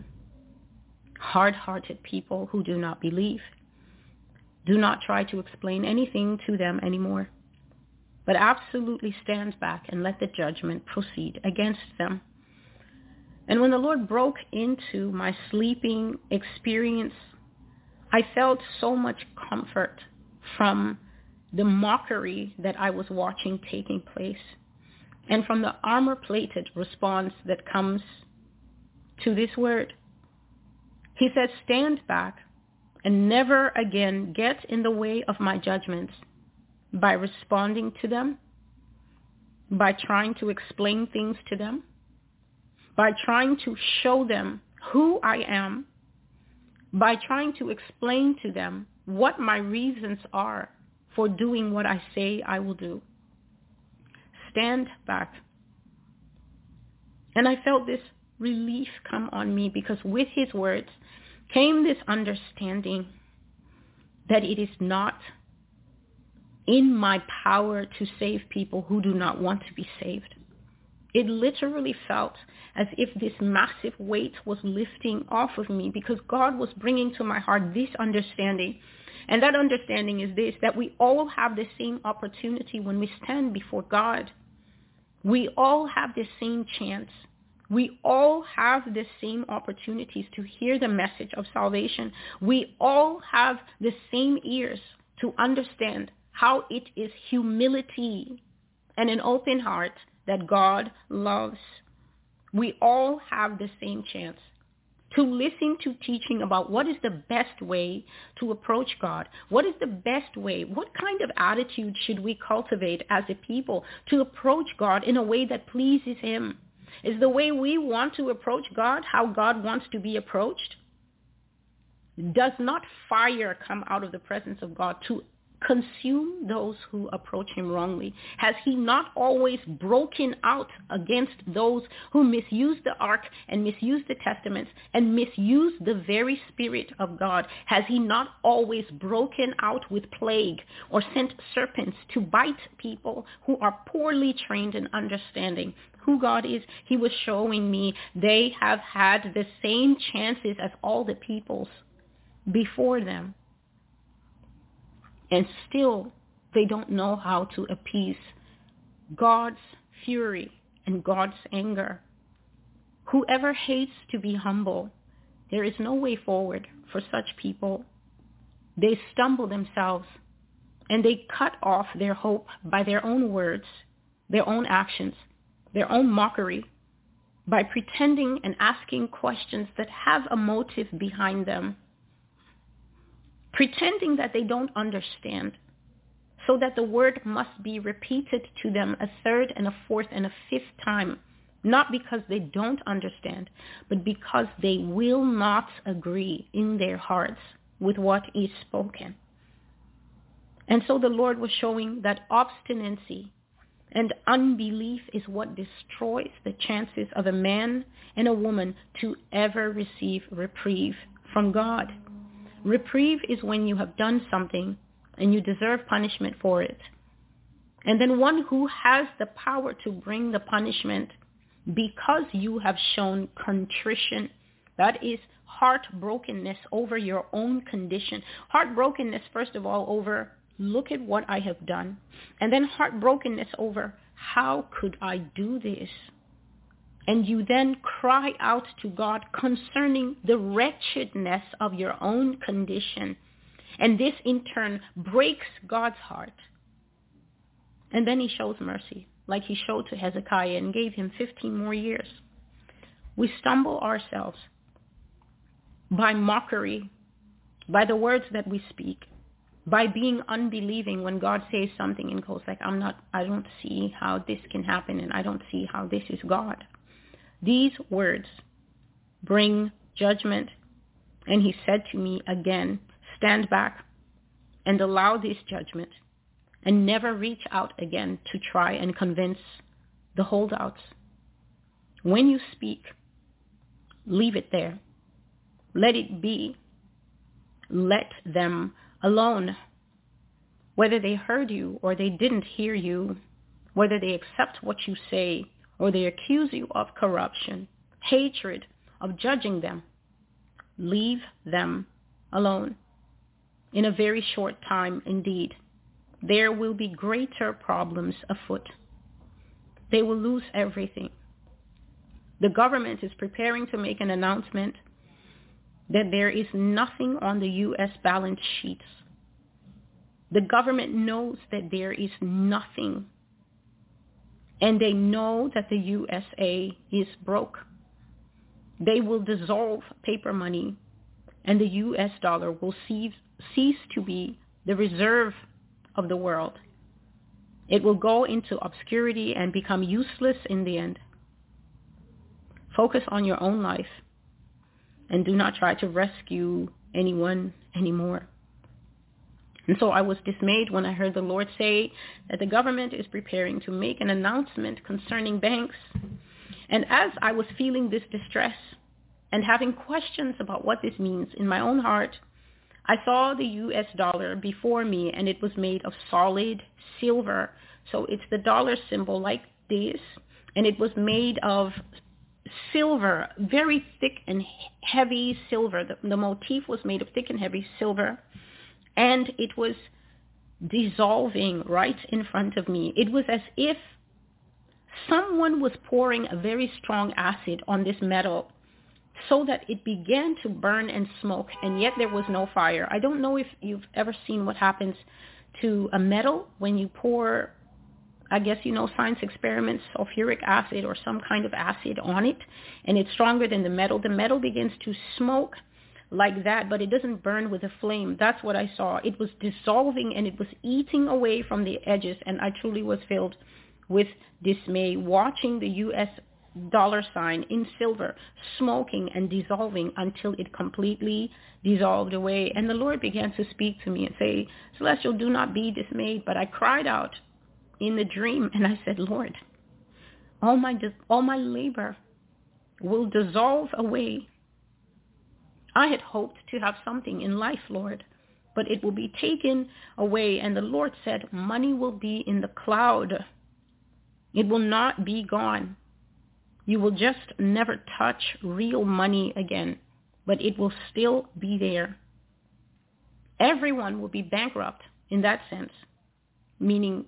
Hard-hearted people who do not believe. Do not try to explain anything to them anymore, but absolutely stand back and let the judgment proceed against them. And when the Lord broke into my sleeping experience, I felt so much comfort from the mockery that I was watching taking place and from the armor-plated response that comes to this word. He said, stand back and never again get in the way of my judgments by responding to them, by trying to explain things to them, by trying to show them who I am, by trying to explain to them what my reasons are for doing what I say I will do. Stand back. And I felt this relief come on me because with his words came this understanding that it is not in my power to save people who do not want to be saved. It literally felt as if this massive weight was lifting off of me because God was bringing to my heart this understanding. And that understanding is this, that we all have the same opportunity when we stand before God. We all have the same chance. We all have the same opportunities to hear the message of salvation. We all have the same ears to understand how it is humility and an open heart that God loves. We all have the same chance to listen to teaching about what is the best way to approach God. What is the best way? What kind of attitude should we cultivate as a people to approach God in a way that pleases him? Is the way we want to approach God how God wants to be approached? Does not fire come out of the presence of God to consume those who approach him wrongly? Has he not always broken out against those who misuse the ark and misuse the testaments and misuse the very spirit of God? Has he not always broken out with plague or sent serpents to bite people who are poorly trained in understanding who God is? He was showing me they have had the same chances as all the peoples before them and still they don't know how to appease God's fury and God's anger. Whoever hates to be humble, there is no way forward for such people. They stumble themselves and they cut off their hope by their own words, their own actions, their own mockery, by pretending and asking questions that have a motive behind them, pretending that they don't understand, so that the word must be repeated to them a third and a fourth and a fifth time, not because they don't understand, but because they will not agree in their hearts with what is spoken. And so the Lord was showing that obstinacy and unbelief is what destroys the chances of a man and a woman to ever receive reprieve from God. Reprieve is when you have done something and you deserve punishment for it. And then one who has the power to bring the punishment because you have shown contrition, that is heartbrokenness over your own condition. Heartbrokenness, first of all, over look at what I have done. And then heartbrokenness over how could I do this? And you then cry out to God concerning the wretchedness of your own condition. And this in turn breaks God's heart. And then he shows mercy, like he showed to Hezekiah and gave him 15 more years. We stumble ourselves by mockery, by the words that we speak, by being unbelieving when God says something and goes like, I'm not, I don't see how this can happen and I don't see how this is God. These words bring judgment. And he said to me again, stand back and allow this judgment and never reach out again to try and convince the holdouts. When you speak, leave it there. Let it be. Let them alone. Whether they heard you or they didn't hear you, whether they accept what you say or they accuse you of corruption, hatred, of judging them, leave them alone. In a very short time indeed, there will be greater problems afoot. They will lose everything. The government is preparing to make an announcement that there is nothing on the U.S. balance sheets. The government knows that there is nothing. And they know that the USA is broke. They will dissolve paper money and the U.S. dollar will cease, cease to be the reserve of the world. It will go into obscurity and become useless in the end. Focus on your own life and do not try to rescue anyone anymore. And so I was dismayed when I heard the Lord say that the government is preparing to make an announcement concerning banks. And as I was feeling this distress and having questions about what this means in my own heart, I saw the US dollar before me and it was made of solid silver. So it's the dollar symbol like this and it was made of silver, very thick and heavy silver. The, the motif was made of thick and heavy silver, and it was dissolving right in front of me. It was as if someone was pouring a very strong acid on this metal so that it began to burn and smoke, and yet there was no fire. I don't know if you've ever seen what happens to a metal when you pour I guess you know science experiments, sulfuric acid or some kind of acid on it, and it's stronger than the metal. The metal begins to smoke like that, but it doesn't burn with a flame. That's what I saw. It was dissolving and it was eating away from the edges, and I truly was filled with dismay watching the U.S. dollar sign in silver smoking and dissolving until it completely dissolved away. And the Lord began to speak to me and say, Celestial, do not be dismayed. But I cried out in the dream and I said, Lord, all my, all my labor will dissolve away. I had hoped to have something in life, Lord, but it will be taken away. And the Lord said, money will be in the cloud. It will not be gone. You will just never touch real money again, but it will still be there. Everyone will be bankrupt in that sense, meaning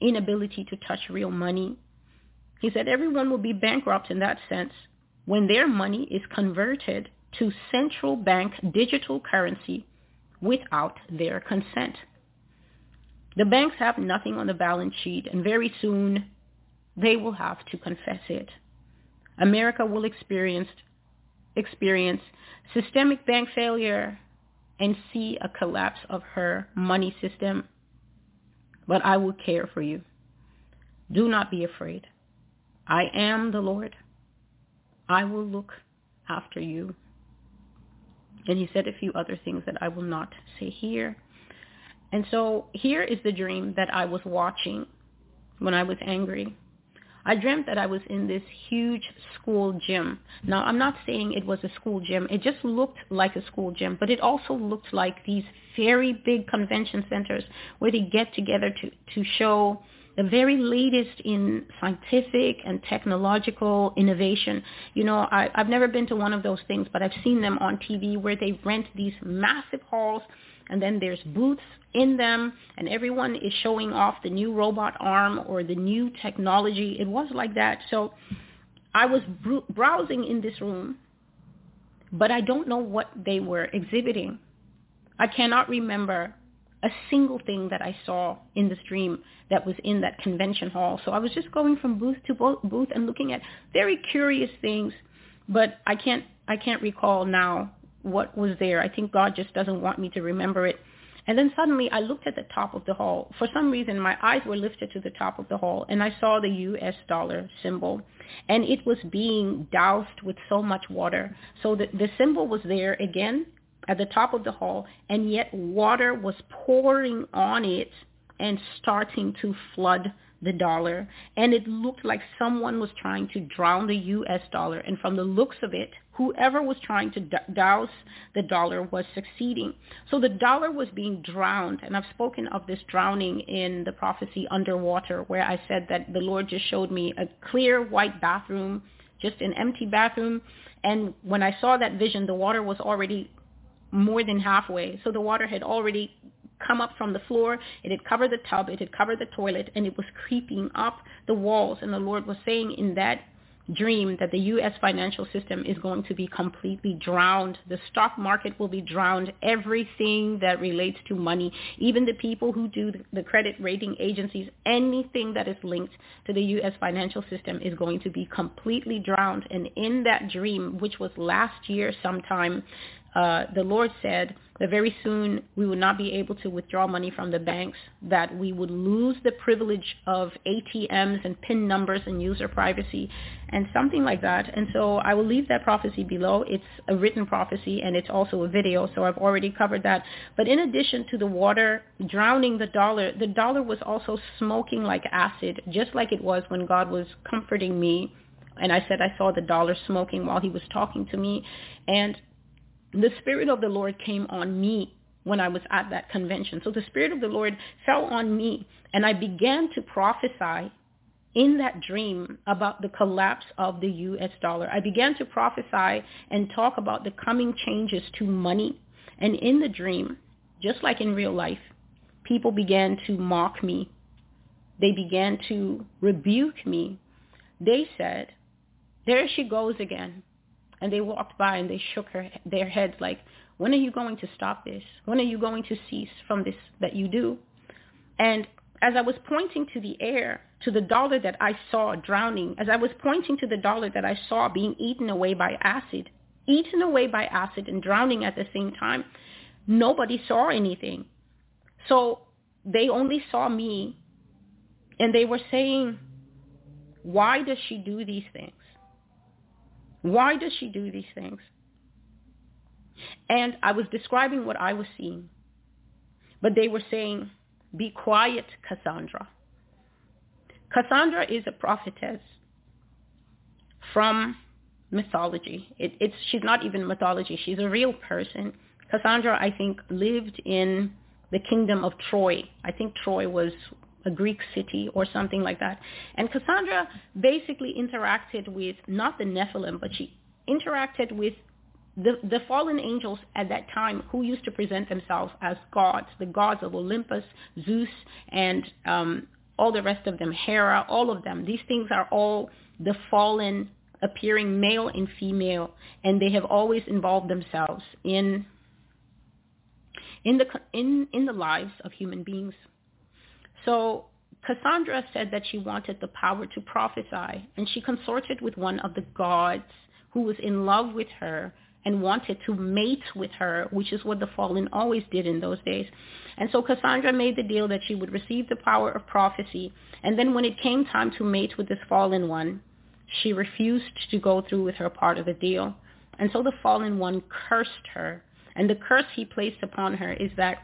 inability to touch real money. He said everyone will be bankrupt in that sense when their money is converted to central bank digital currency without their consent. The banks have nothing on the balance sheet and very soon they will have to confess it. America will experience, experience systemic bank failure and see a collapse of her money system. But I will care for you. Do not be afraid. I am the Lord. I will look after you. And he said a few other things that I will not say here. And so here is the dream that I was watching when I was angry. I dreamt that I was in this huge school gym. Now, I'm not saying it was a school gym. It just looked like a school gym, but it also looked like these very big convention centers where they get together to, to show the very latest in scientific and technological innovation. You know, I, I've never been to one of those things, but I've seen them on TV where they rent these massive halls and then there's booths in them and everyone is showing off the new robot arm or the new technology. It was like that. So I was browsing in this room, but I don't know what they were exhibiting. I cannot remember a single thing that I saw in the stream that was in that convention hall. So I was just going from booth to booth and looking at very curious things, but I can't I can't recall now what was there. I think God just doesn't want me to remember it. And then suddenly I looked at the top of the hall. For some reason, my eyes were lifted to the top of the hall, and I saw the U.S. dollar symbol. And it was being doused with so much water. So the, the symbol was there again at the top of the hall, and yet water was pouring on it and starting to flood the dollar. And it looked like someone was trying to drown the U.S. dollar. And from the looks of it, whoever was trying to douse the dollar was succeeding. So the dollar was being drowned. And I've spoken of this drowning in the prophecy underwater, where I said that the Lord just showed me a clear white bathroom, just an empty bathroom. And when I saw that vision, the water was already more than halfway. So the water had already come up from the floor. It had covered the tub. It had covered the toilet, and it was creeping up the walls. And the Lord was saying in that dream that the U.S. financial system is going to be completely drowned. The stock market will be drowned. Everything that relates to money, even the people who do the credit rating agencies, anything that is linked to the U.S. financial system is going to be completely drowned. And in that dream, which was last year sometime, uh, the Lord said that very soon we would not be able to withdraw money from the banks, that we would lose the privilege of ATMs and PIN numbers and user privacy and something like that. And so I will leave that prophecy below. It's a written prophecy and it's also a video, so I've already covered that. But in addition to the water drowning the dollar, the dollar was also smoking like acid, just like it was when God was comforting me and I said I saw the dollar smoking while he was talking to me. And the Spirit of the Lord came on me when I was at that convention. So the Spirit of the Lord fell on me and I began to prophesy in that dream about the collapse of the US dollar. I began to prophesy and talk about the coming changes to money. And in the dream, just like in real life, people began to mock me. They began to rebuke me. They said, there she goes again and they walked by and they shook her, their heads like, when are you going to stop this? When are you going to cease from this that you do? And as I was pointing to the air, to the dollar that I saw drowning, as I was pointing to the dollar that I saw being eaten away by acid, eaten away by acid and drowning at the same time, nobody saw anything. So they only saw me and they were saying, why does she do these things? Why does she do these things? And I was describing what I was seeing. But they were saying, be quiet, Cassandra. Cassandra is a prophetess from mythology. It, it's, she's not even mythology. She's a real person. Cassandra, I think, lived in the kingdom of Troy. I think Troy was a Greek city or something like that. And Cassandra basically interacted with not the Nephilim, but she interacted with the, the fallen angels at that time who used to present themselves as gods, the gods of Olympus, Zeus, and um, all the rest of them, Hera, all of them. These things are all the fallen appearing male and female, and they have always involved themselves in in the in in the lives of human beings. So Cassandra said that she wanted the power to prophesy, and she consorted with one of the gods who was in love with her and wanted to mate with her, which is what the fallen always did in those days. And so Cassandra made the deal that she would receive the power of prophecy, and then when it came time to mate with this fallen one, she refused to go through with her part of the deal. And so the fallen one cursed her, and the curse he placed upon her is that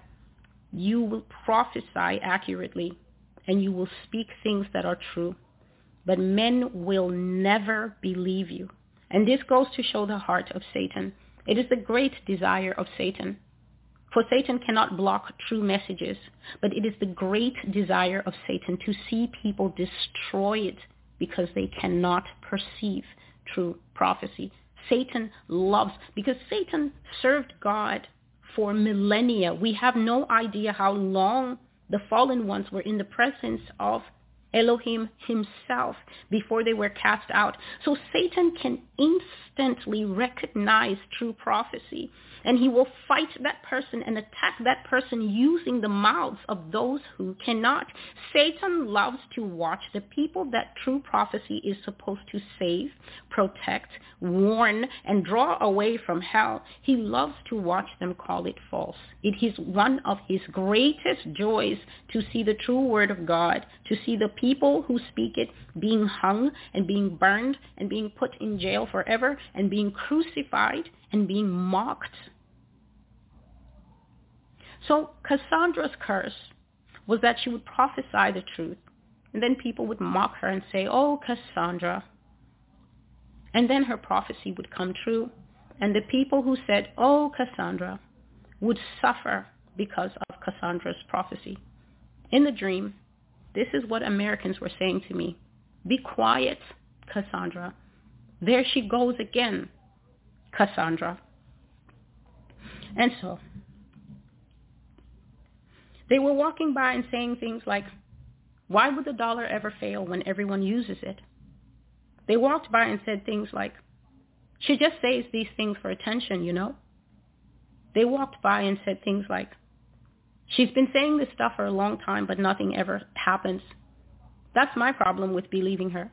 you will prophesy accurately and you will speak things that are true, but men will never believe you. And this goes to show the heart of Satan. It is the great desire of Satan. For Satan cannot block true messages, but it is the great desire of Satan to see people destroyed because they cannot perceive true prophecy. Satan loves, because Satan served God for millennia. We have no idea how long the fallen ones were in the presence of Elohim himself before they were cast out. So Satan can instantly recognize true prophecy and he will fight that person and attack that person using the mouths of those who cannot. Satan loves to watch the people that true prophecy is supposed to save, protect, warn, and draw away from hell. He loves to watch them call it false. It is one of his greatest joys to see the true word of God, to see the people who speak it being hung and being burned and being put in jail forever and being crucified and being mocked so Cassandra's curse was that she would prophesy the truth. And then people would mock her and say, oh, Cassandra. And then her prophecy would come true. And the people who said, oh, Cassandra, would suffer because of Cassandra's prophecy. In the dream, this is what Americans were saying to me. Be quiet, Cassandra. There she goes again, Cassandra. And so they were walking by and saying things like, why would the dollar ever fail when everyone uses it? They walked by and said things like, she just says these things for attention, you know? They walked by and said things like, she's been saying this stuff for a long time, but nothing ever happens. That's my problem with believing her.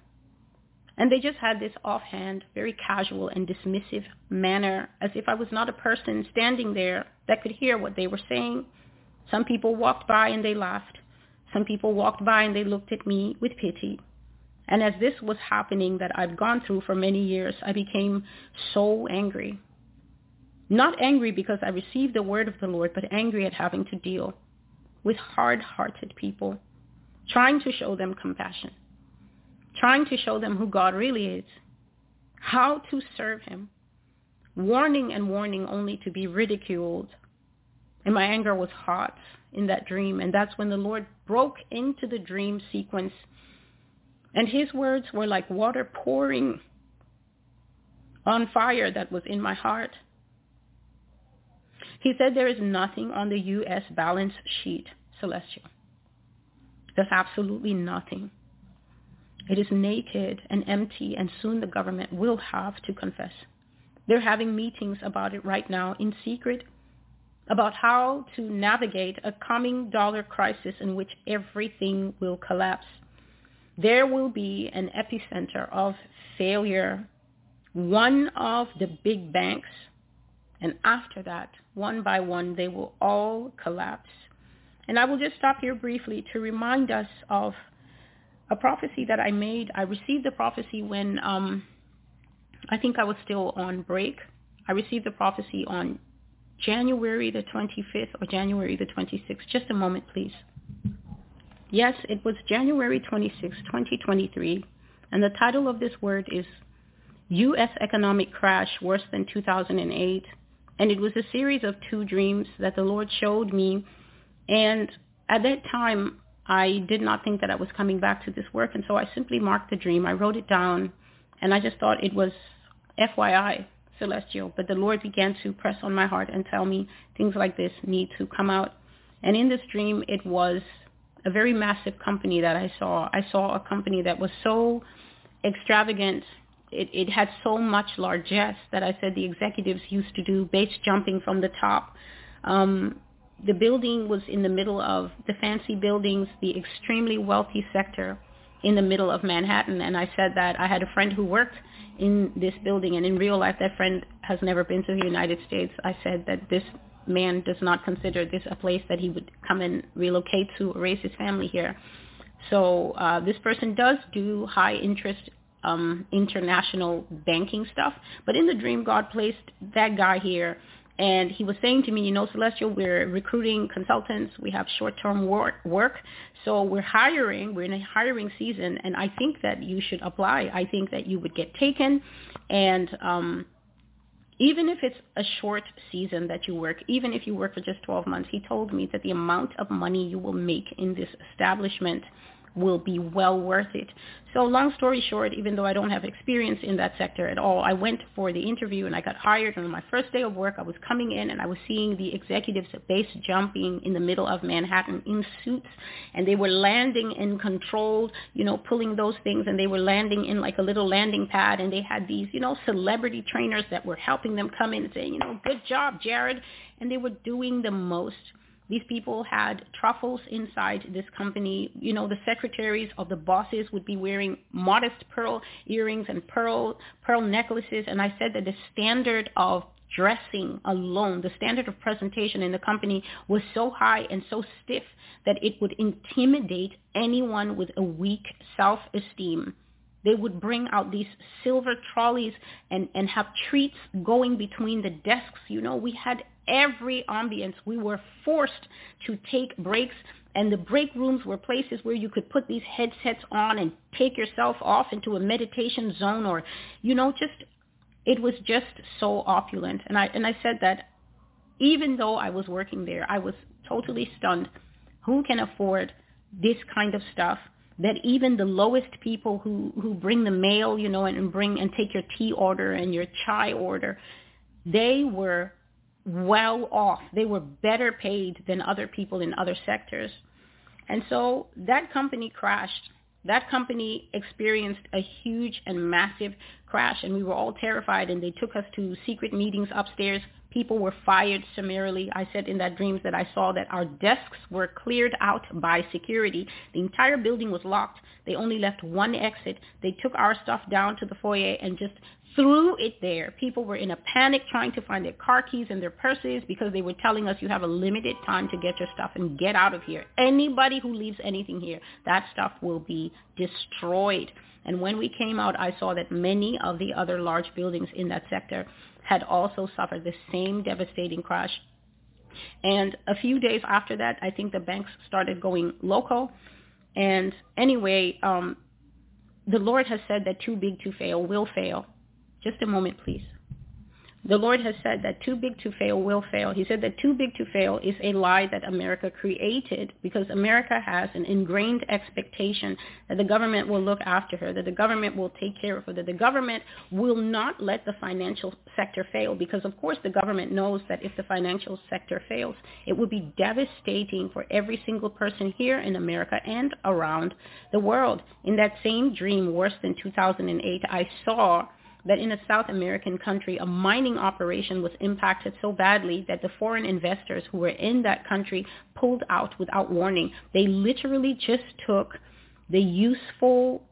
And they just had this offhand, very casual and dismissive manner, as if I was not a person standing there that could hear what they were saying some people walked by and they laughed. Some people walked by and they looked at me with pity. And as this was happening that I've gone through for many years, I became so angry. Not angry because I received the word of the Lord, but angry at having to deal with hard-hearted people, trying to show them compassion, trying to show them who God really is, how to serve him, warning and warning only to be ridiculed and my anger was hot in that dream. And that's when the Lord broke into the dream sequence. And his words were like water pouring on fire that was in my heart. He said there is nothing on the U.S. balance sheet, Celestial. There's absolutely nothing. It is naked and empty, and soon the government will have to confess. They're having meetings about it right now in secret about how to navigate a coming dollar crisis in which everything will collapse. There will be an epicenter of failure, one of the big banks, and after that, one by one, they will all collapse. And I will just stop here briefly to remind us of a prophecy that I made. I received the prophecy when um, I think I was still on break. I received the prophecy on January the 25th or January the 26th. Just a moment, please. Yes, it was January 26, 2023, and the title of this word is U.S. Economic Crash Worse Than 2008. And it was a series of two dreams that the Lord showed me. And at that time, I did not think that I was coming back to this work, and so I simply marked the dream. I wrote it down, and I just thought it was FYI celestial. But the Lord began to press on my heart and tell me things like this need to come out. And in this dream, it was a very massive company that I saw. I saw a company that was so extravagant. It, it had so much largesse that I said the executives used to do base jumping from the top. Um, the building was in the middle of the fancy buildings, the extremely wealthy sector in the middle of Manhattan. And I said that I had a friend who worked in this building, and in real life, that friend has never been to the United States. I said that this man does not consider this a place that he would come and relocate to raise his family here. So uh, this person does do high interest um, international banking stuff, but in the dream, God placed that guy here and he was saying to me, you know, Celestial, we're recruiting consultants. We have short-term work, work. So we're hiring. We're in a hiring season. And I think that you should apply. I think that you would get taken. And um, even if it's a short season that you work, even if you work for just 12 months, he told me that the amount of money you will make in this establishment – will be well worth it. So long story short, even though I don't have experience in that sector at all, I went for the interview and I got hired. And on my first day of work, I was coming in and I was seeing the executives base jumping in the middle of Manhattan in suits. And they were landing and controlled, you know, pulling those things. And they were landing in like a little landing pad. And they had these, you know, celebrity trainers that were helping them come in and saying, you know, good job, Jared. And they were doing the most these people had truffles inside this company. You know, the secretaries of the bosses would be wearing modest pearl earrings and pearl pearl necklaces. And I said that the standard of dressing alone, the standard of presentation in the company was so high and so stiff that it would intimidate anyone with a weak self-esteem. They would bring out these silver trolleys and, and have treats going between the desks. You know, we had every ambience. We were forced to take breaks and the break rooms were places where you could put these headsets on and take yourself off into a meditation zone or, you know, just, it was just so opulent. And I, and I said that even though I was working there, I was totally stunned. Who can afford this kind of stuff? that even the lowest people who who bring the mail, you know, and bring and take your tea order and your chai order, they were well off. They were better paid than other people in other sectors. And so that company crashed. That company experienced a huge and massive crash and we were all terrified and they took us to secret meetings upstairs. People were fired summarily. I said in that dreams that I saw that our desks were cleared out by security. The entire building was locked. They only left one exit. They took our stuff down to the foyer and just threw it there. People were in a panic trying to find their car keys and their purses because they were telling us you have a limited time to get your stuff and get out of here. Anybody who leaves anything here, that stuff will be destroyed. And when we came out, I saw that many of the other large buildings in that sector had also suffered the same devastating crash. And a few days after that, I think the banks started going local. And anyway, um, the Lord has said that too big to fail will fail. Just a moment, please. The Lord has said that too big to fail will fail. He said that too big to fail is a lie that America created because America has an ingrained expectation that the government will look after her, that the government will take care of her, that the government will not let the financial sector fail because of course the government knows that if the financial sector fails, it would be devastating for every single person here in America and around the world. In that same dream, worse than 2008, I saw that in a South American country, a mining operation was impacted so badly that the foreign investors who were in that country pulled out without warning. They literally just took the useful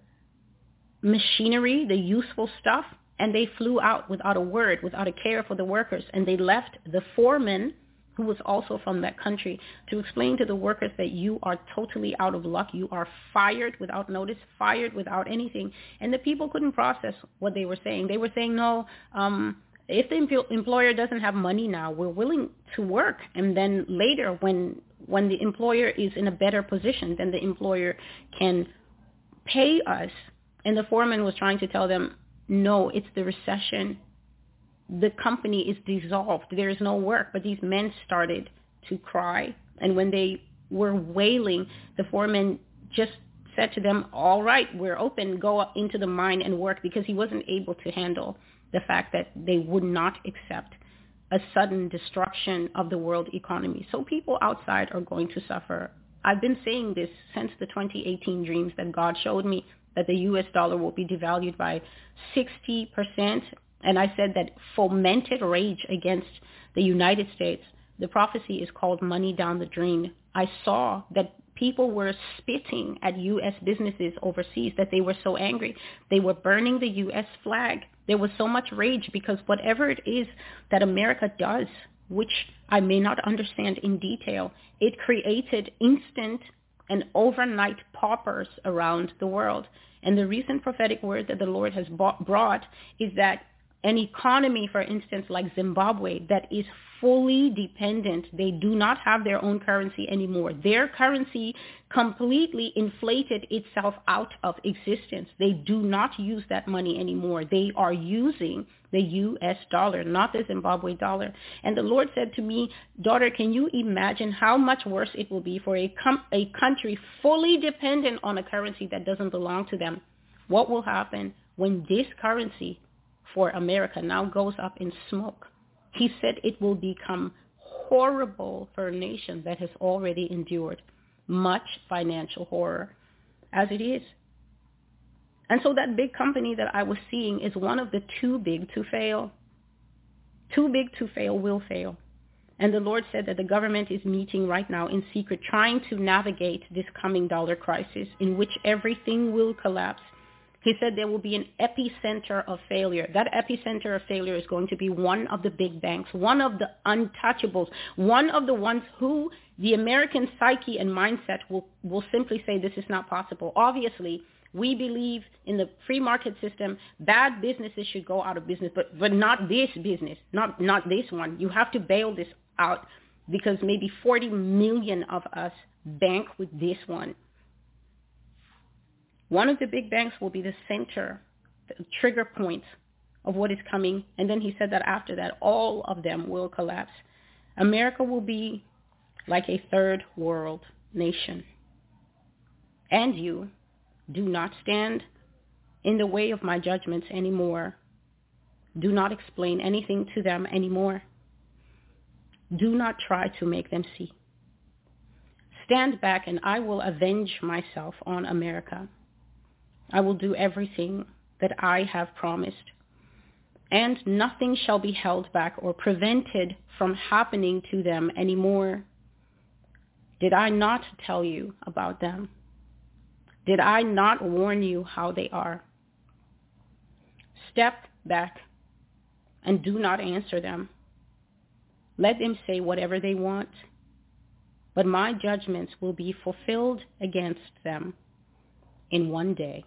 machinery, the useful stuff, and they flew out without a word, without a care for the workers. And they left the foreman who was also from that country, to explain to the workers that you are totally out of luck. You are fired without notice, fired without anything. And the people couldn't process what they were saying. They were saying, no, um, if the employer doesn't have money now, we're willing to work. And then later, when when the employer is in a better position, then the employer can pay us. And the foreman was trying to tell them, no, it's the recession the company is dissolved. There is no work. But these men started to cry. And when they were wailing, the foreman just said to them, all right, we're open. Go into the mine and work because he wasn't able to handle the fact that they would not accept a sudden destruction of the world economy. So people outside are going to suffer I've been saying this since the 2018 dreams that God showed me that the US dollar will be devalued by 60%. And I said that fomented rage against the United States, the prophecy is called money down the drain. I saw that people were spitting at U.S. businesses overseas that they were so angry. They were burning the U.S. flag. There was so much rage because whatever it is that America does, which I may not understand in detail, it created instant and overnight paupers around the world. And the recent prophetic word that the Lord has brought is that an economy, for instance, like Zimbabwe, that is fully dependent. They do not have their own currency anymore. Their currency completely inflated itself out of existence. They do not use that money anymore. They are using the U.S. dollar, not the Zimbabwe dollar. And the Lord said to me, daughter, can you imagine how much worse it will be for a, com- a country fully dependent on a currency that doesn't belong to them? What will happen when this currency for America now goes up in smoke. He said it will become horrible for a nation that has already endured much financial horror as it is. And so that big company that I was seeing is one of the too big to fail. Too big to fail will fail. And the Lord said that the government is meeting right now in secret, trying to navigate this coming dollar crisis in which everything will collapse he said there will be an epicenter of failure. That epicenter of failure is going to be one of the big banks, one of the untouchables, one of the ones who the American psyche and mindset will, will simply say this is not possible. Obviously, we believe in the free market system. Bad businesses should go out of business, but, but not this business, not, not this one. You have to bail this out because maybe 40 million of us bank with this one. One of the big banks will be the center, the trigger point of what is coming. And then he said that after that, all of them will collapse. America will be like a third world nation. And you do not stand in the way of my judgments anymore. Do not explain anything to them anymore. Do not try to make them see. Stand back and I will avenge myself on America. I will do everything that I have promised. And nothing shall be held back or prevented from happening to them anymore. Did I not tell you about them? Did I not warn you how they are? Step back and do not answer them. Let them say whatever they want, but my judgments will be fulfilled against them in one day.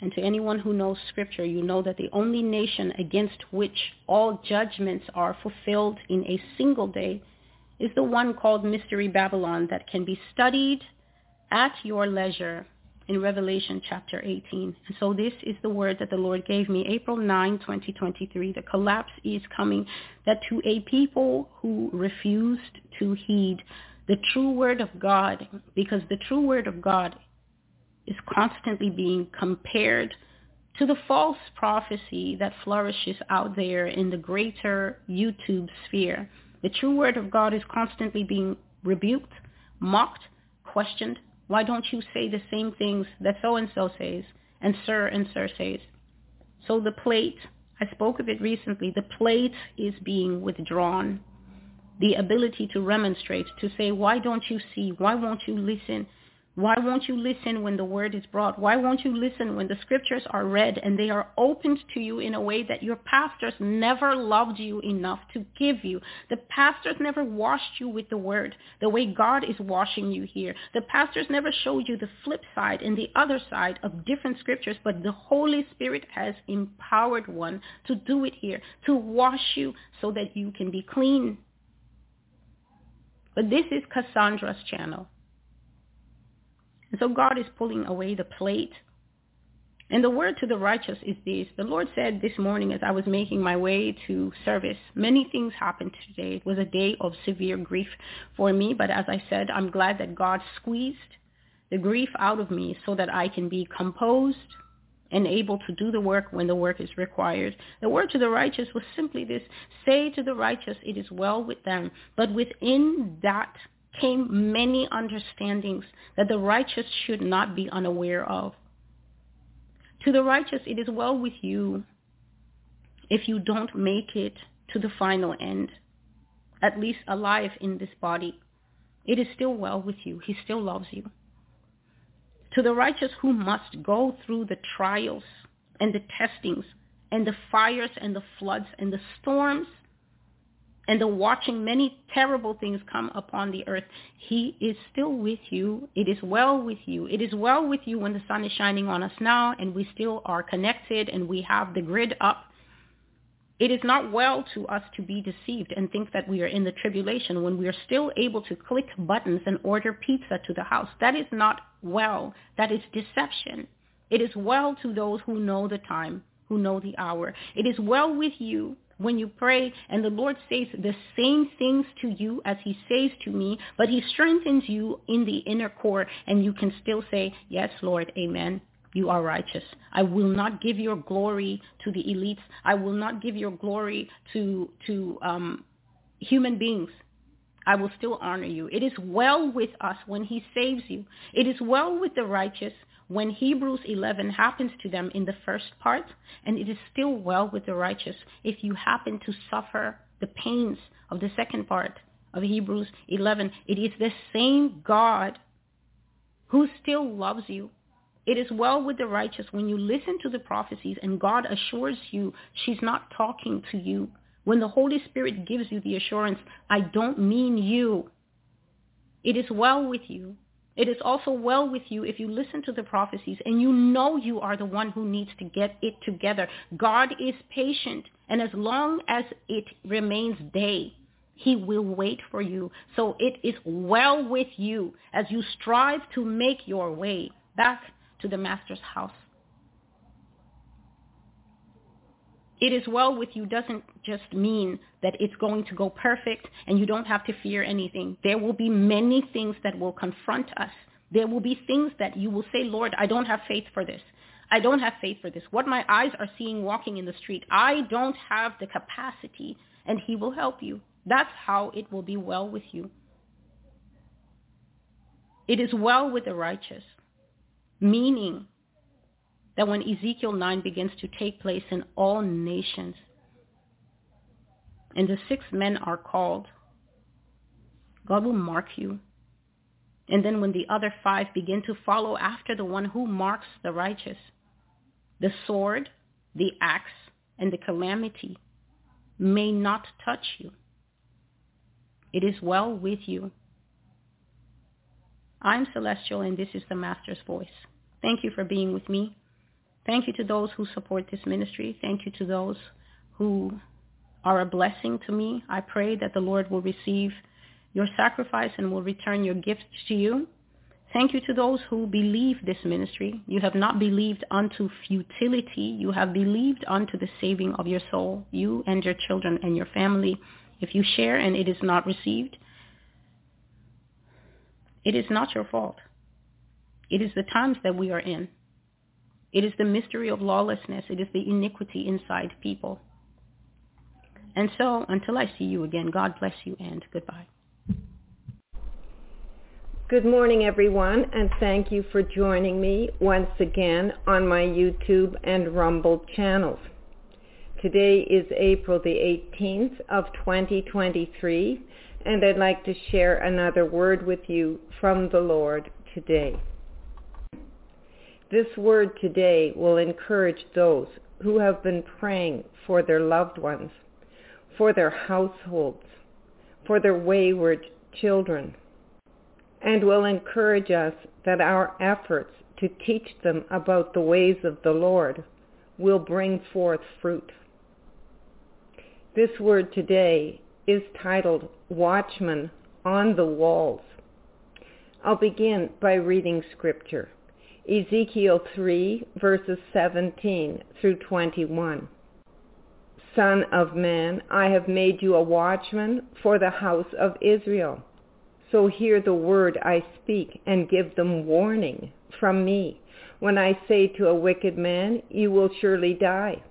And to anyone who knows scripture, you know that the only nation against which all judgments are fulfilled in a single day is the one called Mystery Babylon that can be studied at your leisure in Revelation chapter 18. And so this is the word that the Lord gave me April 9, 2023. The collapse is coming that to a people who refused to heed the true word of God, because the true word of God is constantly being compared to the false prophecy that flourishes out there in the greater YouTube sphere. The true word of God is constantly being rebuked, mocked, questioned. Why don't you say the same things that so-and-so says and sir and sir says? So the plate, I spoke of it recently, the plate is being withdrawn. The ability to remonstrate, to say, why don't you see? Why won't you listen? Why won't you listen when the word is brought? Why won't you listen when the scriptures are read and they are opened to you in a way that your pastors never loved you enough to give you? The pastors never washed you with the word the way God is washing you here. The pastors never showed you the flip side and the other side of different scriptures, but the Holy Spirit has empowered one to do it here, to wash you so that you can be clean. But this is Cassandra's channel. And so God is pulling away the plate. And the word to the righteous is this. The Lord said this morning as I was making my way to service, many things happened today. It was a day of severe grief for me, but as I said, I'm glad that God squeezed the grief out of me so that I can be composed and able to do the work when the work is required. The word to the righteous was simply this, say to the righteous, it is well with them. But within that came many understandings that the righteous should not be unaware of. To the righteous, it is well with you if you don't make it to the final end, at least alive in this body. It is still well with you. He still loves you. To the righteous who must go through the trials and the testings and the fires and the floods and the storms and the watching many terrible things come upon the earth, he is still with you. It is well with you. It is well with you when the sun is shining on us now and we still are connected and we have the grid up. It is not well to us to be deceived and think that we are in the tribulation when we are still able to click buttons and order pizza to the house. That is not well. That is deception. It is well to those who know the time, who know the hour. It is well with you when you pray and the Lord says the same things to you as he says to me, but he strengthens you in the inner core and you can still say, yes, Lord, amen. You are righteous. I will not give your glory to the elites. I will not give your glory to to um, human beings. I will still honor you. It is well with us when he saves you. It is well with the righteous when Hebrews 11 happens to them in the first part, and it is still well with the righteous if you happen to suffer the pains of the second part of Hebrews 11. It is the same God who still loves you. It is well with the righteous when you listen to the prophecies and God assures you she's not talking to you. When the Holy Spirit gives you the assurance, I don't mean you. It is well with you it is also well with you if you listen to the prophecies and you know you are the one who needs to get it together. God is patient, and as long as it remains day, he will wait for you. So it is well with you as you strive to make your way back to the master's house. It is well with you doesn't just mean that it's going to go perfect and you don't have to fear anything. There will be many things that will confront us. There will be things that you will say, Lord, I don't have faith for this. I don't have faith for this. What my eyes are seeing walking in the street, I don't have the capacity and he will help you. That's how it will be well with you. It is well with the righteous, meaning that when Ezekiel 9 begins to take place in all nations, and the six men are called, God will mark you. And then when the other five begin to follow after the one who marks the righteous, the sword, the axe, and the calamity may not touch you. It is well with you. I'm Celestial and this is the Master's Voice. Thank you for being with me. Thank you to those who support this ministry. Thank you to those who are a blessing to me. I pray that the Lord will receive your sacrifice and will return your gifts to you. Thank you to those who believe this ministry. You have not believed unto futility. You have believed unto the saving of your soul, you and your children and your family. If you share and it is not received, it is not your fault. It is the times that we are in. It is the mystery of lawlessness. It is the iniquity inside people. And so until I see you again, God bless you and goodbye. Good morning, everyone, and thank you for joining me once again on my YouTube and Rumble channels. Today is April the 18th of 2023, and I'd like to share another word with you from the Lord today. This word today will encourage those who have been praying for their loved ones, for their households, for their wayward children, and will encourage us that our efforts to teach them about the ways of the Lord will bring forth fruit. This word today is titled Watchman on the Walls. I'll begin by reading scripture. Ezekiel 3 verses 17 through 21. Son of man, I have made you a watchman for the house of Israel. So hear the word I speak and give them warning from me. When I say to a wicked man, you will surely die,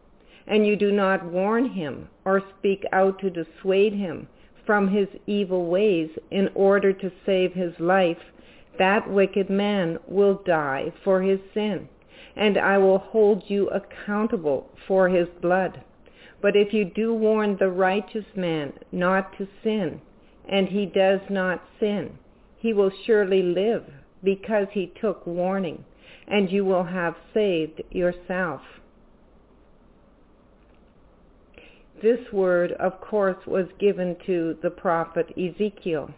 and you do not warn him or speak out to dissuade him, from his evil ways in order to save his life, that wicked man will die for his sin, and I will hold you accountable for his blood. But if you do warn the righteous man not to sin, and he does not sin, he will surely live because he took warning, and you will have saved yourself. This word, of course, was given to the prophet Ezekiel.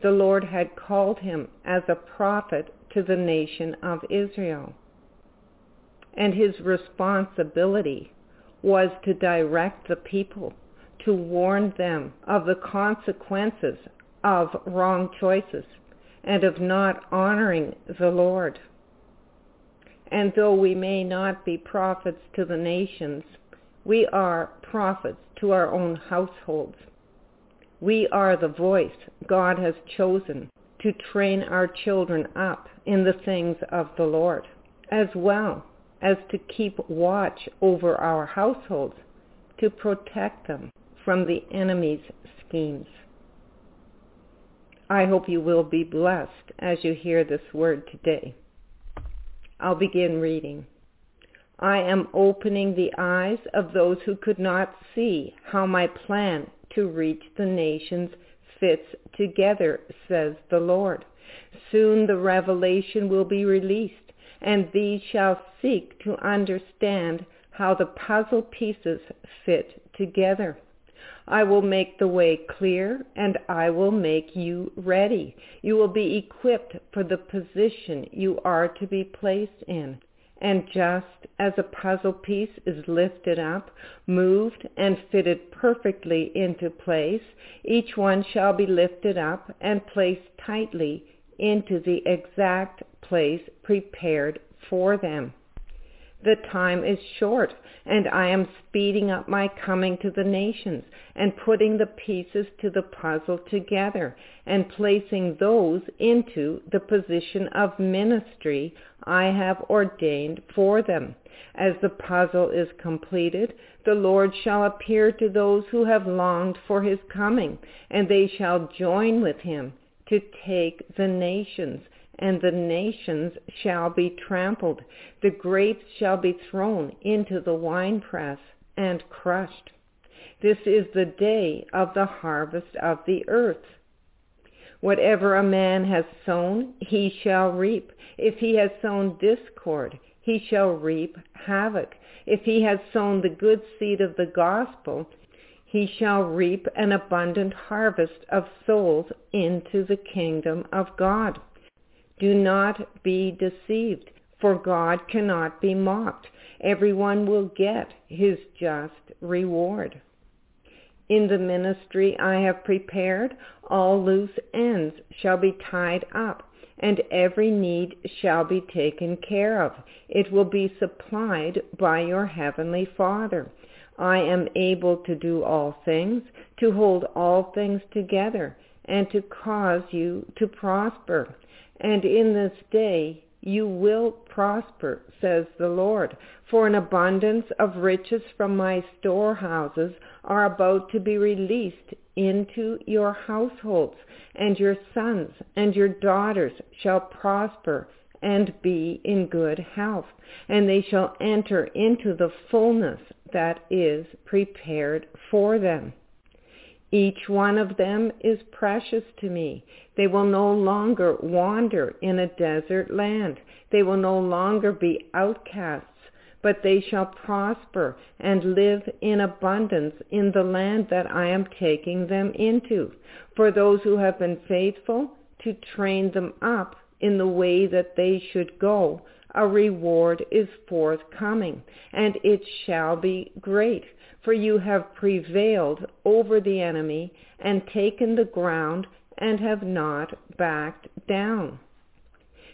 The Lord had called him as a prophet to the nation of Israel. And his responsibility was to direct the people, to warn them of the consequences of wrong choices and of not honoring the Lord. And though we may not be prophets to the nations, we are prophets to our own households. We are the voice God has chosen to train our children up in the things of the Lord, as well as to keep watch over our households to protect them from the enemy's schemes. I hope you will be blessed as you hear this word today. I'll begin reading. I am opening the eyes of those who could not see how my plan to reach the nations fits together, says the Lord. Soon the revelation will be released, and these shall seek to understand how the puzzle pieces fit together. I will make the way clear, and I will make you ready. You will be equipped for the position you are to be placed in. And just as a puzzle piece is lifted up, moved, and fitted perfectly into place, each one shall be lifted up and placed tightly into the exact place prepared for them. The time is short, and I am speeding up my coming to the nations and putting the pieces to the puzzle together and placing those into the position of ministry I have ordained for them. As the puzzle is completed, the Lord shall appear to those who have longed for his coming, and they shall join with him to take the nations and the nations shall be trampled. The grapes shall be thrown into the winepress and crushed. This is the day of the harvest of the earth. Whatever a man has sown, he shall reap. If he has sown discord, he shall reap havoc. If he has sown the good seed of the gospel, he shall reap an abundant harvest of souls into the kingdom of God. Do not be deceived, for God cannot be mocked. Everyone will get his just reward. In the ministry I have prepared, all loose ends shall be tied up, and every need shall be taken care of. It will be supplied by your heavenly Father. I am able to do all things, to hold all things together, and to cause you to prosper and in this day you will prosper, says the Lord. For an abundance of riches from my storehouses are about to be released into your households, and your sons and your daughters shall prosper and be in good health, and they shall enter into the fullness that is prepared for them. Each one of them is precious to me. They will no longer wander in a desert land. They will no longer be outcasts, but they shall prosper and live in abundance in the land that I am taking them into. For those who have been faithful to train them up in the way that they should go, a reward is forthcoming, and it shall be great for you have prevailed over the enemy and taken the ground and have not backed down.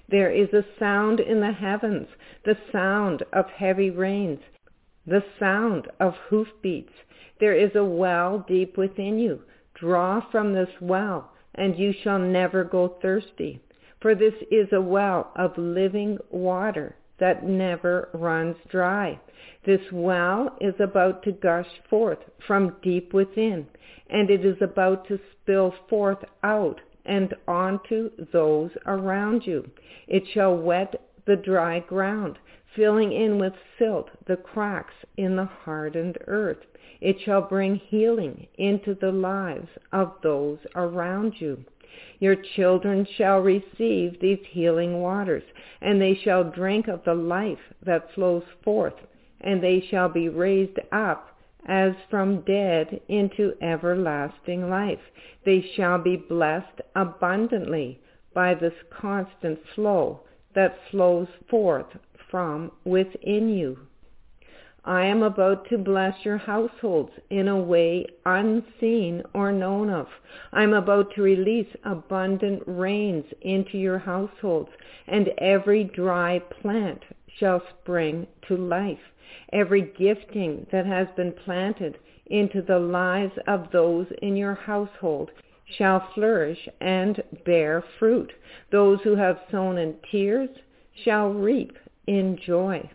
There is a sound in the heavens, the sound of heavy rains, the sound of hoofbeats. There is a well deep within you. Draw from this well, and you shall never go thirsty. For this is a well of living water that never runs dry. This well is about to gush forth from deep within, and it is about to spill forth out and onto those around you. It shall wet the dry ground, filling in with silt the cracks in the hardened earth. It shall bring healing into the lives of those around you. Your children shall receive these healing waters, and they shall drink of the life that flows forth, and they shall be raised up as from dead into everlasting life. They shall be blessed abundantly by this constant flow that flows forth from within you. I am about to bless your households in a way unseen or known of. I am about to release abundant rains into your households, and every dry plant shall spring to life. Every gifting that has been planted into the lives of those in your household shall flourish and bear fruit. Those who have sown in tears shall reap in joy.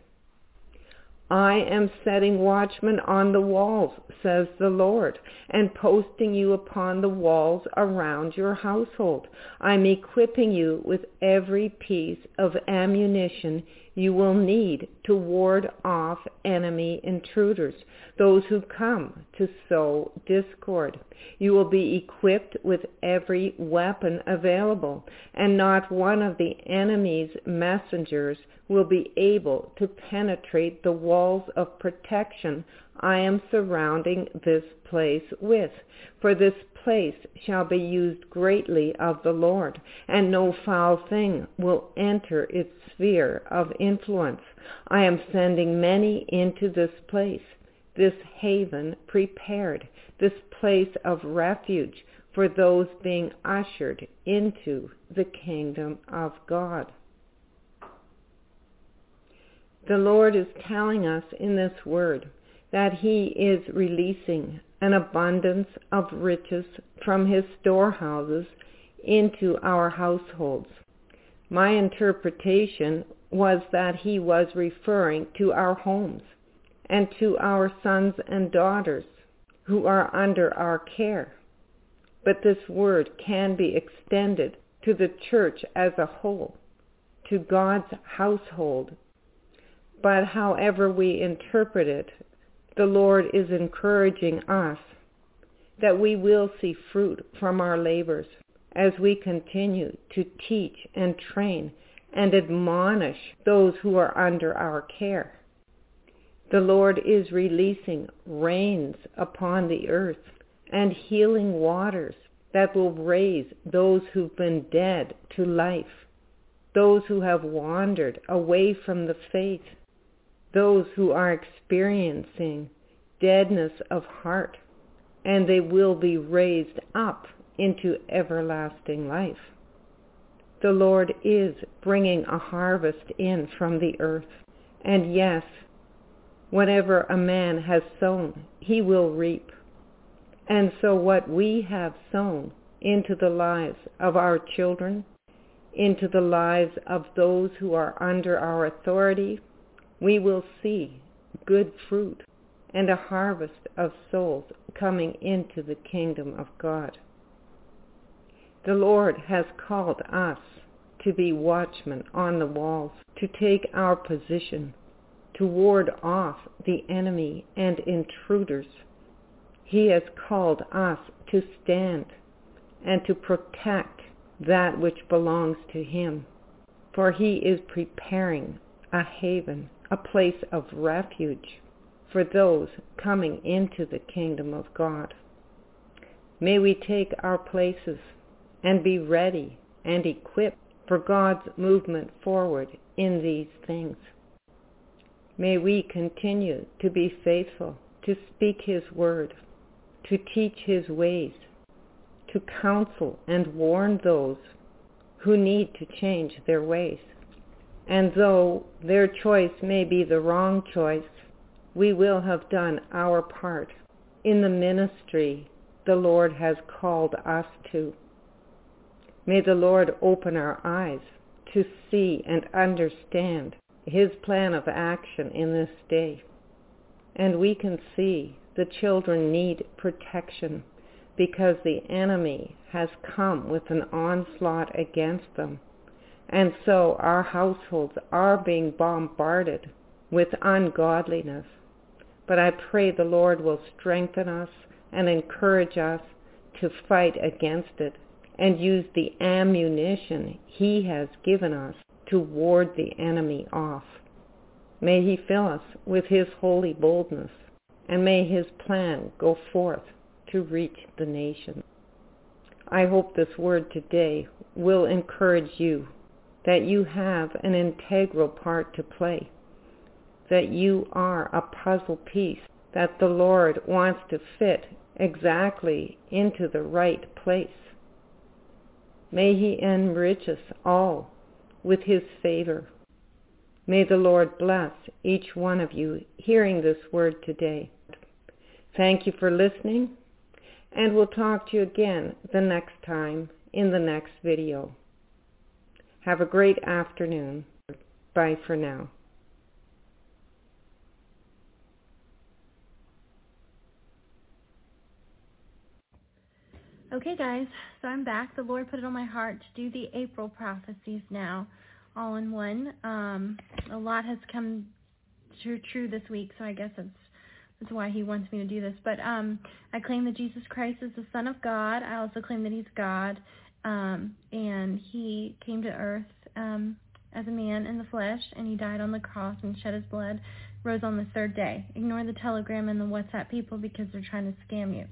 I am setting watchmen on the walls, says the Lord, and posting you upon the walls around your household. I'm equipping you with every piece of ammunition you will need to ward off enemy intruders, those who come to sow discord. You will be equipped with every weapon available, and not one of the enemy's messengers will be able to penetrate the walls of protection I am surrounding this place with. For this place shall be used greatly of the Lord, and no foul thing will enter its sphere of influence. I am sending many into this place, this haven prepared, this place of refuge for those being ushered into the kingdom of God. The Lord is telling us in this word that he is releasing an abundance of riches from his storehouses into our households. My interpretation was that he was referring to our homes and to our sons and daughters who are under our care. But this word can be extended to the church as a whole, to God's household. But however we interpret it, the Lord is encouraging us that we will see fruit from our labors as we continue to teach and train and admonish those who are under our care. The Lord is releasing rains upon the earth and healing waters that will raise those who've been dead to life, those who have wandered away from the faith, those who are experiencing deadness of heart, and they will be raised up into everlasting life. The Lord is bringing a harvest in from the earth, and yes, whatever a man has sown, he will reap. And so what we have sown into the lives of our children, into the lives of those who are under our authority, we will see good fruit and a harvest of souls coming into the kingdom of God. The Lord has called us to be watchmen on the walls, to take our position, to ward off the enemy and intruders. He has called us to stand and to protect that which belongs to him, for he is preparing a haven a place of refuge for those coming into the kingdom of God. May we take our places and be ready and equipped for God's movement forward in these things. May we continue to be faithful, to speak his word, to teach his ways, to counsel and warn those who need to change their ways. And though their choice may be the wrong choice, we will have done our part in the ministry the Lord has called us to. May the Lord open our eyes to see and understand his plan of action in this day. And we can see the children need protection because the enemy has come with an onslaught against them. And so our households are being bombarded with ungodliness. But I pray the Lord will strengthen us and encourage us to fight against it and use the ammunition he has given us to ward the enemy off. May he fill us with his holy boldness, and may his plan go forth to reach the nations. I hope this word today will encourage you that you have an integral part to play, that you are a puzzle piece that the Lord wants to fit exactly into the right place. May he enrich us all with his favor. May the Lord bless each one of you hearing this word today. Thank you for listening, and we'll talk to you again the next time in the next video. Have a great afternoon. Bye for now. Okay, guys, so I'm back. The Lord put it on my heart to do the April prophecies now, all in one. Um, a lot has come true, true this week, so I guess that's that's why He wants me to do this. But um, I claim that Jesus Christ is the Son of God. I also claim that He's God, um, and He came to earth um, as a man in the flesh, and He died on the cross and shed His blood, rose on the third day. Ignore the Telegram and the WhatsApp people because they're trying to scam you.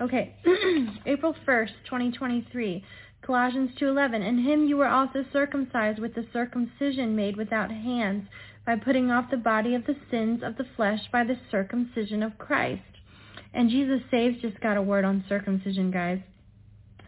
Okay, April 1st, 2023, Colossians 2.11, In him you were also circumcised with the circumcision made without hands, by putting off the body of the sins of the flesh by the circumcision of Christ. And Jesus Saves just got a word on circumcision, guys.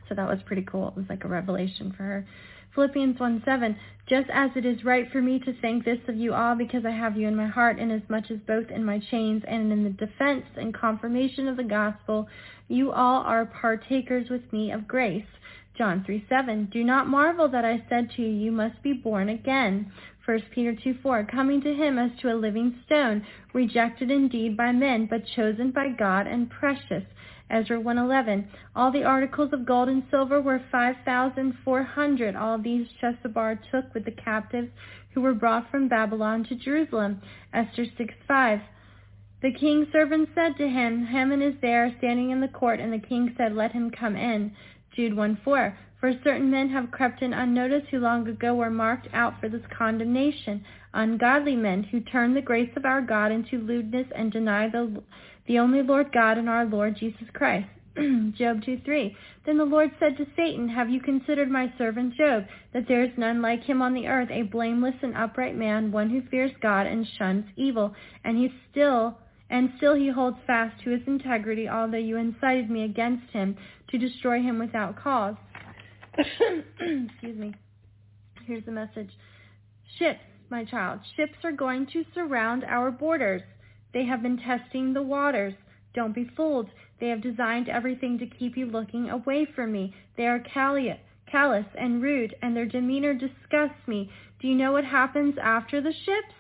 So that was pretty cool. It was like a revelation for her. Philippians 1 7, just as it is right for me to think this of you all because I have you in my heart, inasmuch as much as both in my chains and in the defense and confirmation of the gospel, you all are partakers with me of grace. John 3 7, do not marvel that I said to you, you must be born again. 1 Peter 2 4, coming to him as to a living stone, rejected indeed by men, but chosen by God and precious. Ezra 111. All the articles of gold and silver were 5,400. All these Sheshbazzar took with the captives who were brought from Babylon to Jerusalem. Esther 6:5. The king's servant said to him, Haman is there, standing in the court, and the king said, Let him come in. Jude 1:4. For certain men have crept in unnoticed who long ago were marked out for this condemnation, ungodly men who turn the grace of our God into lewdness and deny the the only Lord God and our Lord Jesus Christ. Job 2:3. Then the Lord said to Satan, Have you considered my servant Job, that there is none like him on the earth, a blameless and upright man, one who fears God and shuns evil, and he still and still he holds fast to his integrity, although you incited me against him to destroy him without cause. Excuse me. Here's the message. Ships, my child, ships are going to surround our borders. They have been testing the waters. Don't be fooled. They have designed everything to keep you looking away from me. They are callous and rude, and their demeanor disgusts me. Do you know what happens after the ships?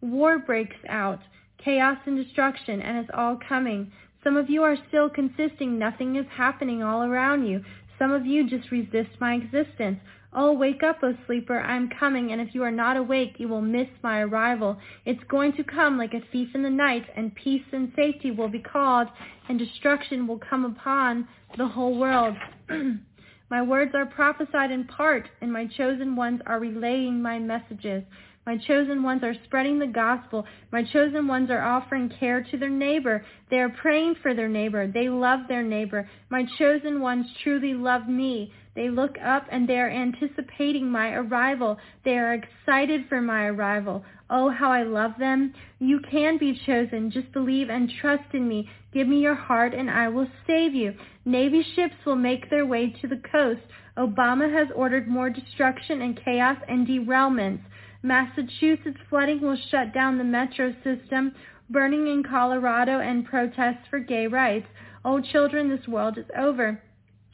War breaks out, chaos and destruction, and it's all coming. Some of you are still consisting nothing is happening all around you. Some of you just resist my existence. Oh, wake up, O sleeper, I am coming, and if you are not awake, you will miss my arrival. It's going to come like a thief in the night, and peace and safety will be called, and destruction will come upon the whole world. my words are prophesied in part, and my chosen ones are relaying my messages. My chosen ones are spreading the gospel. My chosen ones are offering care to their neighbor. They are praying for their neighbor. They love their neighbor. My chosen ones truly love me. They look up and they are anticipating my arrival. They are excited for my arrival. Oh, how I love them. You can be chosen. Just believe and trust in me. Give me your heart and I will save you. Navy ships will make their way to the coast. Obama has ordered more destruction and chaos and derailments. Massachusetts flooding will shut down the metro system. Burning in Colorado and protests for gay rights. Oh, children, this world is over.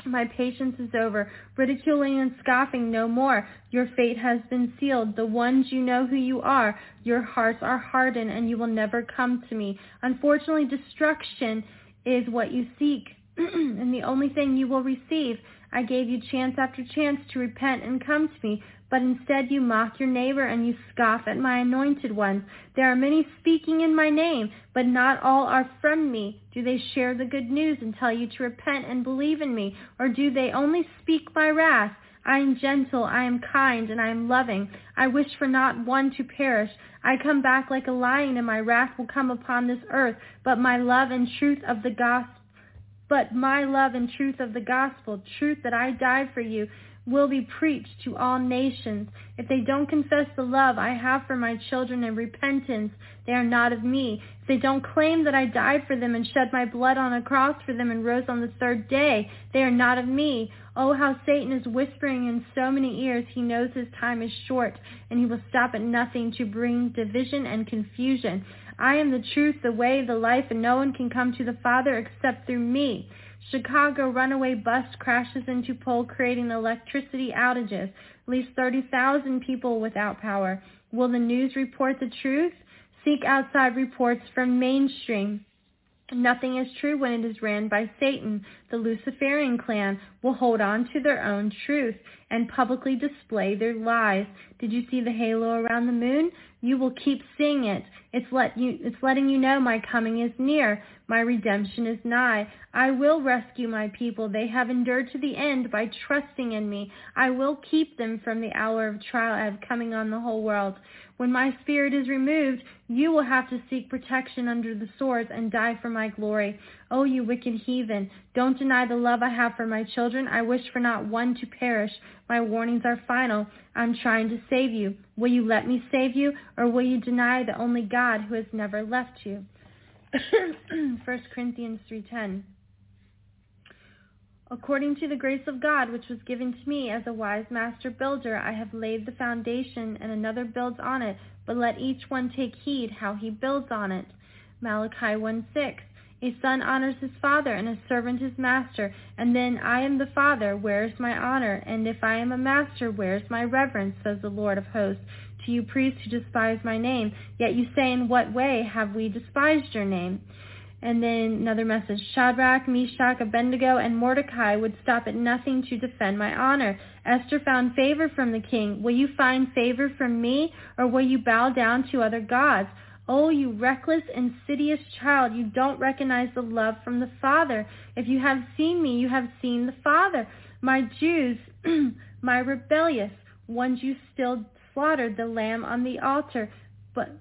My patience is over. Ridiculing and scoffing no more. Your fate has been sealed. The ones you know who you are. Your hearts are hardened and you will never come to me. Unfortunately, destruction is what you seek and the only thing you will receive. I gave you chance after chance to repent and come to me, but instead you mock your neighbor and you scoff at my anointed one. There are many speaking in my name, but not all are from me. Do they share the good news and tell you to repent and believe in me, or do they only speak my wrath? I am gentle, I am kind, and I am loving. I wish for not one to perish. I come back like a lion, and my wrath will come upon this earth, but my love and truth of the gospel but my love and truth of the gospel, truth that I died for you, will be preached to all nations. If they don't confess the love I have for my children in repentance, they are not of me. If they don't claim that I died for them and shed my blood on a cross for them and rose on the third day, they are not of me. Oh, how Satan is whispering in so many ears. He knows his time is short, and he will stop at nothing to bring division and confusion. I am the truth, the way, the life, and no one can come to the Father except through me. Chicago runaway bus crashes into pole creating electricity outages, leaves 30,000 people without power. Will the news report the truth? Seek outside reports from mainstream. Nothing is true when it is ran by Satan. The Luciferian clan will hold on to their own truth and publicly display their lies. Did you see the halo around the moon? You will keep seeing it. It's, let you, it's letting you know my coming is near. My redemption is nigh. I will rescue my people. They have endured to the end by trusting in me. I will keep them from the hour of trial I have coming on the whole world. When my spirit is removed, you will have to seek protection under the swords and die for my glory. O oh, you wicked heathen, don't deny the love I have for my children. I wish for not one to perish. My warnings are final. I'm trying to save you. Will you let me save you, or will you deny the only God who has never left you? 1 Corinthians 3.10 According to the grace of God which was given to me as a wise master builder, I have laid the foundation, and another builds on it. But let each one take heed how he builds on it. Malachi 1:6. A son honors his father, and a servant his master. And then I am the father, where is my honor? And if I am a master, where is my reverence? says the Lord of hosts. To you priests who despise my name, yet you say, In what way have we despised your name? And then another message, Shadrach, Meshach, Abednego, and Mordecai would stop at nothing to defend my honor. Esther found favor from the king. Will you find favor from me, or will you bow down to other gods? Oh, you reckless, insidious child, you don't recognize the love from the Father. If you have seen me, you have seen the Father. My Jews, my rebellious ones, you still slaughtered the lamb on the altar. But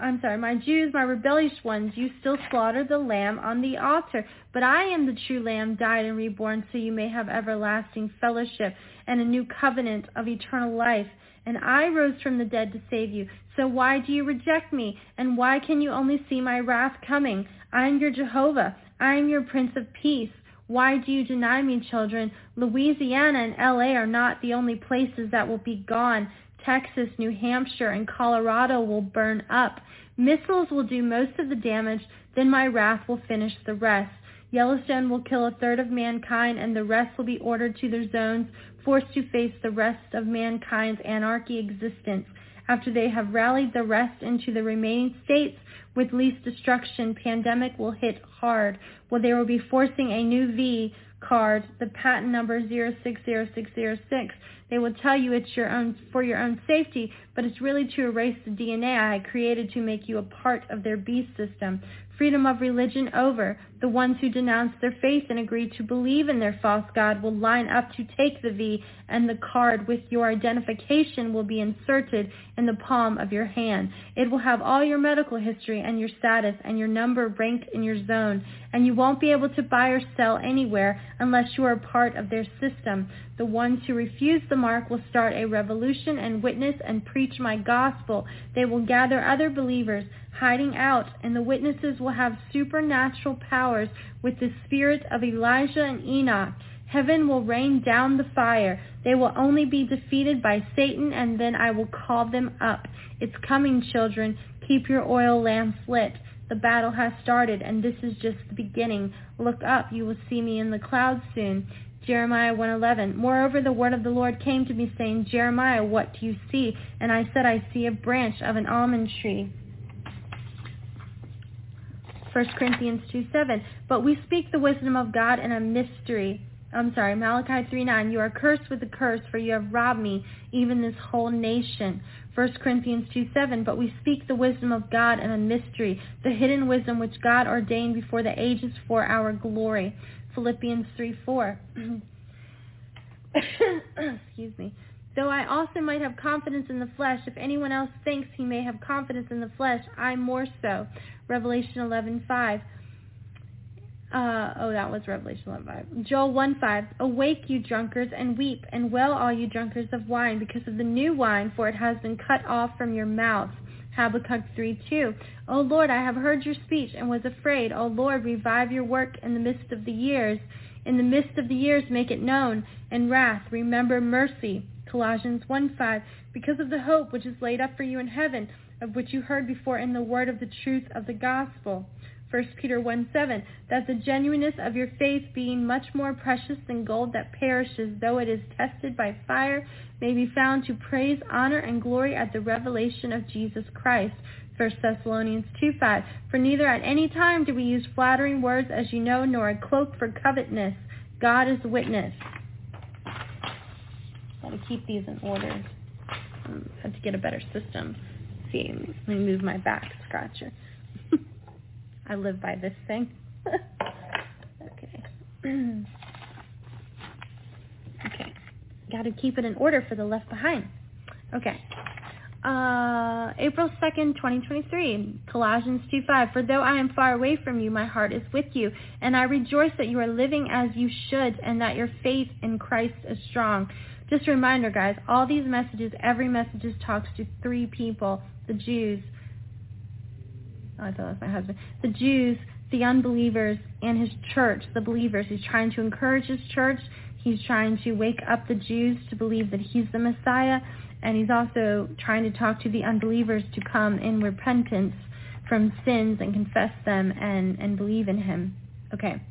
I'm sorry, my Jews, my rebellious ones, you still slaughter the lamb on the altar. But I am the true lamb, died and reborn, so you may have everlasting fellowship and a new covenant of eternal life. And I rose from the dead to save you. So why do you reject me? And why can you only see my wrath coming? I am your Jehovah. I am your Prince of Peace. Why do you deny me, children? Louisiana and LA are not the only places that will be gone. Texas, New Hampshire, and Colorado will burn up. Missiles will do most of the damage, then my wrath will finish the rest. Yellowstone will kill a third of mankind, and the rest will be ordered to their zones, forced to face the rest of mankind's anarchy existence. After they have rallied the rest into the remaining states with least destruction, pandemic will hit hard, where they will be forcing a new V card, the patent number 060606, they will tell you it's your own for your own safety, but it's really to erase the DNA I created to make you a part of their beast system freedom of religion over. The ones who denounce their faith and agree to believe in their false god will line up to take the V, and the card with your identification will be inserted in the palm of your hand. It will have all your medical history and your status and your number ranked in your zone, and you won't be able to buy or sell anywhere unless you are part of their system. The ones who refuse the mark will start a revolution and witness and preach my gospel. They will gather other believers hiding out, and the witnesses will have supernatural powers with the spirit of Elijah and Enoch. Heaven will rain down the fire. They will only be defeated by Satan, and then I will call them up. It's coming, children. Keep your oil lamps lit. The battle has started, and this is just the beginning. Look up. You will see me in the clouds soon. Jeremiah 1:11. Moreover, the word of the Lord came to me, saying, Jeremiah, what do you see? And I said, I see a branch of an almond tree. 1 Corinthians 2:7. But we speak the wisdom of God in a mystery. I'm sorry, Malachi 3:9. You are cursed with a curse, for you have robbed me, even this whole nation. 1 Corinthians 2:7. But we speak the wisdom of God in a mystery, the hidden wisdom which God ordained before the ages for our glory. Philippians 3:4. Excuse me. Though I also might have confidence in the flesh, if anyone else thinks he may have confidence in the flesh, I more so. Revelation 11:5. Uh, oh, that was Revelation 11:5. Joel 1:5. Awake, you drunkards, and weep, and wail, all you drunkards of wine, because of the new wine, for it has been cut off from your mouth. Habakkuk 3:2. O Lord, I have heard your speech and was afraid. O Lord, revive your work in the midst of the years. In the midst of the years, make it known. In wrath, remember mercy. Colossians 1:5. Because of the hope which is laid up for you in heaven, of which you heard before in the word of the truth of the gospel. 1 Peter 1:7. That the genuineness of your faith, being much more precious than gold that perishes, though it is tested by fire, may be found to praise, honor, and glory at the revelation of Jesus Christ. 1 Thessalonians 2:5. For neither at any time do we use flattering words, as you know, nor a cloak for covetousness. God is witness. Got to keep these in order. Um, had to get a better system. Let me move my back scratcher. I live by this thing. okay. okay. Got to keep it in order for the left behind. Okay. Uh, April 2nd, 2023, Colossians 2.5. For though I am far away from you, my heart is with you, and I rejoice that you are living as you should, and that your faith in Christ is strong. Just a reminder, guys, all these messages, every message talks to three people, the Jews, oh, I thought that was my husband, the Jews, the unbelievers, and his church, the believers. He's trying to encourage his church. He's trying to wake up the Jews to believe that he's the Messiah and he's also trying to talk to the unbelievers to come in repentance from sins and confess them and, and believe in him. Okay.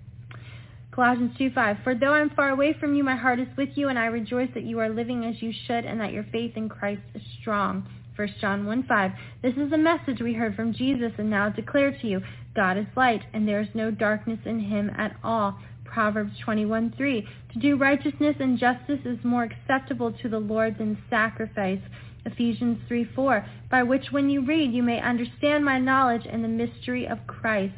Colossians 2.5, For though I am far away from you, my heart is with you, and I rejoice that you are living as you should, and that your faith in Christ is strong. 1 John 1.5, This is a message we heard from Jesus and now declare to you. God is light, and there is no darkness in him at all. Proverbs 21:3. To do righteousness and justice is more acceptable to the Lord than sacrifice. Ephesians 3:4. By which when you read you may understand my knowledge and the mystery of Christ.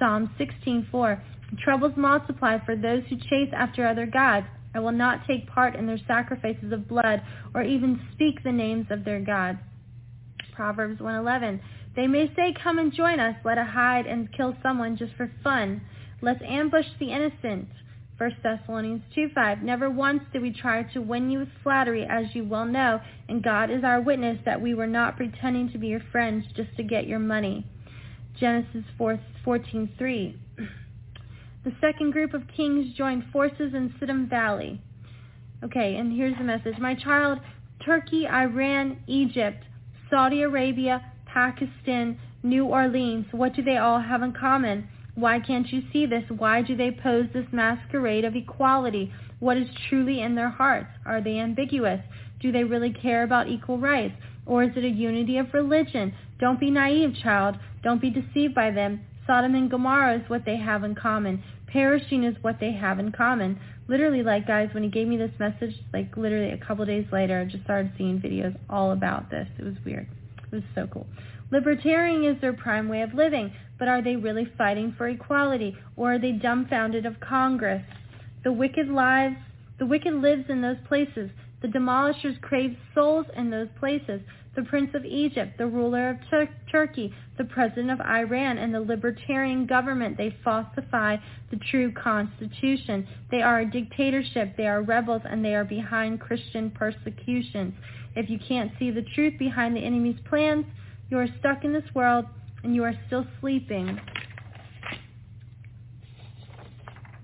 Psalm 16:4. Troubles multiply for those who chase after other gods. I will not take part in their sacrifices of blood or even speak the names of their gods. Proverbs 1:11. They may say, "Come and join us. Let us hide and kill someone just for fun." Let's ambush the innocent. 1 Thessalonians 2.5 Never once did we try to win you with flattery, as you well know, and God is our witness that we were not pretending to be your friends just to get your money. Genesis 14.3 The second group of kings joined forces in Siddim Valley. Okay, and here's the message. My child, Turkey, Iran, Egypt, Saudi Arabia, Pakistan, New Orleans, what do they all have in common? Why can't you see this? Why do they pose this masquerade of equality? What is truly in their hearts? Are they ambiguous? Do they really care about equal rights? Or is it a unity of religion? Don't be naive, child. Don't be deceived by them. Sodom and Gomorrah is what they have in common. Perishing is what they have in common. Literally, like, guys, when he gave me this message, like, literally a couple days later, I just started seeing videos all about this. It was weird. It was so cool. Libertarian is their prime way of living, but are they really fighting for equality, or are they dumbfounded of Congress? The wicked lives, the wicked lives in those places. The demolishers crave souls in those places. The prince of Egypt, the ruler of Tur- Turkey, the president of Iran, and the libertarian government, they falsify the true constitution. They are a dictatorship. They are rebels, and they are behind Christian persecutions. If you can't see the truth behind the enemy's plans, you are stuck in this world and you are still sleeping.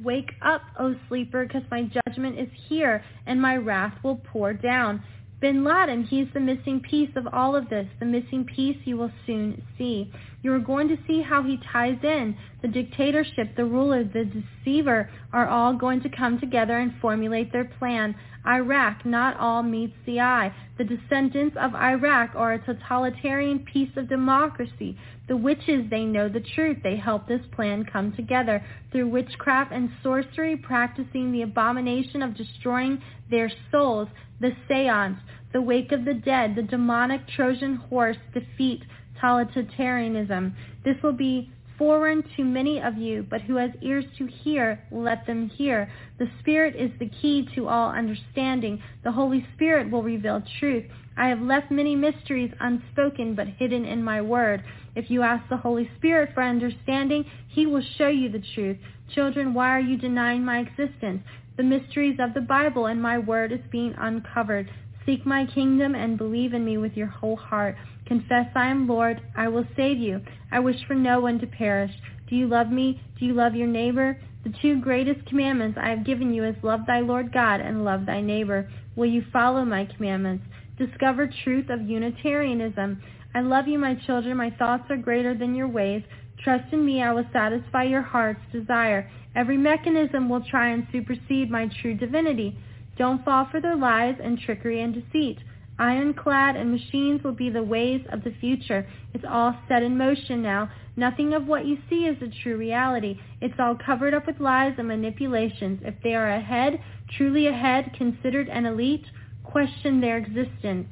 Wake up, O sleeper, because my judgment is here and my wrath will pour down. Bin Laden, he's the missing piece of all of this, the missing piece you will soon see. You are going to see how he ties in. The dictatorship, the ruler, the deceiver are all going to come together and formulate their plan. Iraq, not all meets the eye. The descendants of Iraq are a totalitarian piece of democracy. The witches, they know the truth. They help this plan come together through witchcraft and sorcery, practicing the abomination of destroying their souls, the seance, the wake of the dead, the demonic Trojan horse defeat totalitarianism. This will be foreign to many of you, but who has ears to hear, let them hear. The Spirit is the key to all understanding. The Holy Spirit will reveal truth. I have left many mysteries unspoken, but hidden in my word. If you ask the Holy Spirit for understanding, he will show you the truth. Children, why are you denying my existence? The mysteries of the Bible and my word is being uncovered. Seek my kingdom and believe in me with your whole heart. Confess I am Lord. I will save you. I wish for no one to perish. Do you love me? Do you love your neighbor? The two greatest commandments I have given you is love thy Lord God and love thy neighbor. Will you follow my commandments? Discover truth of Unitarianism. I love you, my children. My thoughts are greater than your ways. Trust in me. I will satisfy your heart's desire. Every mechanism will try and supersede my true divinity. Don't fall for their lies and trickery and deceit. Ironclad and machines will be the ways of the future. It's all set in motion now. Nothing of what you see is a true reality. It's all covered up with lies and manipulations. If they are ahead, truly ahead, considered an elite, question their existence.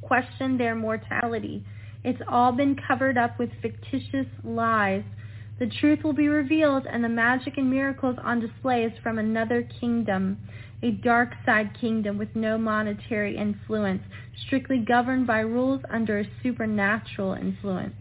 Question their mortality. It's all been covered up with fictitious lies. The truth will be revealed and the magic and miracles on display is from another kingdom a dark side kingdom with no monetary influence, strictly governed by rules under a supernatural influence.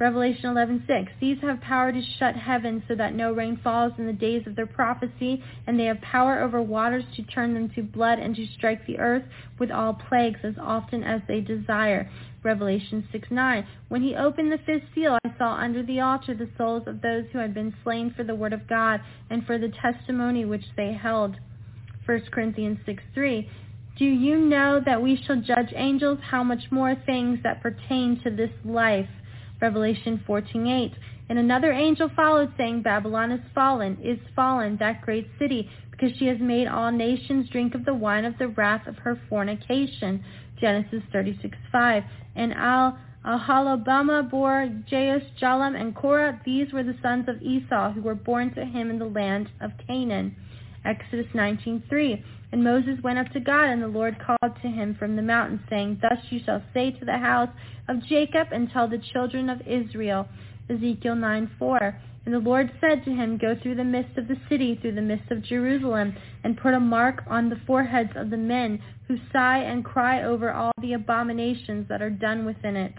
Revelation 11:6 These have power to shut heaven so that no rain falls in the days of their prophecy, and they have power over waters to turn them to blood and to strike the earth with all plagues as often as they desire. Revelation 6:9 When he opened the fifth seal, I saw under the altar the souls of those who had been slain for the word of God and for the testimony which they held. 1 Corinthians 6:3 Do you know that we shall judge angels? How much more things that pertain to this life? Revelation 14:8. And another angel followed, saying, Babylon is fallen, is fallen, that great city, because she has made all nations drink of the wine of the wrath of her fornication. Genesis 36:5. And Al Ahalabama bore Jeush, Jaalam, and Korah. These were the sons of Esau, who were born to him in the land of Canaan. Exodus 19:3. And Moses went up to God, and the Lord called to him from the mountain, saying, Thus you shall say to the house of Jacob and tell the children of Israel. Ezekiel 9:4. And the Lord said to him, Go through the midst of the city, through the midst of Jerusalem, and put a mark on the foreheads of the men who sigh and cry over all the abominations that are done within it.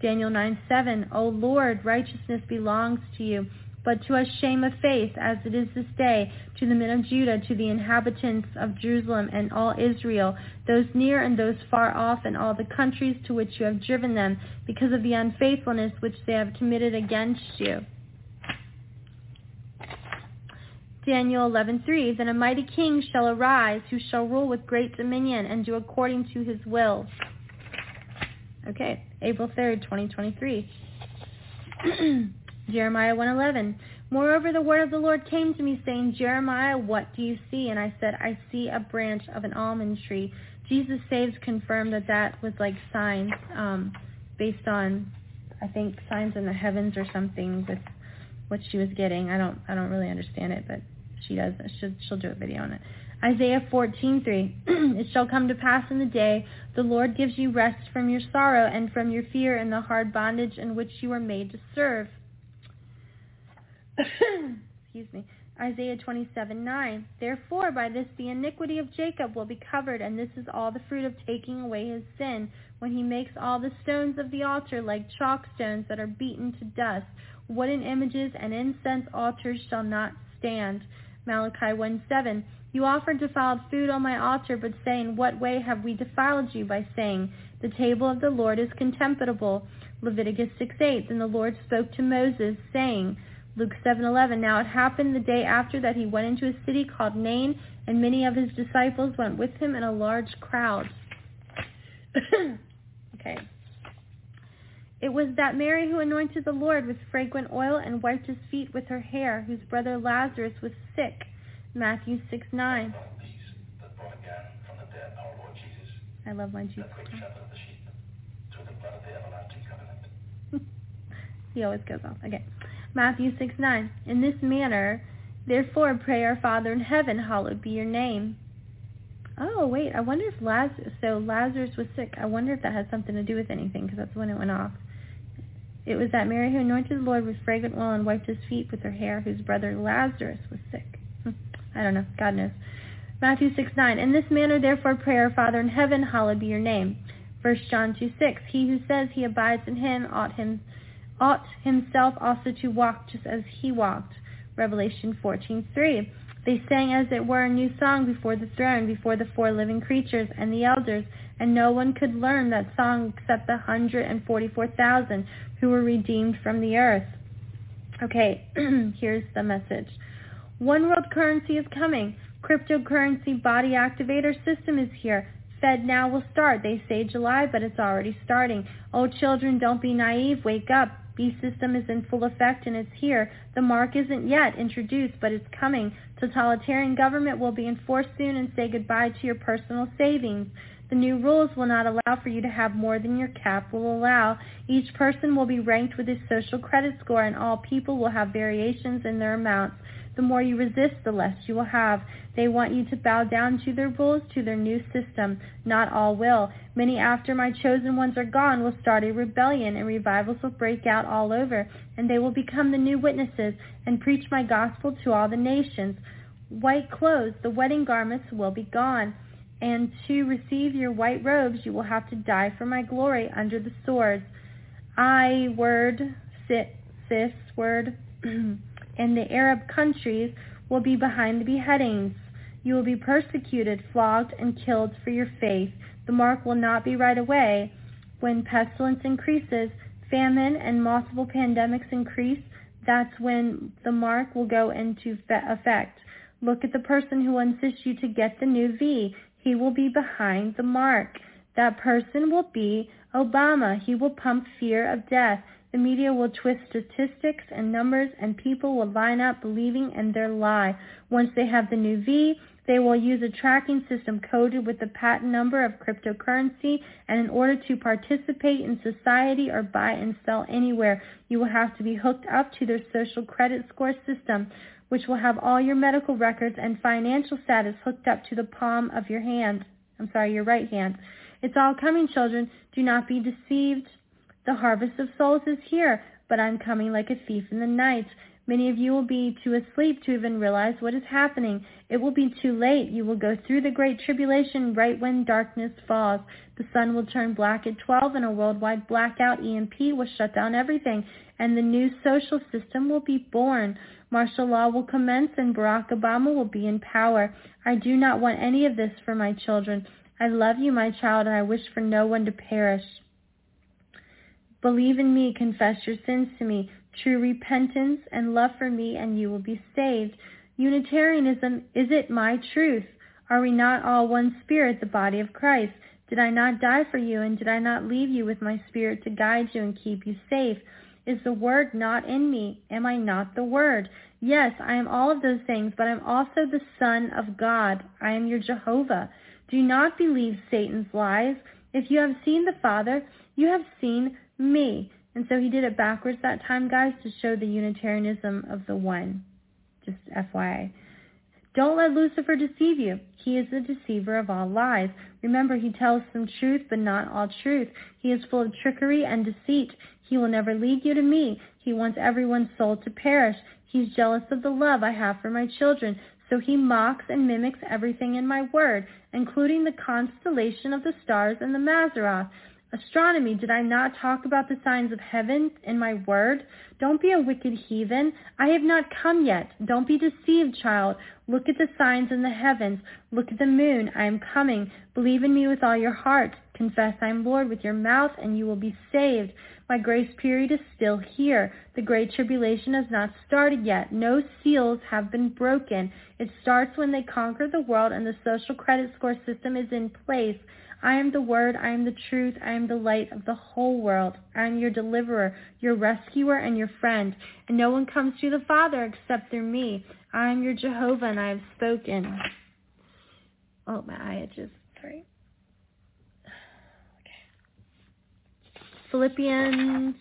Daniel 9:7. O Lord, righteousness belongs to you but to us shame of face, as it is this day, to the men of Judah, to the inhabitants of Jerusalem and all Israel, those near and those far off, and all the countries to which you have driven them, because of the unfaithfulness which they have committed against you. Daniel 11:3 Then a mighty king shall arise who shall rule with great dominion and do according to his will. Okay, April 3rd, 2023. Jeremiah 1:11. Moreover, the word of the Lord came to me, saying, Jeremiah, what do you see? And I said, I see a branch of an almond tree. Jesus Saves confirmed that that was like signs um, based on, I think, signs in the heavens or something with what she was getting. I don't, I don't really understand it, but she does. She'll, she'll do a video on it. Isaiah 14:3 It shall come to pass in the day the Lord gives you rest from your sorrow and from your fear and the hard bondage in which you were made to serve. excuse me, Isaiah 27, 9. Therefore, by this the iniquity of Jacob will be covered, and this is all the fruit of taking away his sin, when he makes all the stones of the altar like chalk stones that are beaten to dust. Wooden images and incense altars shall not stand. Malachi 1:7. You offered defiled food on my altar, but say, In what way have we defiled you? By saying, The table of the Lord is contemptible. Leviticus 6:8. Then the Lord spoke to Moses, saying, Luke 7:11 Now it happened the day after that he went into a city called Nain, and many of his disciples went with him in a large crowd. okay. It was that Mary who anointed the Lord with fragrant oil and wiped his feet with her hair, whose brother Lazarus was sick. Matthew 6 9. I love my Jesus. he always goes off. Okay. Matthew 6 9. In this manner, therefore, pray our Father in heaven, hallowed be your name. Oh, wait. I wonder if Lazarus, so Lazarus was sick. I wonder if that has something to do with anything, because that's when it went off. It was that Mary who anointed the Lord with fragrant oil and wiped his feet with her hair, whose brother Lazarus was sick. Hmm. I don't know. God knows. Matthew 6, 9. In this manner, therefore, pray our Father in heaven, hallowed be your name. 1 John 2, 6. He who says he abides in him ought, him ought himself also to walk just as he walked. Revelation 14, 3. They sang as it were a new song before the throne, before the four living creatures and the elders, and no one could learn that song except the 144,000 who were redeemed from the earth. Okay, here's the message. One world currency is coming. Cryptocurrency body activator system is here. FedNow will start. They say July, but it's already starting. Oh, children, don't be naive. Wake up. B system is in full effect and it's here. The mark isn't yet introduced, but it's coming. Totalitarian government will be enforced soon and say goodbye to your personal savings. The new rules will not allow for you to have more than your cap will allow. Each person will be ranked with his social credit score and all people will have variations in their amounts. The more you resist, the less you will have. They want you to bow down to their rules, to their new system. Not all will. Many after my chosen ones are gone will start a rebellion, and revivals will break out all over, and they will become the new witnesses and preach my gospel to all the nations. White clothes, the wedding garments, will be gone. And to receive your white robes, you will have to die for my glory under the swords. I word, sit, sis word. in the Arab countries will be behind the beheadings. You will be persecuted, flogged, and killed for your faith. The mark will not be right away. When pestilence increases, famine and multiple pandemics increase, that's when the mark will go into effect. Look at the person who insists you to get the new V. He will be behind the mark. That person will be Obama. He will pump fear of death. The media will twist statistics and numbers, and people will line up believing in their lie. Once they have the new V, they will use a tracking system coded with the patent number of cryptocurrency, and in order to participate in society or buy and sell anywhere, you will have to be hooked up to their social credit score system, which will have all your medical records and financial status hooked up to the palm of your hand. I'm sorry, your right hand. It's all coming, children. Do not be deceived. The harvest of souls is here, but I'm coming like a thief in the night. Many of you will be too asleep to even realize what is happening. It will be too late. You will go through the great tribulation right when darkness falls. The sun will turn black at 12 and a worldwide blackout EMP will shut down everything and the new social system will be born. Martial law will commence and Barack Obama will be in power. I do not want any of this for my children. I love you, my child, and I wish for no one to perish. Believe in me, confess your sins to me, true repentance and love for me, and you will be saved. Unitarianism, is it my truth? Are we not all one spirit, the body of Christ? Did I not die for you, and did I not leave you with my spirit to guide you and keep you safe? Is the word not in me? Am I not the word? Yes, I am all of those things, but I am also the Son of God. I am your Jehovah. Do not believe Satan's lies. If you have seen the Father, you have seen me. And so he did it backwards that time, guys, to show the Unitarianism of the one. Just FYI. Don't let Lucifer deceive you. He is the deceiver of all lies. Remember, he tells some truth, but not all truth. He is full of trickery and deceit. He will never lead you to me. He wants everyone's soul to perish. He's jealous of the love I have for my children. So he mocks and mimics everything in my word, including the constellation of the stars and the Mazzaroth. Astronomy, did I not talk about the signs of heaven in my word? Don't be a wicked heathen. I have not come yet. Don't be deceived, child. Look at the signs in the heavens. Look at the moon. I am coming. Believe in me with all your heart. Confess I am Lord with your mouth, and you will be saved. My grace period is still here. The great tribulation has not started yet. No seals have been broken. It starts when they conquer the world and the social credit score system is in place. I am the Word, I am the truth, I am the light of the whole world. I am your deliverer, your rescuer, and your friend. And no one comes to the Father except through me. I am your Jehovah, and I have spoken. Oh, my eye itches. Sorry. Okay. Philippians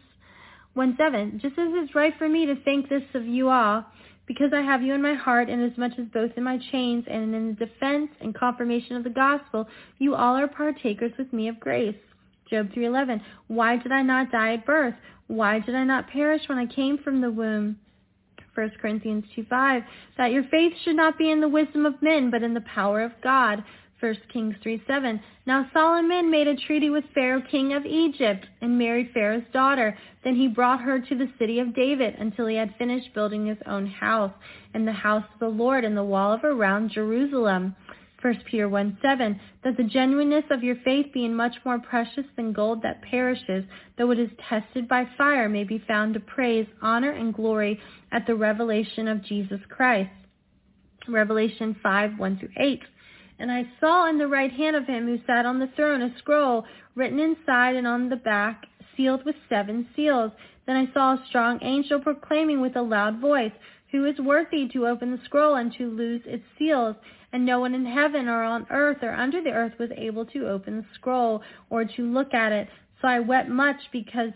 1 7. Just as it's right for me to think this of you all, because I have you in my heart, inasmuch as both in my chains and in the defense and confirmation of the gospel, you all are partakers with me of grace. Job 3.11, why did I not die at birth? Why did I not perish when I came from the womb? 1 Corinthians 2.5, that your faith should not be in the wisdom of men, but in the power of God. 1 Kings 3:7. Now Solomon made a treaty with Pharaoh king of Egypt and married Pharaoh's daughter. Then he brought her to the city of David until he had finished building his own house and the house of the Lord and the wall of around Jerusalem. 1 Peter 1:7 that the genuineness of your faith being much more precious than gold that perishes, though it is tested by fire, may be found to praise, honor, and glory at the revelation of Jesus Christ. Revelation 5:1 through 8. And I saw in the right hand of him who sat on the throne a scroll written inside and on the back, sealed with seven seals. Then I saw a strong angel proclaiming with a loud voice, Who is worthy to open the scroll and to loose its seals? And no one in heaven or on earth or under the earth was able to open the scroll or to look at it. So I wept much because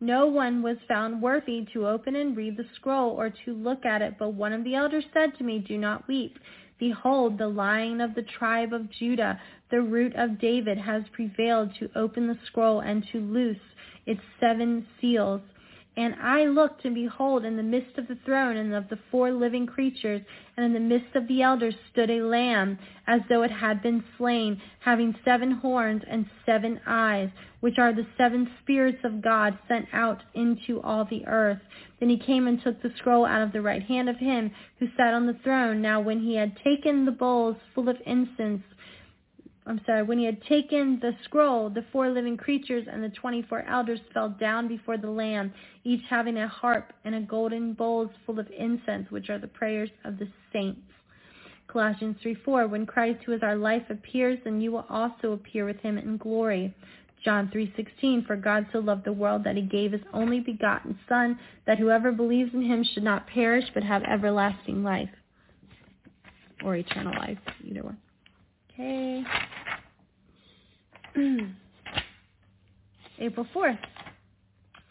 no one was found worthy to open and read the scroll or to look at it. But one of the elders said to me, Do not weep. Behold, the lion of the tribe of Judah, the root of David, has prevailed to open the scroll and to loose its seven seals. And I looked, and behold, in the midst of the throne and of the four living creatures, and in the midst of the elders stood a lamb, as though it had been slain, having seven horns and seven eyes, which are the seven spirits of God sent out into all the earth. Then he came and took the scroll out of the right hand of him who sat on the throne. Now when he had taken the bowls full of incense, I'm sorry, when he had taken the scroll, the four living creatures and the 24 elders fell down before the Lamb, each having a harp and a golden bowls full of incense, which are the prayers of the saints. Colossians 3:4 When Christ, who is our life, appears, then you will also appear with him in glory. John 3:16 For God so loved the world that he gave his only begotten son that whoever believes in him should not perish but have everlasting life or eternal life either one. Okay. April 4th,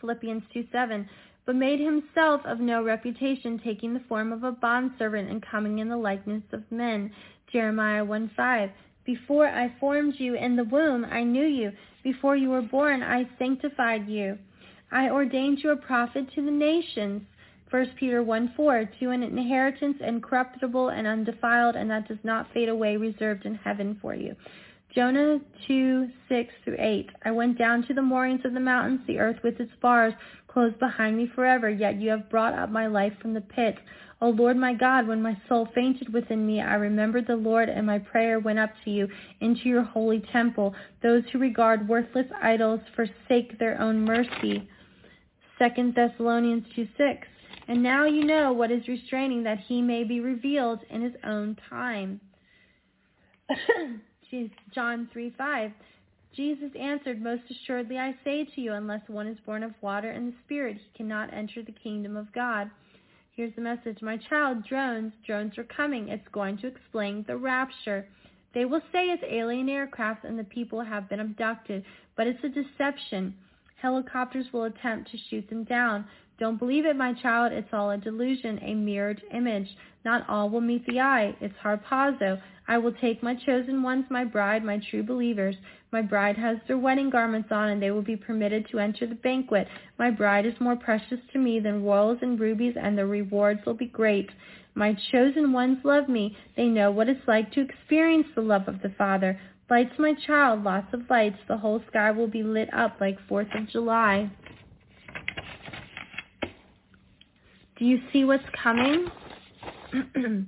Philippians 2 7. but made himself of no reputation, taking the form of a bondservant and coming in the likeness of men. Jeremiah 1 5. Before I formed you in the womb, I knew you. Before you were born, I sanctified you. I ordained you a prophet to the nations. 1 Peter 1 4, to an inheritance incorruptible and undefiled, and that does not fade away, reserved in heaven for you. Jonah 2 6 through 8. I went down to the moorings of the mountains, the earth with its bars closed behind me forever, yet you have brought up my life from the pit. O Lord my God, when my soul fainted within me, I remembered the Lord, and my prayer went up to you into your holy temple. Those who regard worthless idols forsake their own mercy. 2 Thessalonians 2 6. And now you know what is restraining that he may be revealed in his own time. John 3 5. Jesus answered, Most assuredly I say to you, unless one is born of water and the Spirit, he cannot enter the kingdom of God. Here's the message. My child, drones, drones are coming. It's going to explain the rapture. They will say it's alien aircraft and the people have been abducted, but it's a deception. Helicopters will attempt to shoot them down. Don't believe it, my child. It's all a delusion, a mirrored image. Not all will meet the eye. It's harpazo. I will take my chosen ones, my bride, my true believers. My bride has their wedding garments on, and they will be permitted to enter the banquet. My bride is more precious to me than royals and rubies, and the rewards will be great. My chosen ones love me. They know what it's like to experience the love of the Father. Lights, my child, lots of lights. The whole sky will be lit up like 4th of July. Do you see what's coming?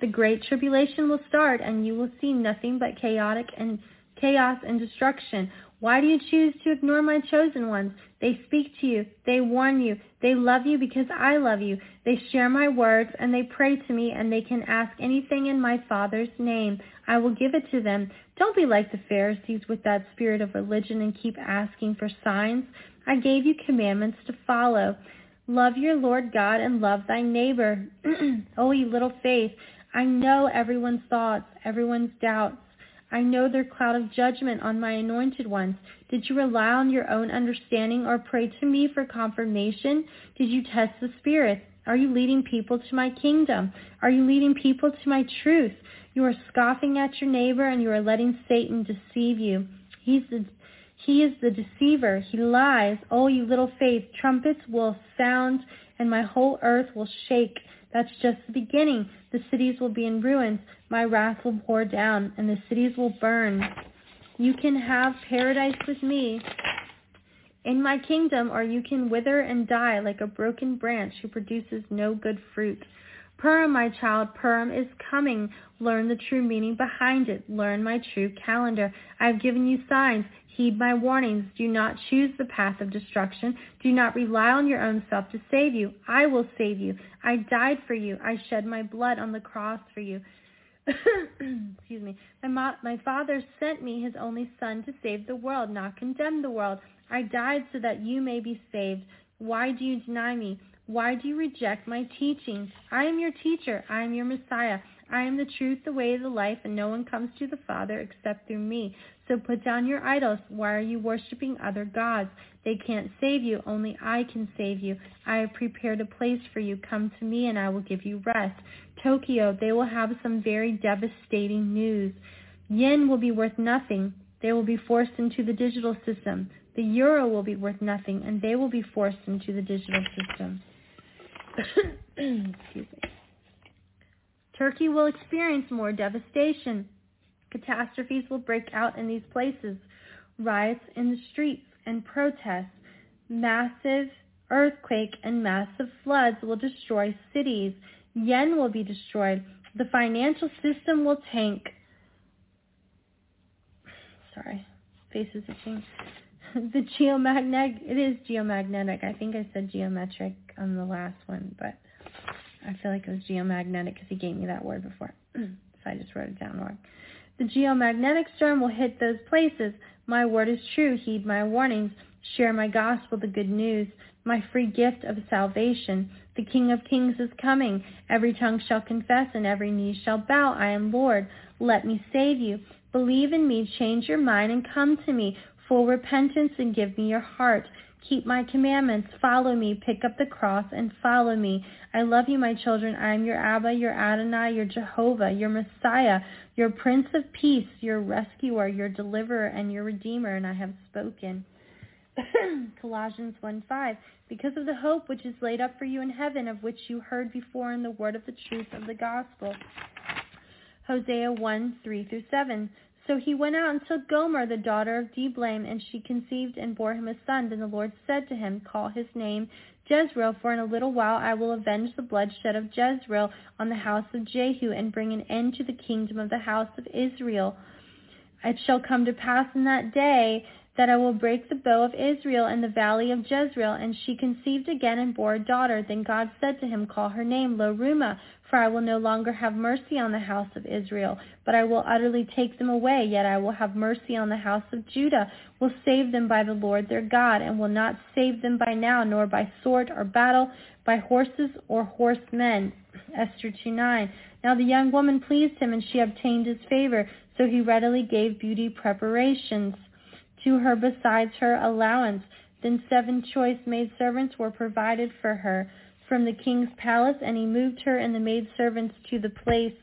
the great tribulation will start and you will see nothing but chaotic and chaos and destruction. Why do you choose to ignore my chosen ones? They speak to you. They warn you. They love you because I love you. They share my words and they pray to me and they can ask anything in my Father's name. I will give it to them. Don't be like the Pharisees with that spirit of religion and keep asking for signs. I gave you commandments to follow. Love your Lord God and love thy neighbor. oh, you little faith, I know everyone's thoughts, everyone's doubts. I know their cloud of judgment on my anointed ones. Did you rely on your own understanding or pray to me for confirmation? Did you test the Spirit? Are you leading people to my kingdom? Are you leading people to my truth? You are scoffing at your neighbor and you are letting Satan deceive you. He's the, he is the deceiver. He lies. Oh, you little faith, trumpets will sound and my whole earth will shake. That's just the beginning. The cities will be in ruins. My wrath will pour down, and the cities will burn. You can have paradise with me in my kingdom, or you can wither and die like a broken branch who produces no good fruit. Purim, my child, Purim is coming. Learn the true meaning behind it. Learn my true calendar. I have given you signs. Heed my warnings. Do not choose the path of destruction. Do not rely on your own self to save you. I will save you. I died for you. I shed my blood on the cross for you. Excuse me. My, mo- my father sent me his only son to save the world, not condemn the world. I died so that you may be saved. Why do you deny me? Why do you reject my teachings? I am your teacher. I am your Messiah. I am the truth, the way, the life, and no one comes to the Father except through me. So put down your idols. Why are you worshiping other gods? They can't save you. Only I can save you. I have prepared a place for you. Come to me and I will give you rest. Tokyo, they will have some very devastating news. Yen will be worth nothing. They will be forced into the digital system. The euro will be worth nothing, and they will be forced into the digital system. Excuse me. Turkey will experience more devastation. Catastrophes will break out in these places. Riots in the streets and protests. Massive earthquake and massive floods will destroy cities. Yen will be destroyed. The financial system will tank. Sorry, face is itching. the geomagnetic, it is geomagnetic. I think I said geometric on the last one, but I feel like it was geomagnetic because he gave me that word before. so I just wrote it down wrong. The geomagnetic storm will hit those places. My word is true. Heed my warnings. Share my gospel, the good news, my free gift of salvation. The King of Kings is coming. Every tongue shall confess and every knee shall bow. I am Lord. Let me save you. Believe in me. Change your mind and come to me. Full repentance and give me your heart. Keep my commandments. Follow me. Pick up the cross and follow me. I love you, my children. I am your Abba, your Adonai, your Jehovah, your Messiah, your Prince of Peace, your rescuer, your deliverer, and your redeemer, and I have spoken. Colossians 1:5 Because of the hope which is laid up for you in heaven, of which you heard before in the word of the truth of the gospel. Hosea 1:3 through 7 so he went out and took Gomer, the daughter of Diblaim, and she conceived and bore him a son. Then the Lord said to him, Call his name Jezreel, for in a little while I will avenge the bloodshed of Jezreel on the house of Jehu, and bring an end to the kingdom of the house of Israel. It shall come to pass in that day that I will break the bow of Israel in the valley of Jezreel. And she conceived again and bore a daughter. Then God said to him, Call her name Lo-ruhamah, for I will no longer have mercy on the house of Israel, but I will utterly take them away. Yet I will have mercy on the house of Judah, will save them by the Lord their God, and will not save them by now, nor by sword or battle, by horses or horsemen. Esther 2.9 Now the young woman pleased him, and she obtained his favor, so he readily gave beauty preparations to her besides her allowance. Then seven choice maidservants were provided for her from the king's palace, and he moved her and the maidservants to the place,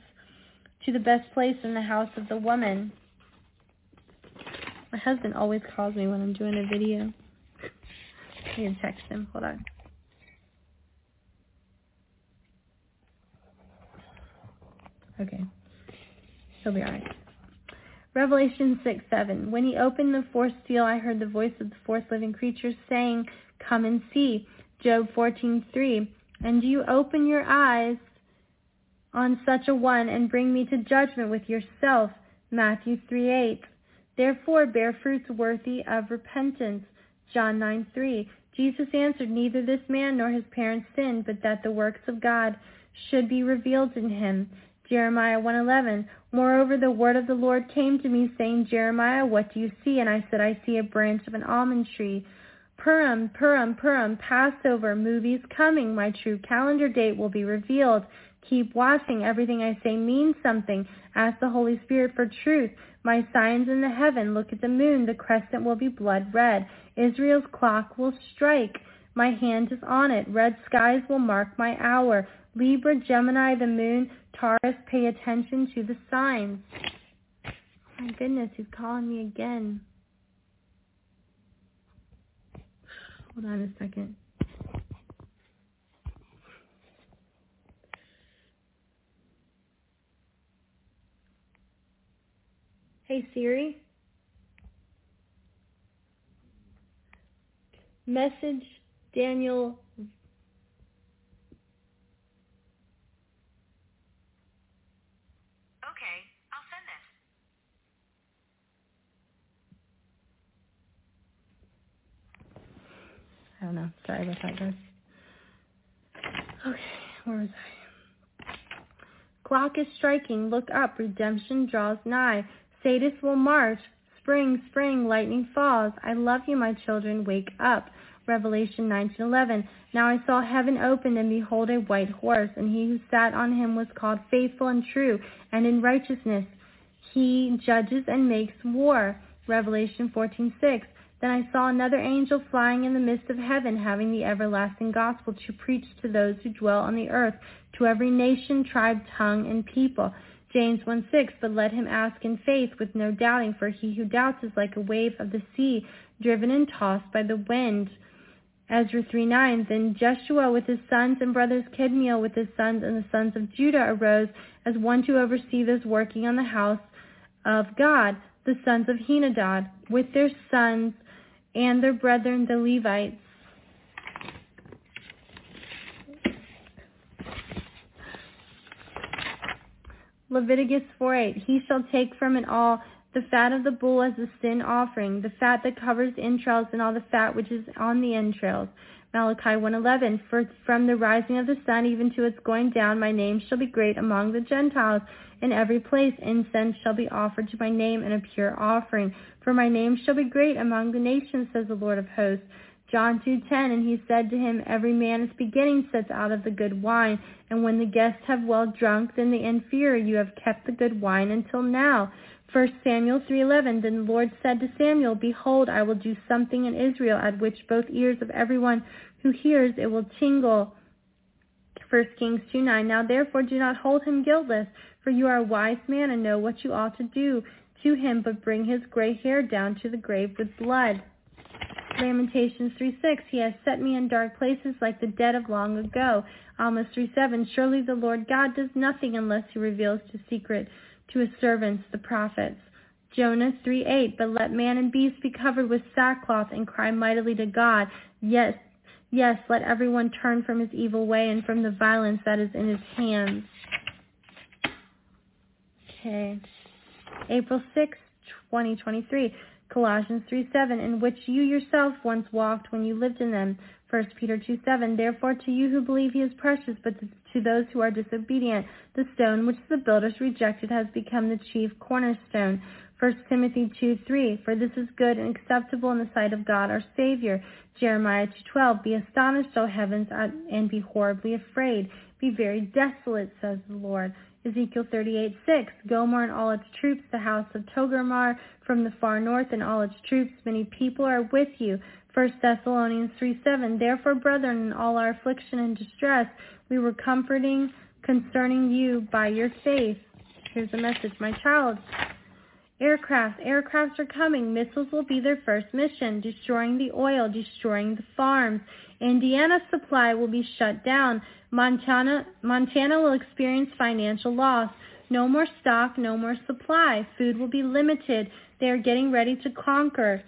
to the best place in the house of the woman. My husband always calls me when I'm doing a video. I can text him. Hold on. Okay. He'll be alright. Revelation 6, 7. When he opened the fourth seal, I heard the voice of the fourth living creature saying, Come and see. Job 14:3, and you open your eyes on such a one and bring me to judgment with yourself. Matthew 3:8. Therefore bear fruits worthy of repentance. John 9:3. Jesus answered, Neither this man nor his parents sinned, but that the works of God should be revealed in him. Jeremiah 1:11. Moreover, the word of the Lord came to me, saying, Jeremiah, what do you see? And I said, I see a branch of an almond tree. Purim, Purim, Purim, Passover, movies coming. My true calendar date will be revealed. Keep watching. Everything I say means something. Ask the Holy Spirit for truth. My signs in the heaven. Look at the moon. The crescent will be blood red. Israel's clock will strike. My hand is on it. Red skies will mark my hour. Libra, Gemini, the moon, Taurus, pay attention to the signs. My goodness, he's calling me again. Hold on a second. Hey Siri. Message Daniel Okay, I'll send this. I don't know. Sorry about that, guys. Okay, where was I? Clock is striking. Look up. Redemption draws nigh. Sadists will march. Spring, spring, lightning falls. I love you, my children. Wake up. Revelation 19:11. Now I saw heaven opened, and behold, a white horse, and he who sat on him was called faithful and true, and in righteousness he judges and makes war. Revelation 14:6. Then I saw another angel flying in the midst of heaven, having the everlasting gospel to preach to those who dwell on the earth, to every nation, tribe, tongue, and people. James 1:6. But let him ask in faith, with no doubting, for he who doubts is like a wave of the sea, driven and tossed by the wind. Ezra 3:9. Then Jeshua with his sons and brothers, Kedmiel with his sons, and the sons of Judah arose as one to oversee those working on the house of God, the sons of Henadad, with their sons and their brethren the Levites. Leviticus 4:8 He shall take from it all the fat of the bull as a sin offering, the fat that covers entrails, and all the fat which is on the entrails. Malachi 1:11 For from the rising of the sun even to its going down, my name shall be great among the Gentiles. In every place incense shall be offered to my name and a pure offering. For my name shall be great among the nations, says the Lord of hosts. John 2:10 And he said to him, Every man is beginning sets out of the good wine, and when the guests have well drunk, then the inferior you have kept the good wine until now. 1 Samuel 3:11 Then the Lord said to Samuel, Behold, I will do something in Israel at which both ears of everyone who hears it will tingle. 1 Kings 2:9 Now therefore do not hold him guiltless, for you are a wise man and know what you ought to do to him, but bring his gray hair down to the grave with blood. Lamentations 3:6 He has set me in dark places like the dead of long ago. Amos 3:7 Surely the Lord God does nothing unless he reveals to secret to his servants the prophets. Jonah 3:8 But let man and beast be covered with sackcloth and cry mightily to God. Yes, yes, let everyone turn from his evil way and from the violence that is in his hands. Okay. April 6, 2023. Colossians 3:7, in which you yourself once walked when you lived in them. 1 Peter 2:7, therefore to you who believe he is precious, but to those who are disobedient, the stone which the builders rejected has become the chief cornerstone. 1 Timothy 2:3, for this is good and acceptable in the sight of God our Savior. Jeremiah 2:12, be astonished, O heavens, uh, and be horribly afraid. Be very desolate, says the Lord. Ezekiel 38:6, Gomer and all its troops, the house of Togarmah from the far north and all its troops, many people are with you. 1 Thessalonians 3:7, Therefore, brethren, in all our affliction and distress, we were comforting concerning you by your faith. Here's a message, my child. Aircraft. Aircrafts are coming. Missiles will be their first mission, destroying the oil, destroying the farms. Indiana supply will be shut down. Montana, Montana will experience financial loss. No more stock, no more supply. Food will be limited. They are getting ready to conquer.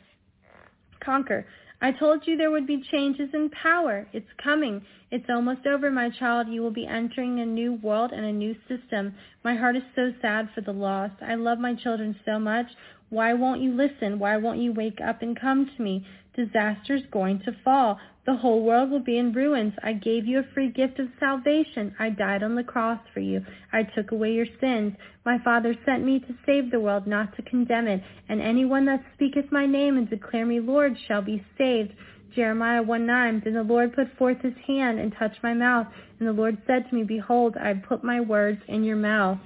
Conquer. I told you there would be changes in power. It's coming. It's almost over, my child. You will be entering a new world and a new system. My heart is so sad for the lost. I love my children so much. Why won't you listen? Why won't you wake up and come to me? Disaster's going to fall. The whole world will be in ruins. I gave you a free gift of salvation. I died on the cross for you. I took away your sins. My Father sent me to save the world, not to condemn it. And anyone that speaketh my name and declare me Lord shall be saved. Jeremiah 1:9. Then the Lord put forth his hand and touched my mouth. And the Lord said to me, Behold, I have put my words in your mouth.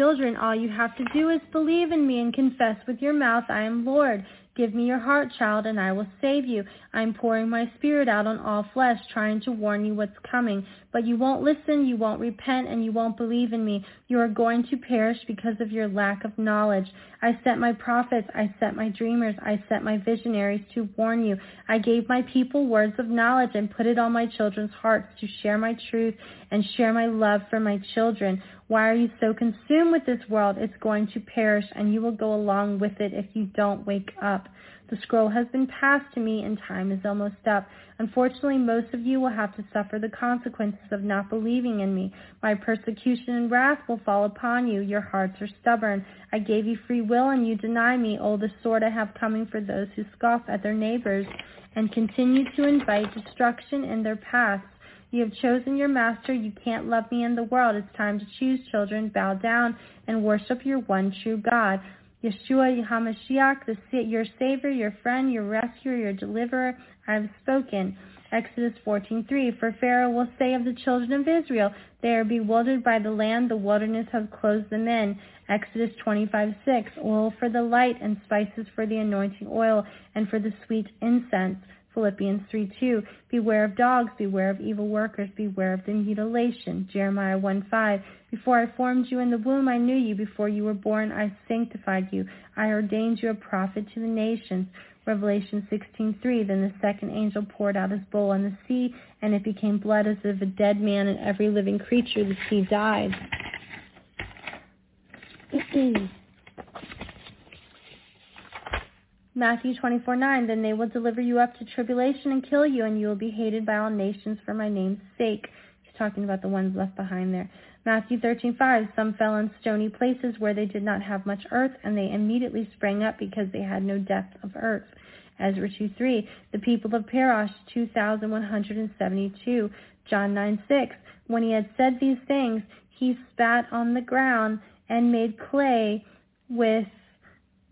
Children, all you have to do is believe in me and confess with your mouth, I am Lord. Give me your heart, child, and I will save you. I am pouring my spirit out on all flesh, trying to warn you what's coming. But you won't listen, you won't repent, and you won't believe in me. You are going to perish because of your lack of knowledge. I sent my prophets, I sent my dreamers, I sent my visionaries to warn you. I gave my people words of knowledge and put it on my children's hearts to share my truth and share my love for my children. Why are you so consumed with this world? It's going to perish, and you will go along with it if you don't wake up. The scroll has been passed to me, and time is almost up. Unfortunately, most of you will have to suffer the consequences of not believing in me. My persecution and wrath will fall upon you. Your hearts are stubborn. I gave you free will, and you deny me. Oh, the sword I have coming for those who scoff at their neighbors and continue to invite destruction in their paths. You have chosen your master. You can't love me in the world. It's time to choose children. Bow down and worship your one true God. Yeshua HaMashiach, your Savior, your friend, your rescuer, your deliverer. I have spoken. Exodus 14:3 For Pharaoh will say of the children of Israel, they are bewildered by the land, the wilderness has closed them in. Exodus 25:6 Oil for the light and spices for the anointing oil and for the sweet incense. Philippians 3:2 Beware of dogs, beware of evil workers, beware of the mutilation. Jeremiah 1:5 Before I formed you in the womb, I knew you. Before you were born, I sanctified you. I ordained you a prophet to the nations. Revelation 16:3 Then the second angel poured out his bowl on the sea, and it became blood as of a dead man, and every living creature the sea died. Matthew 24:9 Then they will deliver you up to tribulation and kill you, and you will be hated by all nations for my name's sake. He's talking about the ones left behind there. Matthew 13:5 Some fell in stony places where they did not have much earth, and they immediately sprang up because they had no depth of earth. Ezra 2:3 The people of Parosh 2172. John 9:6 When he had said these things, he spat on the ground and made clay with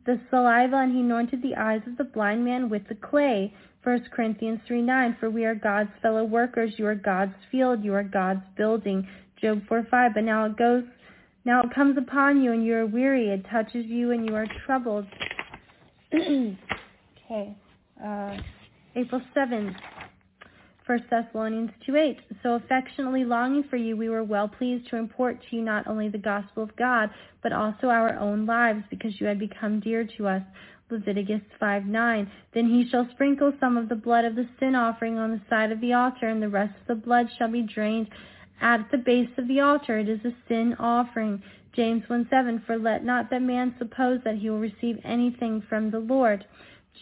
the saliva, and he anointed the eyes of the blind man with the clay. 1 Corinthians 3 9, for we are God's fellow workers, you are God's field, you are God's building. Job 4 5, but now it goes, now it comes upon you, and you are weary, it touches you, and you are troubled. okay, uh, April 7th. 1 Thessalonians 2.8 So affectionately longing for you, we were well pleased to import to you not only the gospel of God, but also our own lives, because you had become dear to us. Leviticus 5.9 Then he shall sprinkle some of the blood of the sin offering on the side of the altar, and the rest of the blood shall be drained at the base of the altar. It is a sin offering. James 1.7 For let not that man suppose that he will receive anything from the Lord.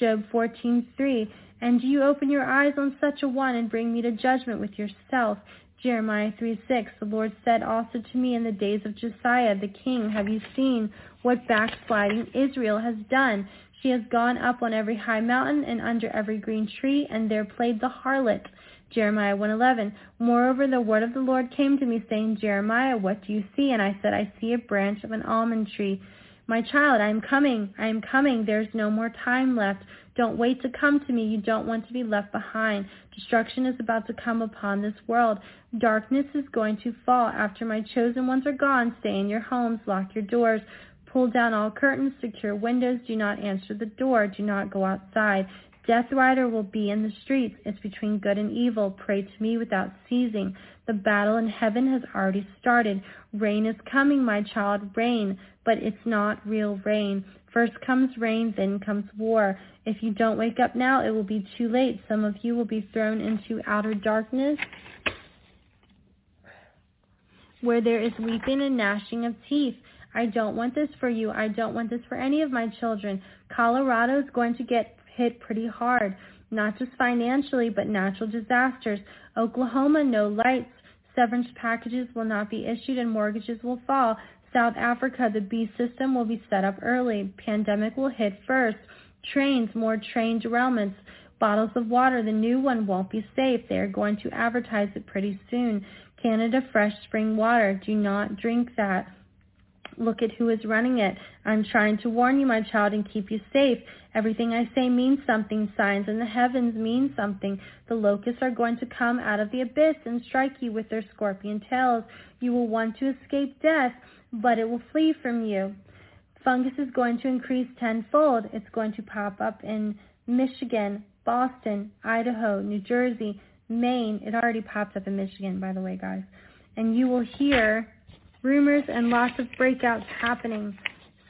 Job 14.3 and do you open your eyes on such a one and bring me to judgment with yourself? Jeremiah 3:6 The Lord said also to me in the days of Josiah the king, Have you seen what backsliding Israel has done? She has gone up on every high mountain and under every green tree, and there played the harlot. Jeremiah 1:11 Moreover the word of the Lord came to me, saying, Jeremiah, what do you see? And I said, I see a branch of an almond tree. My child, I am coming. I am coming. There is no more time left. Don't wait to come to me. You don't want to be left behind. Destruction is about to come upon this world. Darkness is going to fall. After my chosen ones are gone, stay in your homes, lock your doors, pull down all curtains, secure windows, do not answer the door, do not go outside. Death Rider will be in the streets. It's between good and evil. Pray to me without ceasing. The battle in heaven has already started. Rain is coming, my child, rain, but it's not real rain. First comes rain, then comes war. If you don't wake up now, it will be too late. Some of you will be thrown into outer darkness where there is weeping and gnashing of teeth. I don't want this for you. I don't want this for any of my children. Colorado is going to get hit pretty hard, not just financially, but natural disasters. Oklahoma, no lights. Severance packages will not be issued and mortgages will fall. South Africa, the B system will be set up early. Pandemic will hit first. Trains, more train derailments. Bottles of water, the new one won't be safe. They are going to advertise it pretty soon. Canada Fresh Spring Water, do not drink that. Look at who is running it. I'm trying to warn you, my child, and keep you safe. Everything I say means something. Signs in the heavens mean something. The locusts are going to come out of the abyss and strike you with their scorpion tails. You will want to escape death, but it will flee from you. Fungus is going to increase tenfold. It's going to pop up in Michigan, Boston, Idaho, New Jersey, Maine. It already popped up in Michigan, by the way, guys. And you will hear rumors and lots of breakouts happening.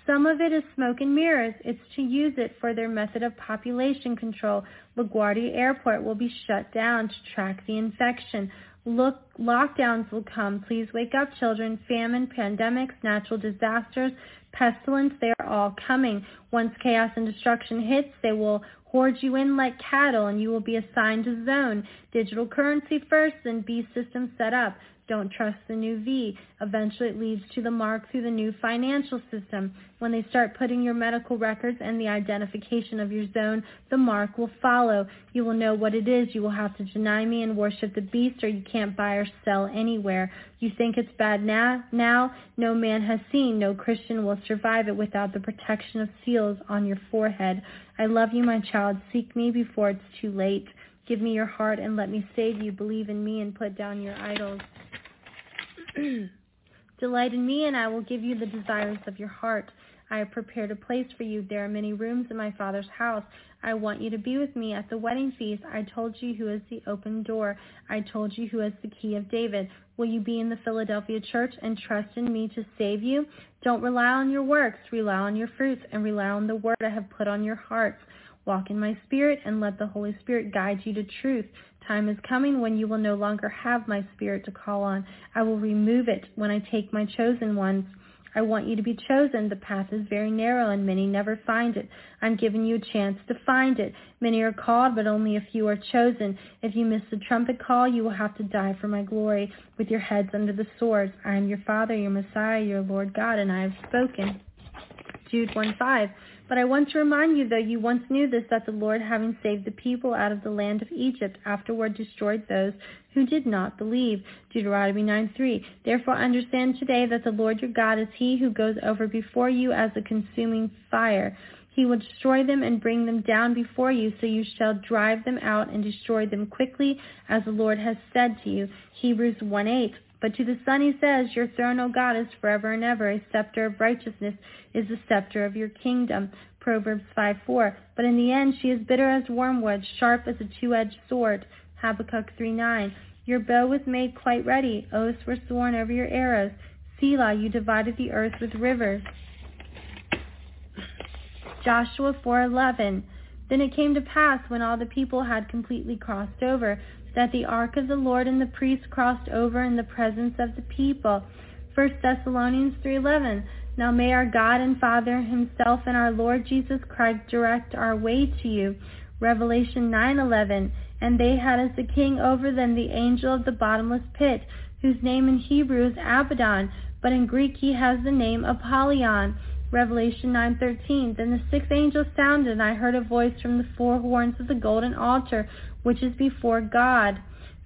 Some of it is smoke and mirrors. It's to use it for their method of population control. LaGuardia Airport will be shut down to track the infection. Look, lockdowns will come. Please wake up, children. Famine, pandemics, natural disasters, pestilence, they are all coming. Once chaos and destruction hits, they will hoard you in like cattle and you will be assigned a zone. Digital currency first, then B system set up. Don't trust the new V. Eventually it leads to the mark through the new financial system. When they start putting your medical records and the identification of your zone, the mark will follow. You will know what it is. You will have to deny me and worship the beast or you can't buy or sell anywhere. You think it's bad now? Now, no man has seen. No Christian will survive it without the protection of seals on your forehead. I love you, my child. Seek me before it's too late. Give me your heart and let me save you. Believe in me and put down your idols. Delight in me, and I will give you the desires of your heart. I have prepared a place for you. There are many rooms in my Father's house. I want you to be with me at the wedding feast. I told you who is the open door. I told you who has the key of David. Will you be in the Philadelphia church and trust in me to save you? Don't rely on your works. Rely on your fruits and rely on the word I have put on your hearts. Walk in my spirit and let the Holy Spirit guide you to truth. Time is coming when you will no longer have my spirit to call on. I will remove it when I take my chosen ones. I want you to be chosen. The path is very narrow and many never find it. I'm giving you a chance to find it. Many are called, but only a few are chosen. If you miss the trumpet call, you will have to die for my glory with your heads under the swords. I am your Father, your Messiah, your Lord God, and I have spoken. Jude 1:5. But I want to remind you, though you once knew this, that the Lord, having saved the people out of the land of Egypt, afterward destroyed those who did not believe. Deuteronomy 9:3. Therefore understand today that the Lord your God is he who goes over before you as a consuming fire. He will destroy them and bring them down before you, so you shall drive them out and destroy them quickly, as the Lord has said to you. Hebrews 1:8. But to the Son he says, Your throne, O God, is forever and ever. A scepter of righteousness is the scepter of your kingdom. Proverbs 5:4. But in the end she is bitter as wormwood, sharp as a two-edged sword. Habakkuk 3:9. Your bow was made quite ready. Oaths were sworn over your arrows. Selah, you divided the earth with rivers. Joshua 4:11. Then it came to pass when all the people had completely crossed over that the ark of the Lord and the priests crossed over in the presence of the people. 1 Thessalonians 3:11 Now may our God and Father himself and our Lord Jesus Christ direct our way to you. Revelation 9:11 And they had as the king over them the angel of the bottomless pit, whose name in Hebrew is Abaddon, but in Greek he has the name Apollyon. Revelation 9:13 Then the sixth angel sounded, and I heard a voice from the four horns of the golden altar, which is before God.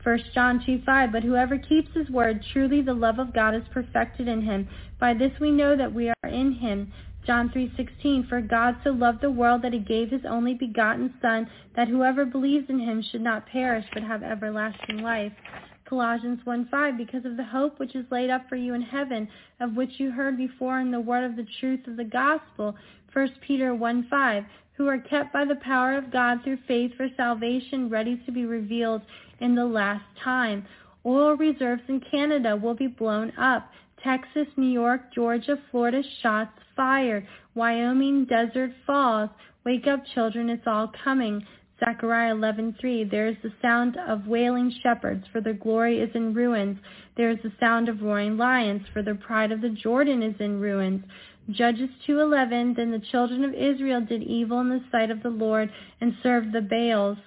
1 John 2:5 But whoever keeps his word, truly the love of God is perfected in him. By this we know that we are in him. John 3:16 For God so loved the world that he gave his only begotten son that whoever believes in him should not perish but have everlasting life. Colossians 1:5 Because of the hope which is laid up for you in heaven, of which you heard before in the word of the truth of the gospel. 1 Peter 1:5 Who are kept by the power of God through faith for salvation, ready to be revealed in the last time. Oil reserves in Canada will be blown up. Texas, New York, Georgia, Florida, shots fired. Wyoming, desert falls. Wake up, children, it's all coming. Zechariah 11:3 There is the sound of wailing shepherds, for their glory is in ruins. There is the sound of roaring lions, for the pride of the Jordan is in ruins. Judges 2:11 Then the children of Israel did evil in the sight of the Lord and served the Baals.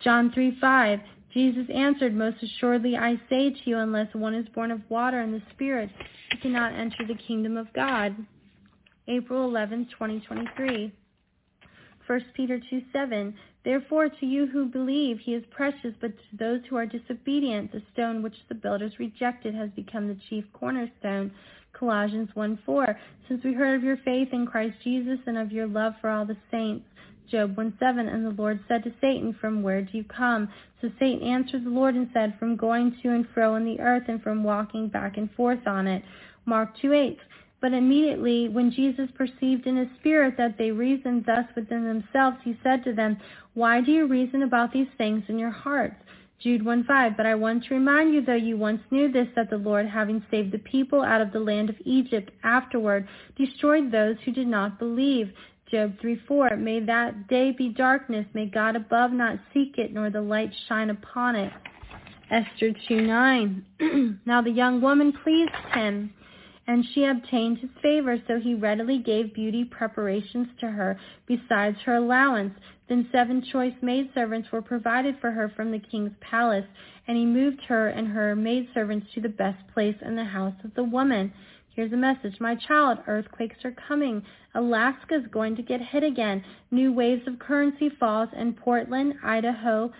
John 3:5 Jesus answered, Most assuredly I say to you, unless one is born of water and the Spirit, he cannot enter the kingdom of God. April 11, 2023. 1 Peter 2, 7. Therefore, to you who believe, he is precious, but to those who are disobedient, the stone which the builders rejected has become the chief cornerstone. Colossians 1, 4. Since we heard of your faith in Christ Jesus and of your love for all the saints, Job 1:7, and the Lord said to Satan, From where do you come? So Satan answered the Lord and said, From going to and fro in the earth and from walking back and forth on it. Mark 2:8. But immediately when Jesus perceived in his spirit that they reasoned thus within themselves, he said to them, Why do you reason about these things in your hearts? Jude 1:5. But I want to remind you, though you once knew this, that the Lord, having saved the people out of the land of Egypt, afterward destroyed those who did not believe. Job 3:4. May that day be darkness. May God above not seek it, nor the light shine upon it. Esther 2:9. now the young woman pleased him, and she obtained his favor, so he readily gave beauty preparations to her, besides her allowance. Then seven choice maidservants were provided for her from the king's palace, and he moved her and her maidservants to the best place in the house of the woman. Here's a message. My child, earthquakes are coming. Alaska's going to get hit again. New waves of currency falls in Portland, Idaho.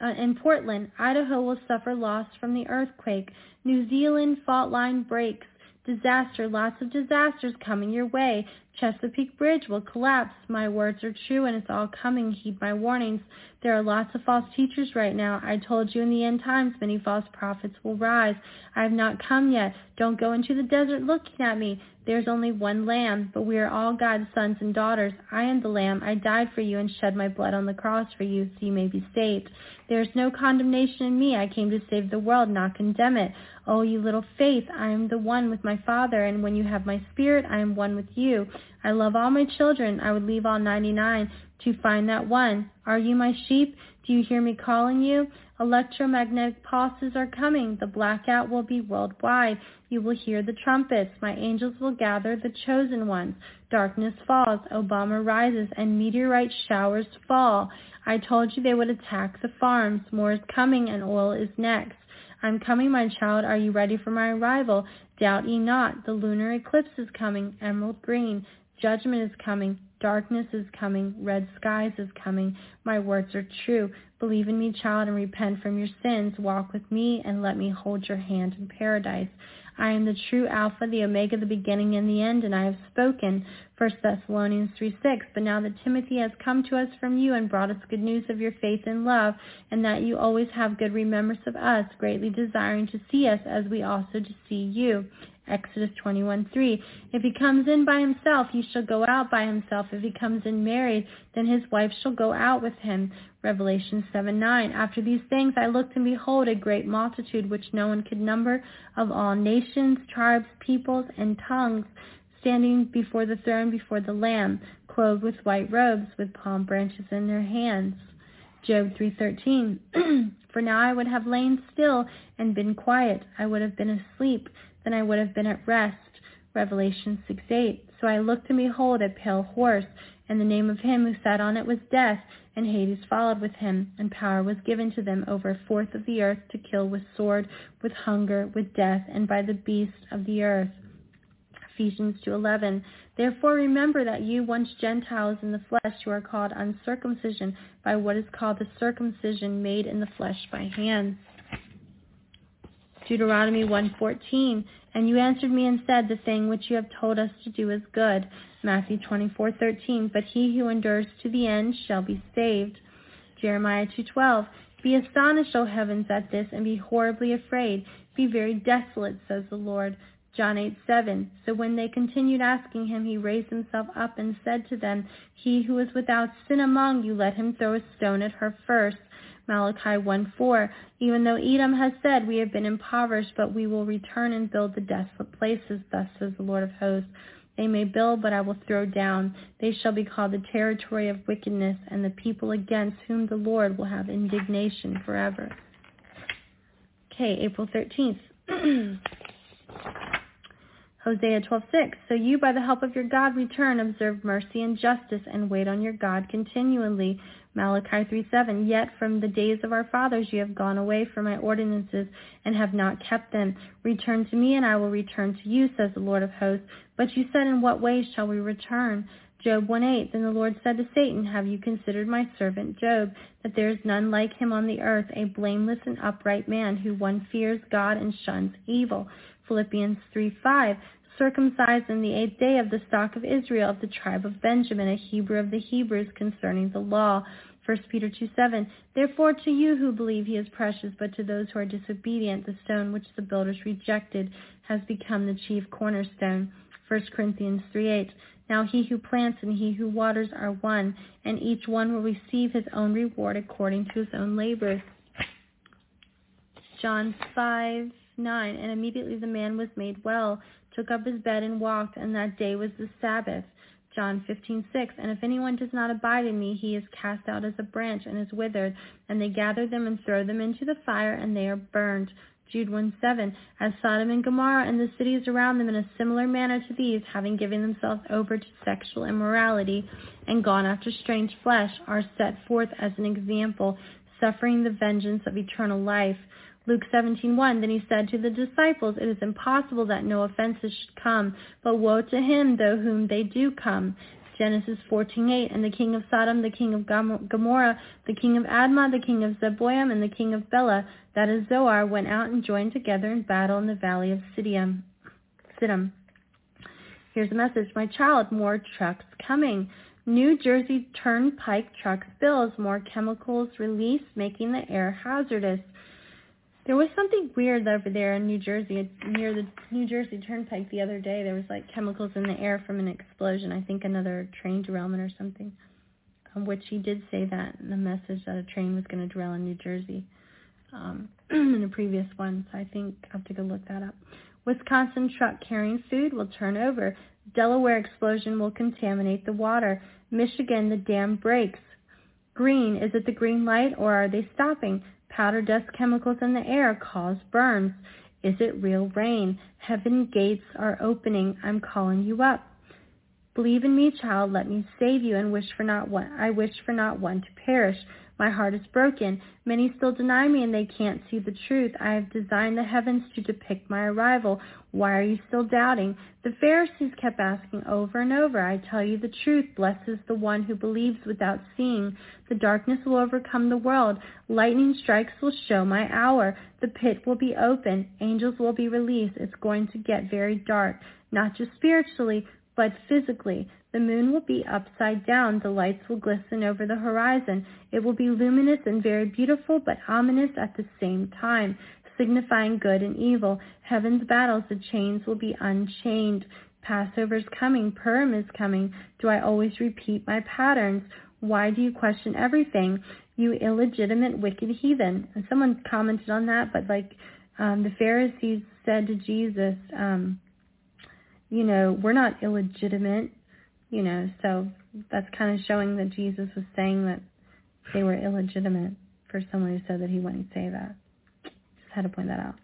Uh, in Portland, Idaho will suffer loss from the earthquake. New Zealand fault line breaks. Disaster, lots of disasters coming your way. Chesapeake Bridge will collapse. My words are true and it's all coming. Heed my warnings. There are lots of false teachers right now. I told you in the end times many false prophets will rise. I have not come yet. Don't go into the desert looking at me. There's only one lamb, but we are all God's sons and daughters. I am the lamb. I died for you and shed my blood on the cross for you so you may be saved. There is no condemnation in me. I came to save the world, not condemn it. Oh, you little faith, I am the one with my Father, and when you have my spirit, I am one with you. I love all my children. I would leave all 99 to find that one. Are you my sheep? Do you hear me calling you? Electromagnetic pulses are coming. The blackout will be worldwide. You will hear the trumpets. My angels will gather the chosen ones. Darkness falls. Obama rises and meteorite showers fall. I told you they would attack the farms. More is coming and oil is next. I'm coming, my child. Are you ready for my arrival? Doubt ye not. The lunar eclipse is coming. Emerald green. Judgment is coming. Darkness is coming. Red skies is coming. My words are true. Believe in me, child, and repent from your sins. Walk with me and let me hold your hand in paradise. I am the true Alpha, the Omega, the beginning and the end, and I have spoken. 1 Thessalonians 3, 6. But now that Timothy has come to us from you and brought us good news of your faith and love, and that you always have good remembrance of us, greatly desiring to see us as we also to see you. Exodus 21:3. If he comes in by himself, he shall go out by himself. If he comes in married, then his wife shall go out with him. Revelation 7:9. After these things I looked and behold a great multitude which no one could number of all nations, tribes, peoples, and tongues, standing before the throne before the Lamb, clothed with white robes, with palm branches in their hands. Job 3:13. For now I would have lain still and been quiet. I would have been asleep then I would have been at rest. Revelation 6:8. So I looked and behold a pale horse, and the name of him who sat on it was Death, and Hades followed with him, and power was given to them over a fourth of the earth to kill with sword, with hunger, with death, and by the beasts of the earth. Ephesians 2:11. Therefore remember that you once Gentiles in the flesh who are called uncircumcision by what is called the circumcision made in the flesh by hands. Deuteronomy 1:14, and you answered me and said, the thing which you have told us to do is good. Matthew 24:13, but he who endures to the end shall be saved. Jeremiah 2:12, be astonished, O heavens, at this, and be horribly afraid. Be very desolate, says the Lord. John 8:7. So when they continued asking him, he raised himself up and said to them, He who is without sin among you, let him throw a stone at her first. Malachi 1:4. Even though Edom has said, We have been impoverished, but we will return and build the desolate places, thus says the Lord of hosts. They may build, but I will throw down. They shall be called the territory of wickedness, and the people against whom the Lord will have indignation forever. Okay, April 13th. Hosea 12:6 So you by the help of your God return observe mercy and justice and wait on your God continually Malachi 3:7 Yet from the days of our fathers you have gone away from my ordinances and have not kept them. Return to me and I will return to you, says the Lord of hosts. But you said, In what way shall we return? Job 1:8 Then the Lord said to Satan, Have you considered my servant Job, that there is none like him on the earth, a blameless and upright man, who one fears God and shuns evil? Philippians 3:5 circumcised in the eighth day of the stock of Israel of the tribe of Benjamin, a Hebrew of the Hebrews concerning the law. 1 Peter 2 7. Therefore to you who believe he is precious, but to those who are disobedient, the stone which the builders rejected has become the chief cornerstone. 1 Corinthians 3 8. Now he who plants and he who waters are one, and each one will receive his own reward according to his own labor. John 5 9. And immediately the man was made well took up his bed and walked, and that day was the Sabbath. John 15:6 And if anyone does not abide in me, he is cast out as a branch and is withered, and they gather them and throw them into the fire, and they are burned. Jude 1:7 As Sodom and Gomorrah and the cities around them in a similar manner to these, having given themselves over to sexual immorality and gone after strange flesh, are set forth as an example, suffering the vengeance of eternal life. Luke 17:1 Then he said to the disciples, It is impossible that no offenses should come, but woe to him though whom they do come. Genesis 14:8 And the king of Sodom, the king of Gomorrah, the king of Admah, the king of Zeboim, and the king of Bela, that is Zoar, went out and joined together in battle in the valley of Siddim. Siddim. Here's a message. My child, more trucks coming. New Jersey Turnpike trucks bills, more chemicals released, making the air hazardous. There was something weird over there in New Jersey, near the New Jersey Turnpike the other day. There was like chemicals in the air from an explosion. I think another train derailment or something. Um, which he did say that in the message that a train was going to derail in New Jersey um, in the previous one. So I think I have to go look that up. Wisconsin truck carrying food will turn over. Delaware explosion will contaminate the water. Michigan, the dam breaks. Green, is it the green light or are they stopping? Powder dust chemicals in the air cause burns. Is it real rain? Heaven gates are opening. I'm calling you up. Believe in me, child. Let me save you, and wish for not one. I wish for not one to perish. My heart is broken. Many still deny me and they can't see the truth. I have designed the heavens to depict my arrival. Why are you still doubting? The Pharisees kept asking over and over, I tell you the truth. Blessed is the one who believes without seeing. The darkness will overcome the world. Lightning strikes will show my hour. The pit will be open. Angels will be released. It's going to get very dark. Not just spiritually, but physically. The moon will be upside down. The lights will glisten over the horizon. It will be luminous and very beautiful, but ominous at the same time, signifying good and evil. Heaven's battles, the chains will be unchained. Passover's coming. Purim is coming. Do I always repeat my patterns? Why do you question everything? You illegitimate, wicked heathen. And someone commented on that, but like um, the Pharisees said to Jesus, um, you know, we're not illegitimate you know, so that's kind of showing that Jesus was saying that they were illegitimate for someone who said that he wouldn't say that. Just had to point that out.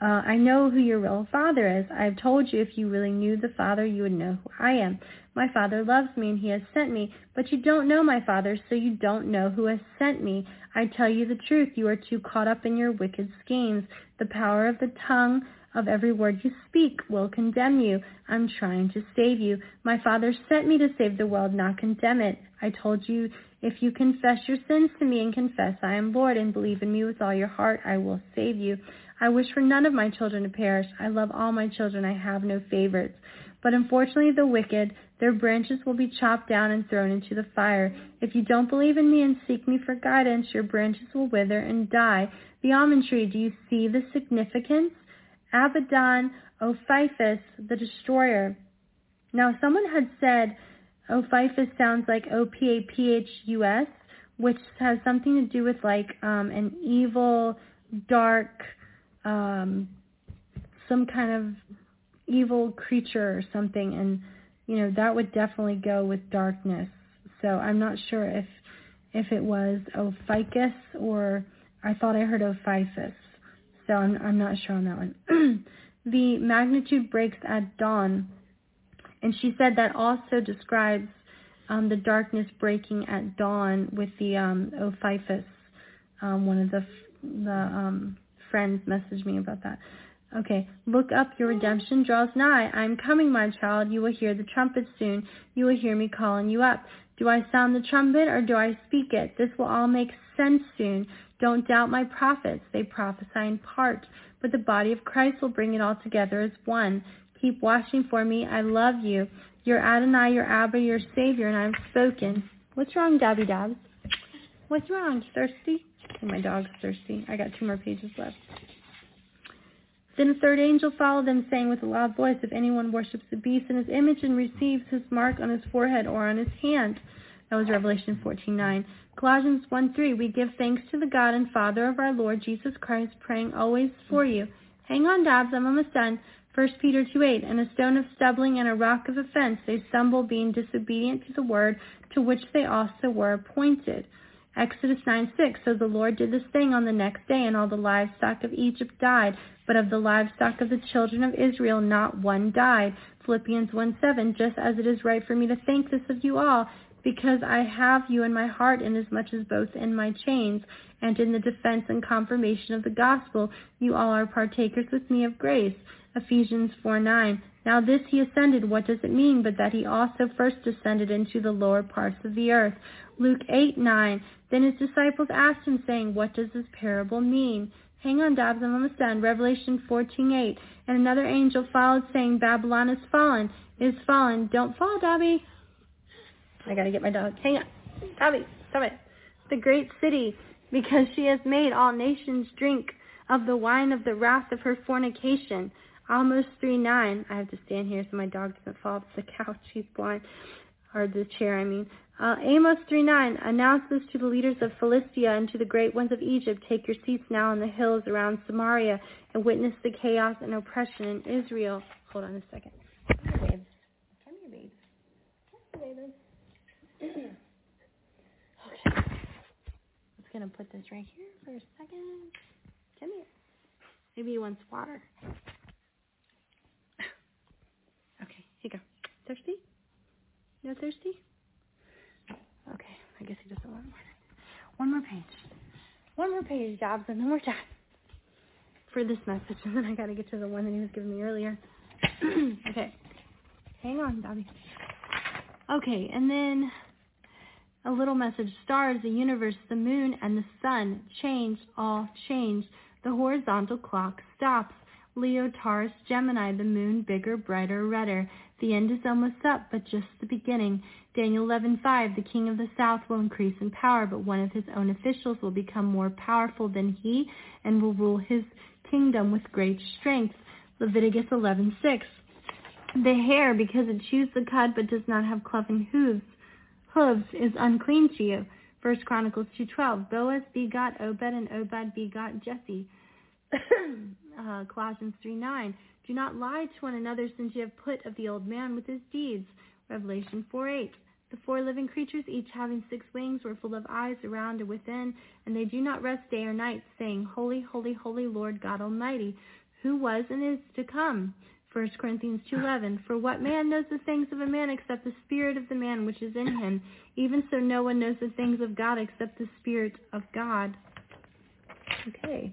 Uh, I know who your real father is. I have told you if you really knew the Father, you would know who I am. My Father loves me and he has sent me, but you don't know my Father, so you don't know who has sent me. I tell you the truth, you are too caught up in your wicked schemes. The power of the tongue of every word you speak will condemn you. I'm trying to save you. My Father sent me to save the world, not condemn it. I told you, if you confess your sins to me and confess I am Lord and believe in me with all your heart, I will save you. I wish for none of my children to perish. I love all my children. I have no favorites. But unfortunately, the wicked, their branches will be chopped down and thrown into the fire. If you don't believe in me and seek me for guidance, your branches will wither and die. The almond tree, do you see the significance? Abaddon Ophiuchus, the destroyer. Now, someone had said Ophiuchus sounds like O-P-A-P-H-U-S, which has something to do with like um, an evil, dark, um, some kind of evil creature or something. And, you know, that would definitely go with darkness. So I'm not sure if if it was Ophiuchus or I thought I heard Ophiuchus so I'm, I'm not sure on that one. the magnitude breaks at dawn, and she said that also describes um, the darkness breaking at dawn with the um. Um, one of the the um, friends messaged me about that. Okay, look up, your redemption draws nigh. I am coming, my child. You will hear the trumpet soon. You will hear me calling you up. Do I sound the trumpet or do I speak it? This will all make sense soon. Don't doubt my prophets. They prophesy in part, but the body of Christ will bring it all together as one. Keep watching for me. I love you. Your Adonai, your Abba, your Savior, and I've spoken. What's wrong, Dabby Dabs? What's wrong? Thirsty? Oh, my dog's thirsty. I got two more pages left. Then a third angel followed them, saying with a loud voice, If anyone worships the beast in his image and receives his mark on his forehead or on his hand. That was Revelation 14:9. Colossians 1:3. We give thanks to the God and Father of our Lord Jesus Christ, praying always for you. Hang on, Dabs, I'm almost done. 1 Peter 2:8. And a stone of stumbling and a rock of offense. They stumble, being disobedient to the word, to which they also were appointed. Exodus 9:6. So the Lord did this thing on the next day, and all the livestock of Egypt died, but of the livestock of the children of Israel not one died. Philippians 1:7. Just as it is right for me to think this of you all, because I have you in my heart inasmuch as both in my chains and in the defense and confirmation of the gospel you all are partakers with me of grace. Ephesians 4:9. Now this he ascended, what does it mean but that he also first descended into the lower parts of the earth? Luke 8:9. Then his disciples asked him, saying, What does this parable mean? Hang on, Dobbs, I'm almost done. Revelation 14:8. And another angel followed, saying, Babylon is fallen, is fallen. Don't fall, Dobby. I gotta get my dog. Hang on. Dobby, stop it. The great city, because she has made all nations drink of the wine of the wrath of her fornication. Amos 3-9. I have to stand here so my dog doesn't fall off the couch. He's blind. Or the chair, I mean. Uh, Amos 3:9 Announce this to the leaders of Philistia and to the great ones of Egypt. Take your seats now on the hills around Samaria and witness the chaos and oppression in Israel. Hold on a second. Come here, babes. Come here, babes. Come here, babes. okay. I'm just gonna put this right here for a second. Come here. Maybe he wants water. Okay, here you go. Thirsty? No thirsty? Okay, I guess he doesn't want more. One more page. One more page, Jobs, and then we're done. For this message, and then I gotta get to the one that he was giving me earlier. okay. Hang on, Dobby. Okay, and then a little message. Stars, the universe, the moon, and the sun change, all change. The horizontal clock stops. Leo, Taurus, Gemini, the moon, bigger, brighter, redder. The end is almost up, but just the beginning. Daniel 11:5, the king of the south will increase in power, but one of his own officials will become more powerful than he and will rule his kingdom with great strength. Leviticus 11:6. The hare, because it chews the cud but does not have cloven hooves, hooves is unclean to you. First Chronicles 2:12. Boaz begot Obed and Obed begot Jesse. uh, Colossians 3:9. Do not lie to one another since you have put of the old man with his deeds. Revelation 4:8. The four living creatures, each having six wings, were full of eyes around and within, and they do not rest day or night, saying, Holy, holy, holy Lord God Almighty, who was and is to come. 1 Corinthians 2.11 For what man knows the things of a man except the spirit of the man which is in him? Even so no one knows the things of God except the spirit of God. Okay.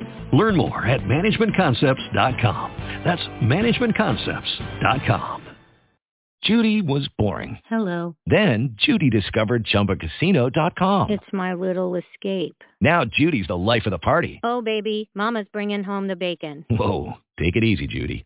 Learn more at managementconcepts.com. That's managementconcepts.com. Judy was boring. Hello. Then Judy discovered ChumbaCasino.com. It's my little escape. Now Judy's the life of the party. Oh, baby, mama's bringing home the bacon. Whoa, take it easy, Judy.